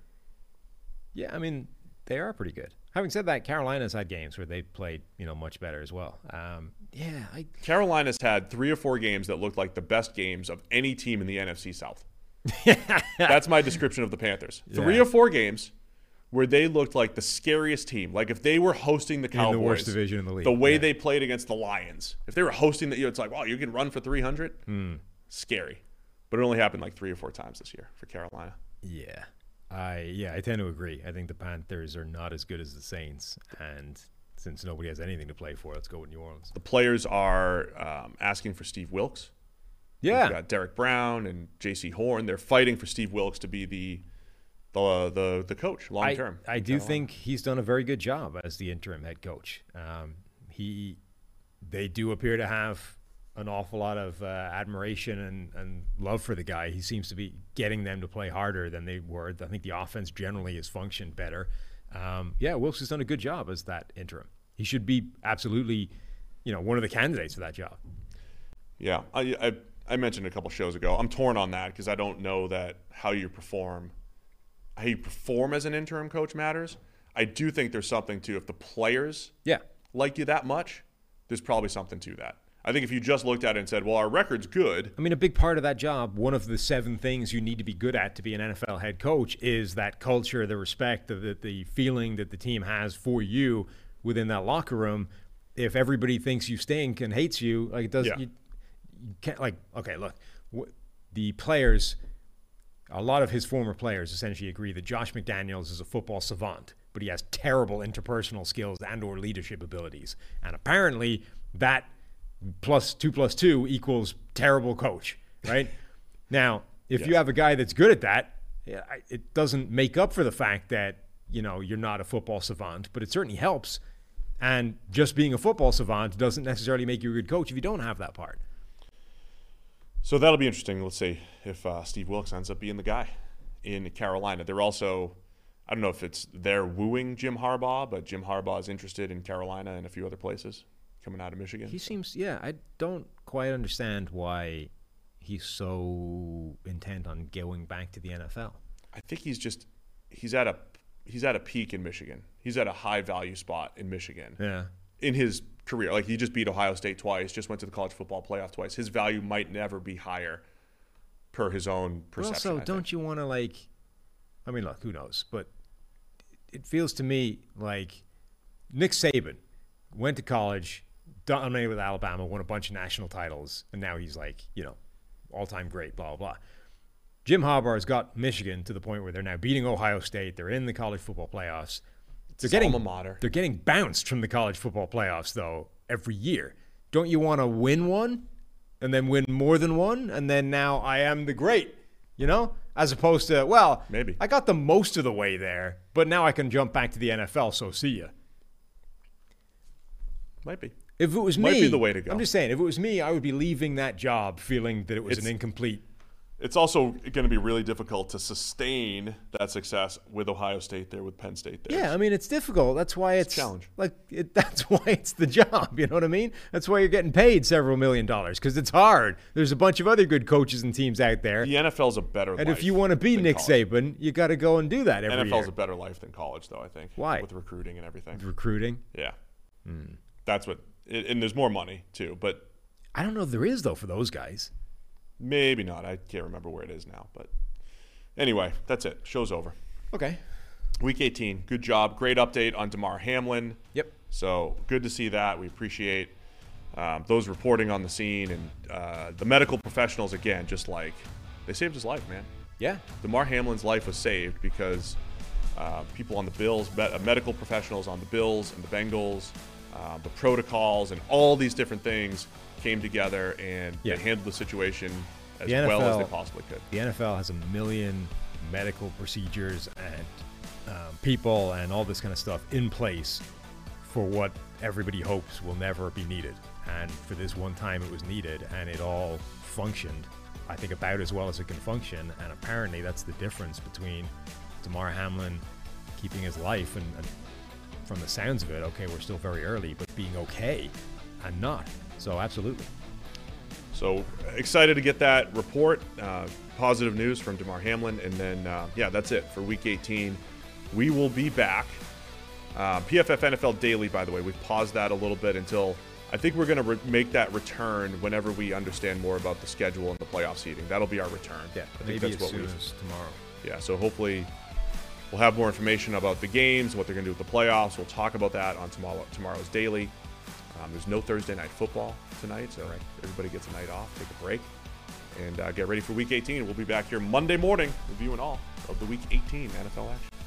Yeah, I mean, they are pretty good. Having said that, Carolina's had games where they played, you know, much better as well. Um, yeah, I, Carolina's had three or four games that looked like the best games of any team in the NFC South. That's my description of the Panthers. Three Yeah. or four games where they looked like the scariest team. Like if they were hosting the Cowboys, in the worst division in the league, The way yeah. they played against the Lions, if they were hosting the, you know, it's like, wow, you can run for 300. Hmm. Scary. But it only happened like three or four times this year for Carolina. yeah, I yeah, I tend to agree. I think the Panthers are not as good as the Saints, and since nobody has anything to play for, let's go with New Orleans. The players are um, asking for Steve Wilks. Yeah, We've got Derrick Brown and Jaycee Horn. They're fighting for Steve Wilks to be the the the, the coach long term. I do think he's done a very good job as the interim head coach. Um, he, they do appear to have an awful lot of uh, admiration and, and love for the guy. He seems to be getting them to play harder than they were. I think the offense generally has functioned better. Um, yeah, Wilks has done a good job as that interim. He should be absolutely, you know, one of the candidates for that job. Yeah, I, I I mentioned a couple shows ago. I'm torn on that because I don't know that how you perform, how you perform as an interim coach matters. I do think there's something to if the players Yeah, like you that much, there's probably something to that. I think if you just looked at it and said, "Well, our record's good," I mean, a big part of that job, one of the seven things you need to be good at to be an NFL head coach is that culture, the respect, the, the, the feeling that the team has for you within that locker room. If everybody thinks you stink and hates you, like it does, Yeah. you, you can't, like, okay, look, wh- the players, a lot of his former players essentially agree that Josh McDaniels is a football savant, but he has terrible interpersonal skills and or leadership abilities. And apparently that plus two plus two equals terrible coach, right? now, if you have a guy that's good at that, it doesn't make up for the fact that, you know, you're not a football savant, but it certainly helps. And just being a football savant doesn't necessarily make you a good coach if you don't have that part. So that'll be interesting. Let's see if uh, Steve Wilks ends up being the guy in Carolina. They're also, I don't know if it's they're wooing Jim Harbaugh, but Jim Harbaugh is interested in Carolina and a few other places coming out of Michigan. He seems, yeah, I don't quite understand why he's so intent on going back to the NFL. I think he's just he's at a he's at a peak in Michigan. He's at a high value spot in Michigan. Yeah. In his career, like he just beat Ohio State twice, just went to the college football playoff twice. His value might never be higher per his own But perception. also, I don't you want to like? I mean, look, who knows? But it feels to me like Nick Saban went to college, dominated with Alabama, won a bunch of national titles, and now he's like, you know, all-time great, blah blah. blah. Jim Harbaugh's got Michigan to the point where they're now beating Ohio State. They're in the college football playoffs. They're getting alma mater. They're getting bounced from the college football playoffs though every year. Don't you want to win one and then win more than one and then now I am the great, you know? As opposed to, well, Maybe. I got the most of the way there, but now I can jump back to the NFL, so see ya. Might be. If it was Might me, be the way to go. I'm just saying, if it was me, I would be leaving that job feeling that it was It's- an incomplete. It's also going to be really difficult to sustain that success with Ohio State there, with Penn State there. Yeah, I mean it's difficult. That's why it's, a challenge. Like it, that's why it's the job. You know what I mean? That's why you're getting paid several million dollars because it's hard. There's a bunch of other good coaches and teams out there, The NFL's a better and if you want to be Nick college. Saban, you got to go and do that every NFL's year. a better life than college, though, I think. Why? With recruiting and everything. Recruiting. Yeah. Hmm. That's what, and there's more money, too, but I don't know if there is though for those guys. Maybe not. I can't remember where it is now. But anyway, that's it. Show's over. Okay. Week 18. Good job. Great update on Damar Hamlin. Yep. So good to see that. We appreciate um, those reporting on the scene and uh, the medical professionals, again, just like they saved his life, man. Yeah. Damar Hamlin's life was saved because uh, people on the Bills, me- uh, medical professionals on the Bills and the Bengals, uh, the protocols, and all these different things came together and Yeah. they handled the situation as The well as they possibly could. The NFL has a million medical procedures and um, people and all this kind of stuff in place for what everybody hopes will never be needed. And for this one time, it was needed, and it all functioned, I think, about as well as it can function. And apparently, that's the difference between Damar Hamlin keeping his life and, and from the sounds of it, okay, we're still very early, but being okay and not. So, absolutely. So excited to get that report. Uh, positive news from Damar Hamlin. And then, uh, yeah, that's it for week 18. We will be back. Uh, PFF NFL Daily, by the way, we've paused that a little bit until I think we're going to re- make that return whenever we understand more about the schedule and the playoff seeding. That'll be our return. Yeah, I think maybe that's as what soon we. as tomorrow. Yeah, so hopefully we'll have more information about the games, what they're going to do with the playoffs. We'll talk about that on tomorrow, tomorrow's daily. Um, there's no Thursday night football tonight, so everybody gets a night off, take a break, and uh, get ready for Week 18. We'll be back here Monday morning, reviewing all of the Week 18 NFL action.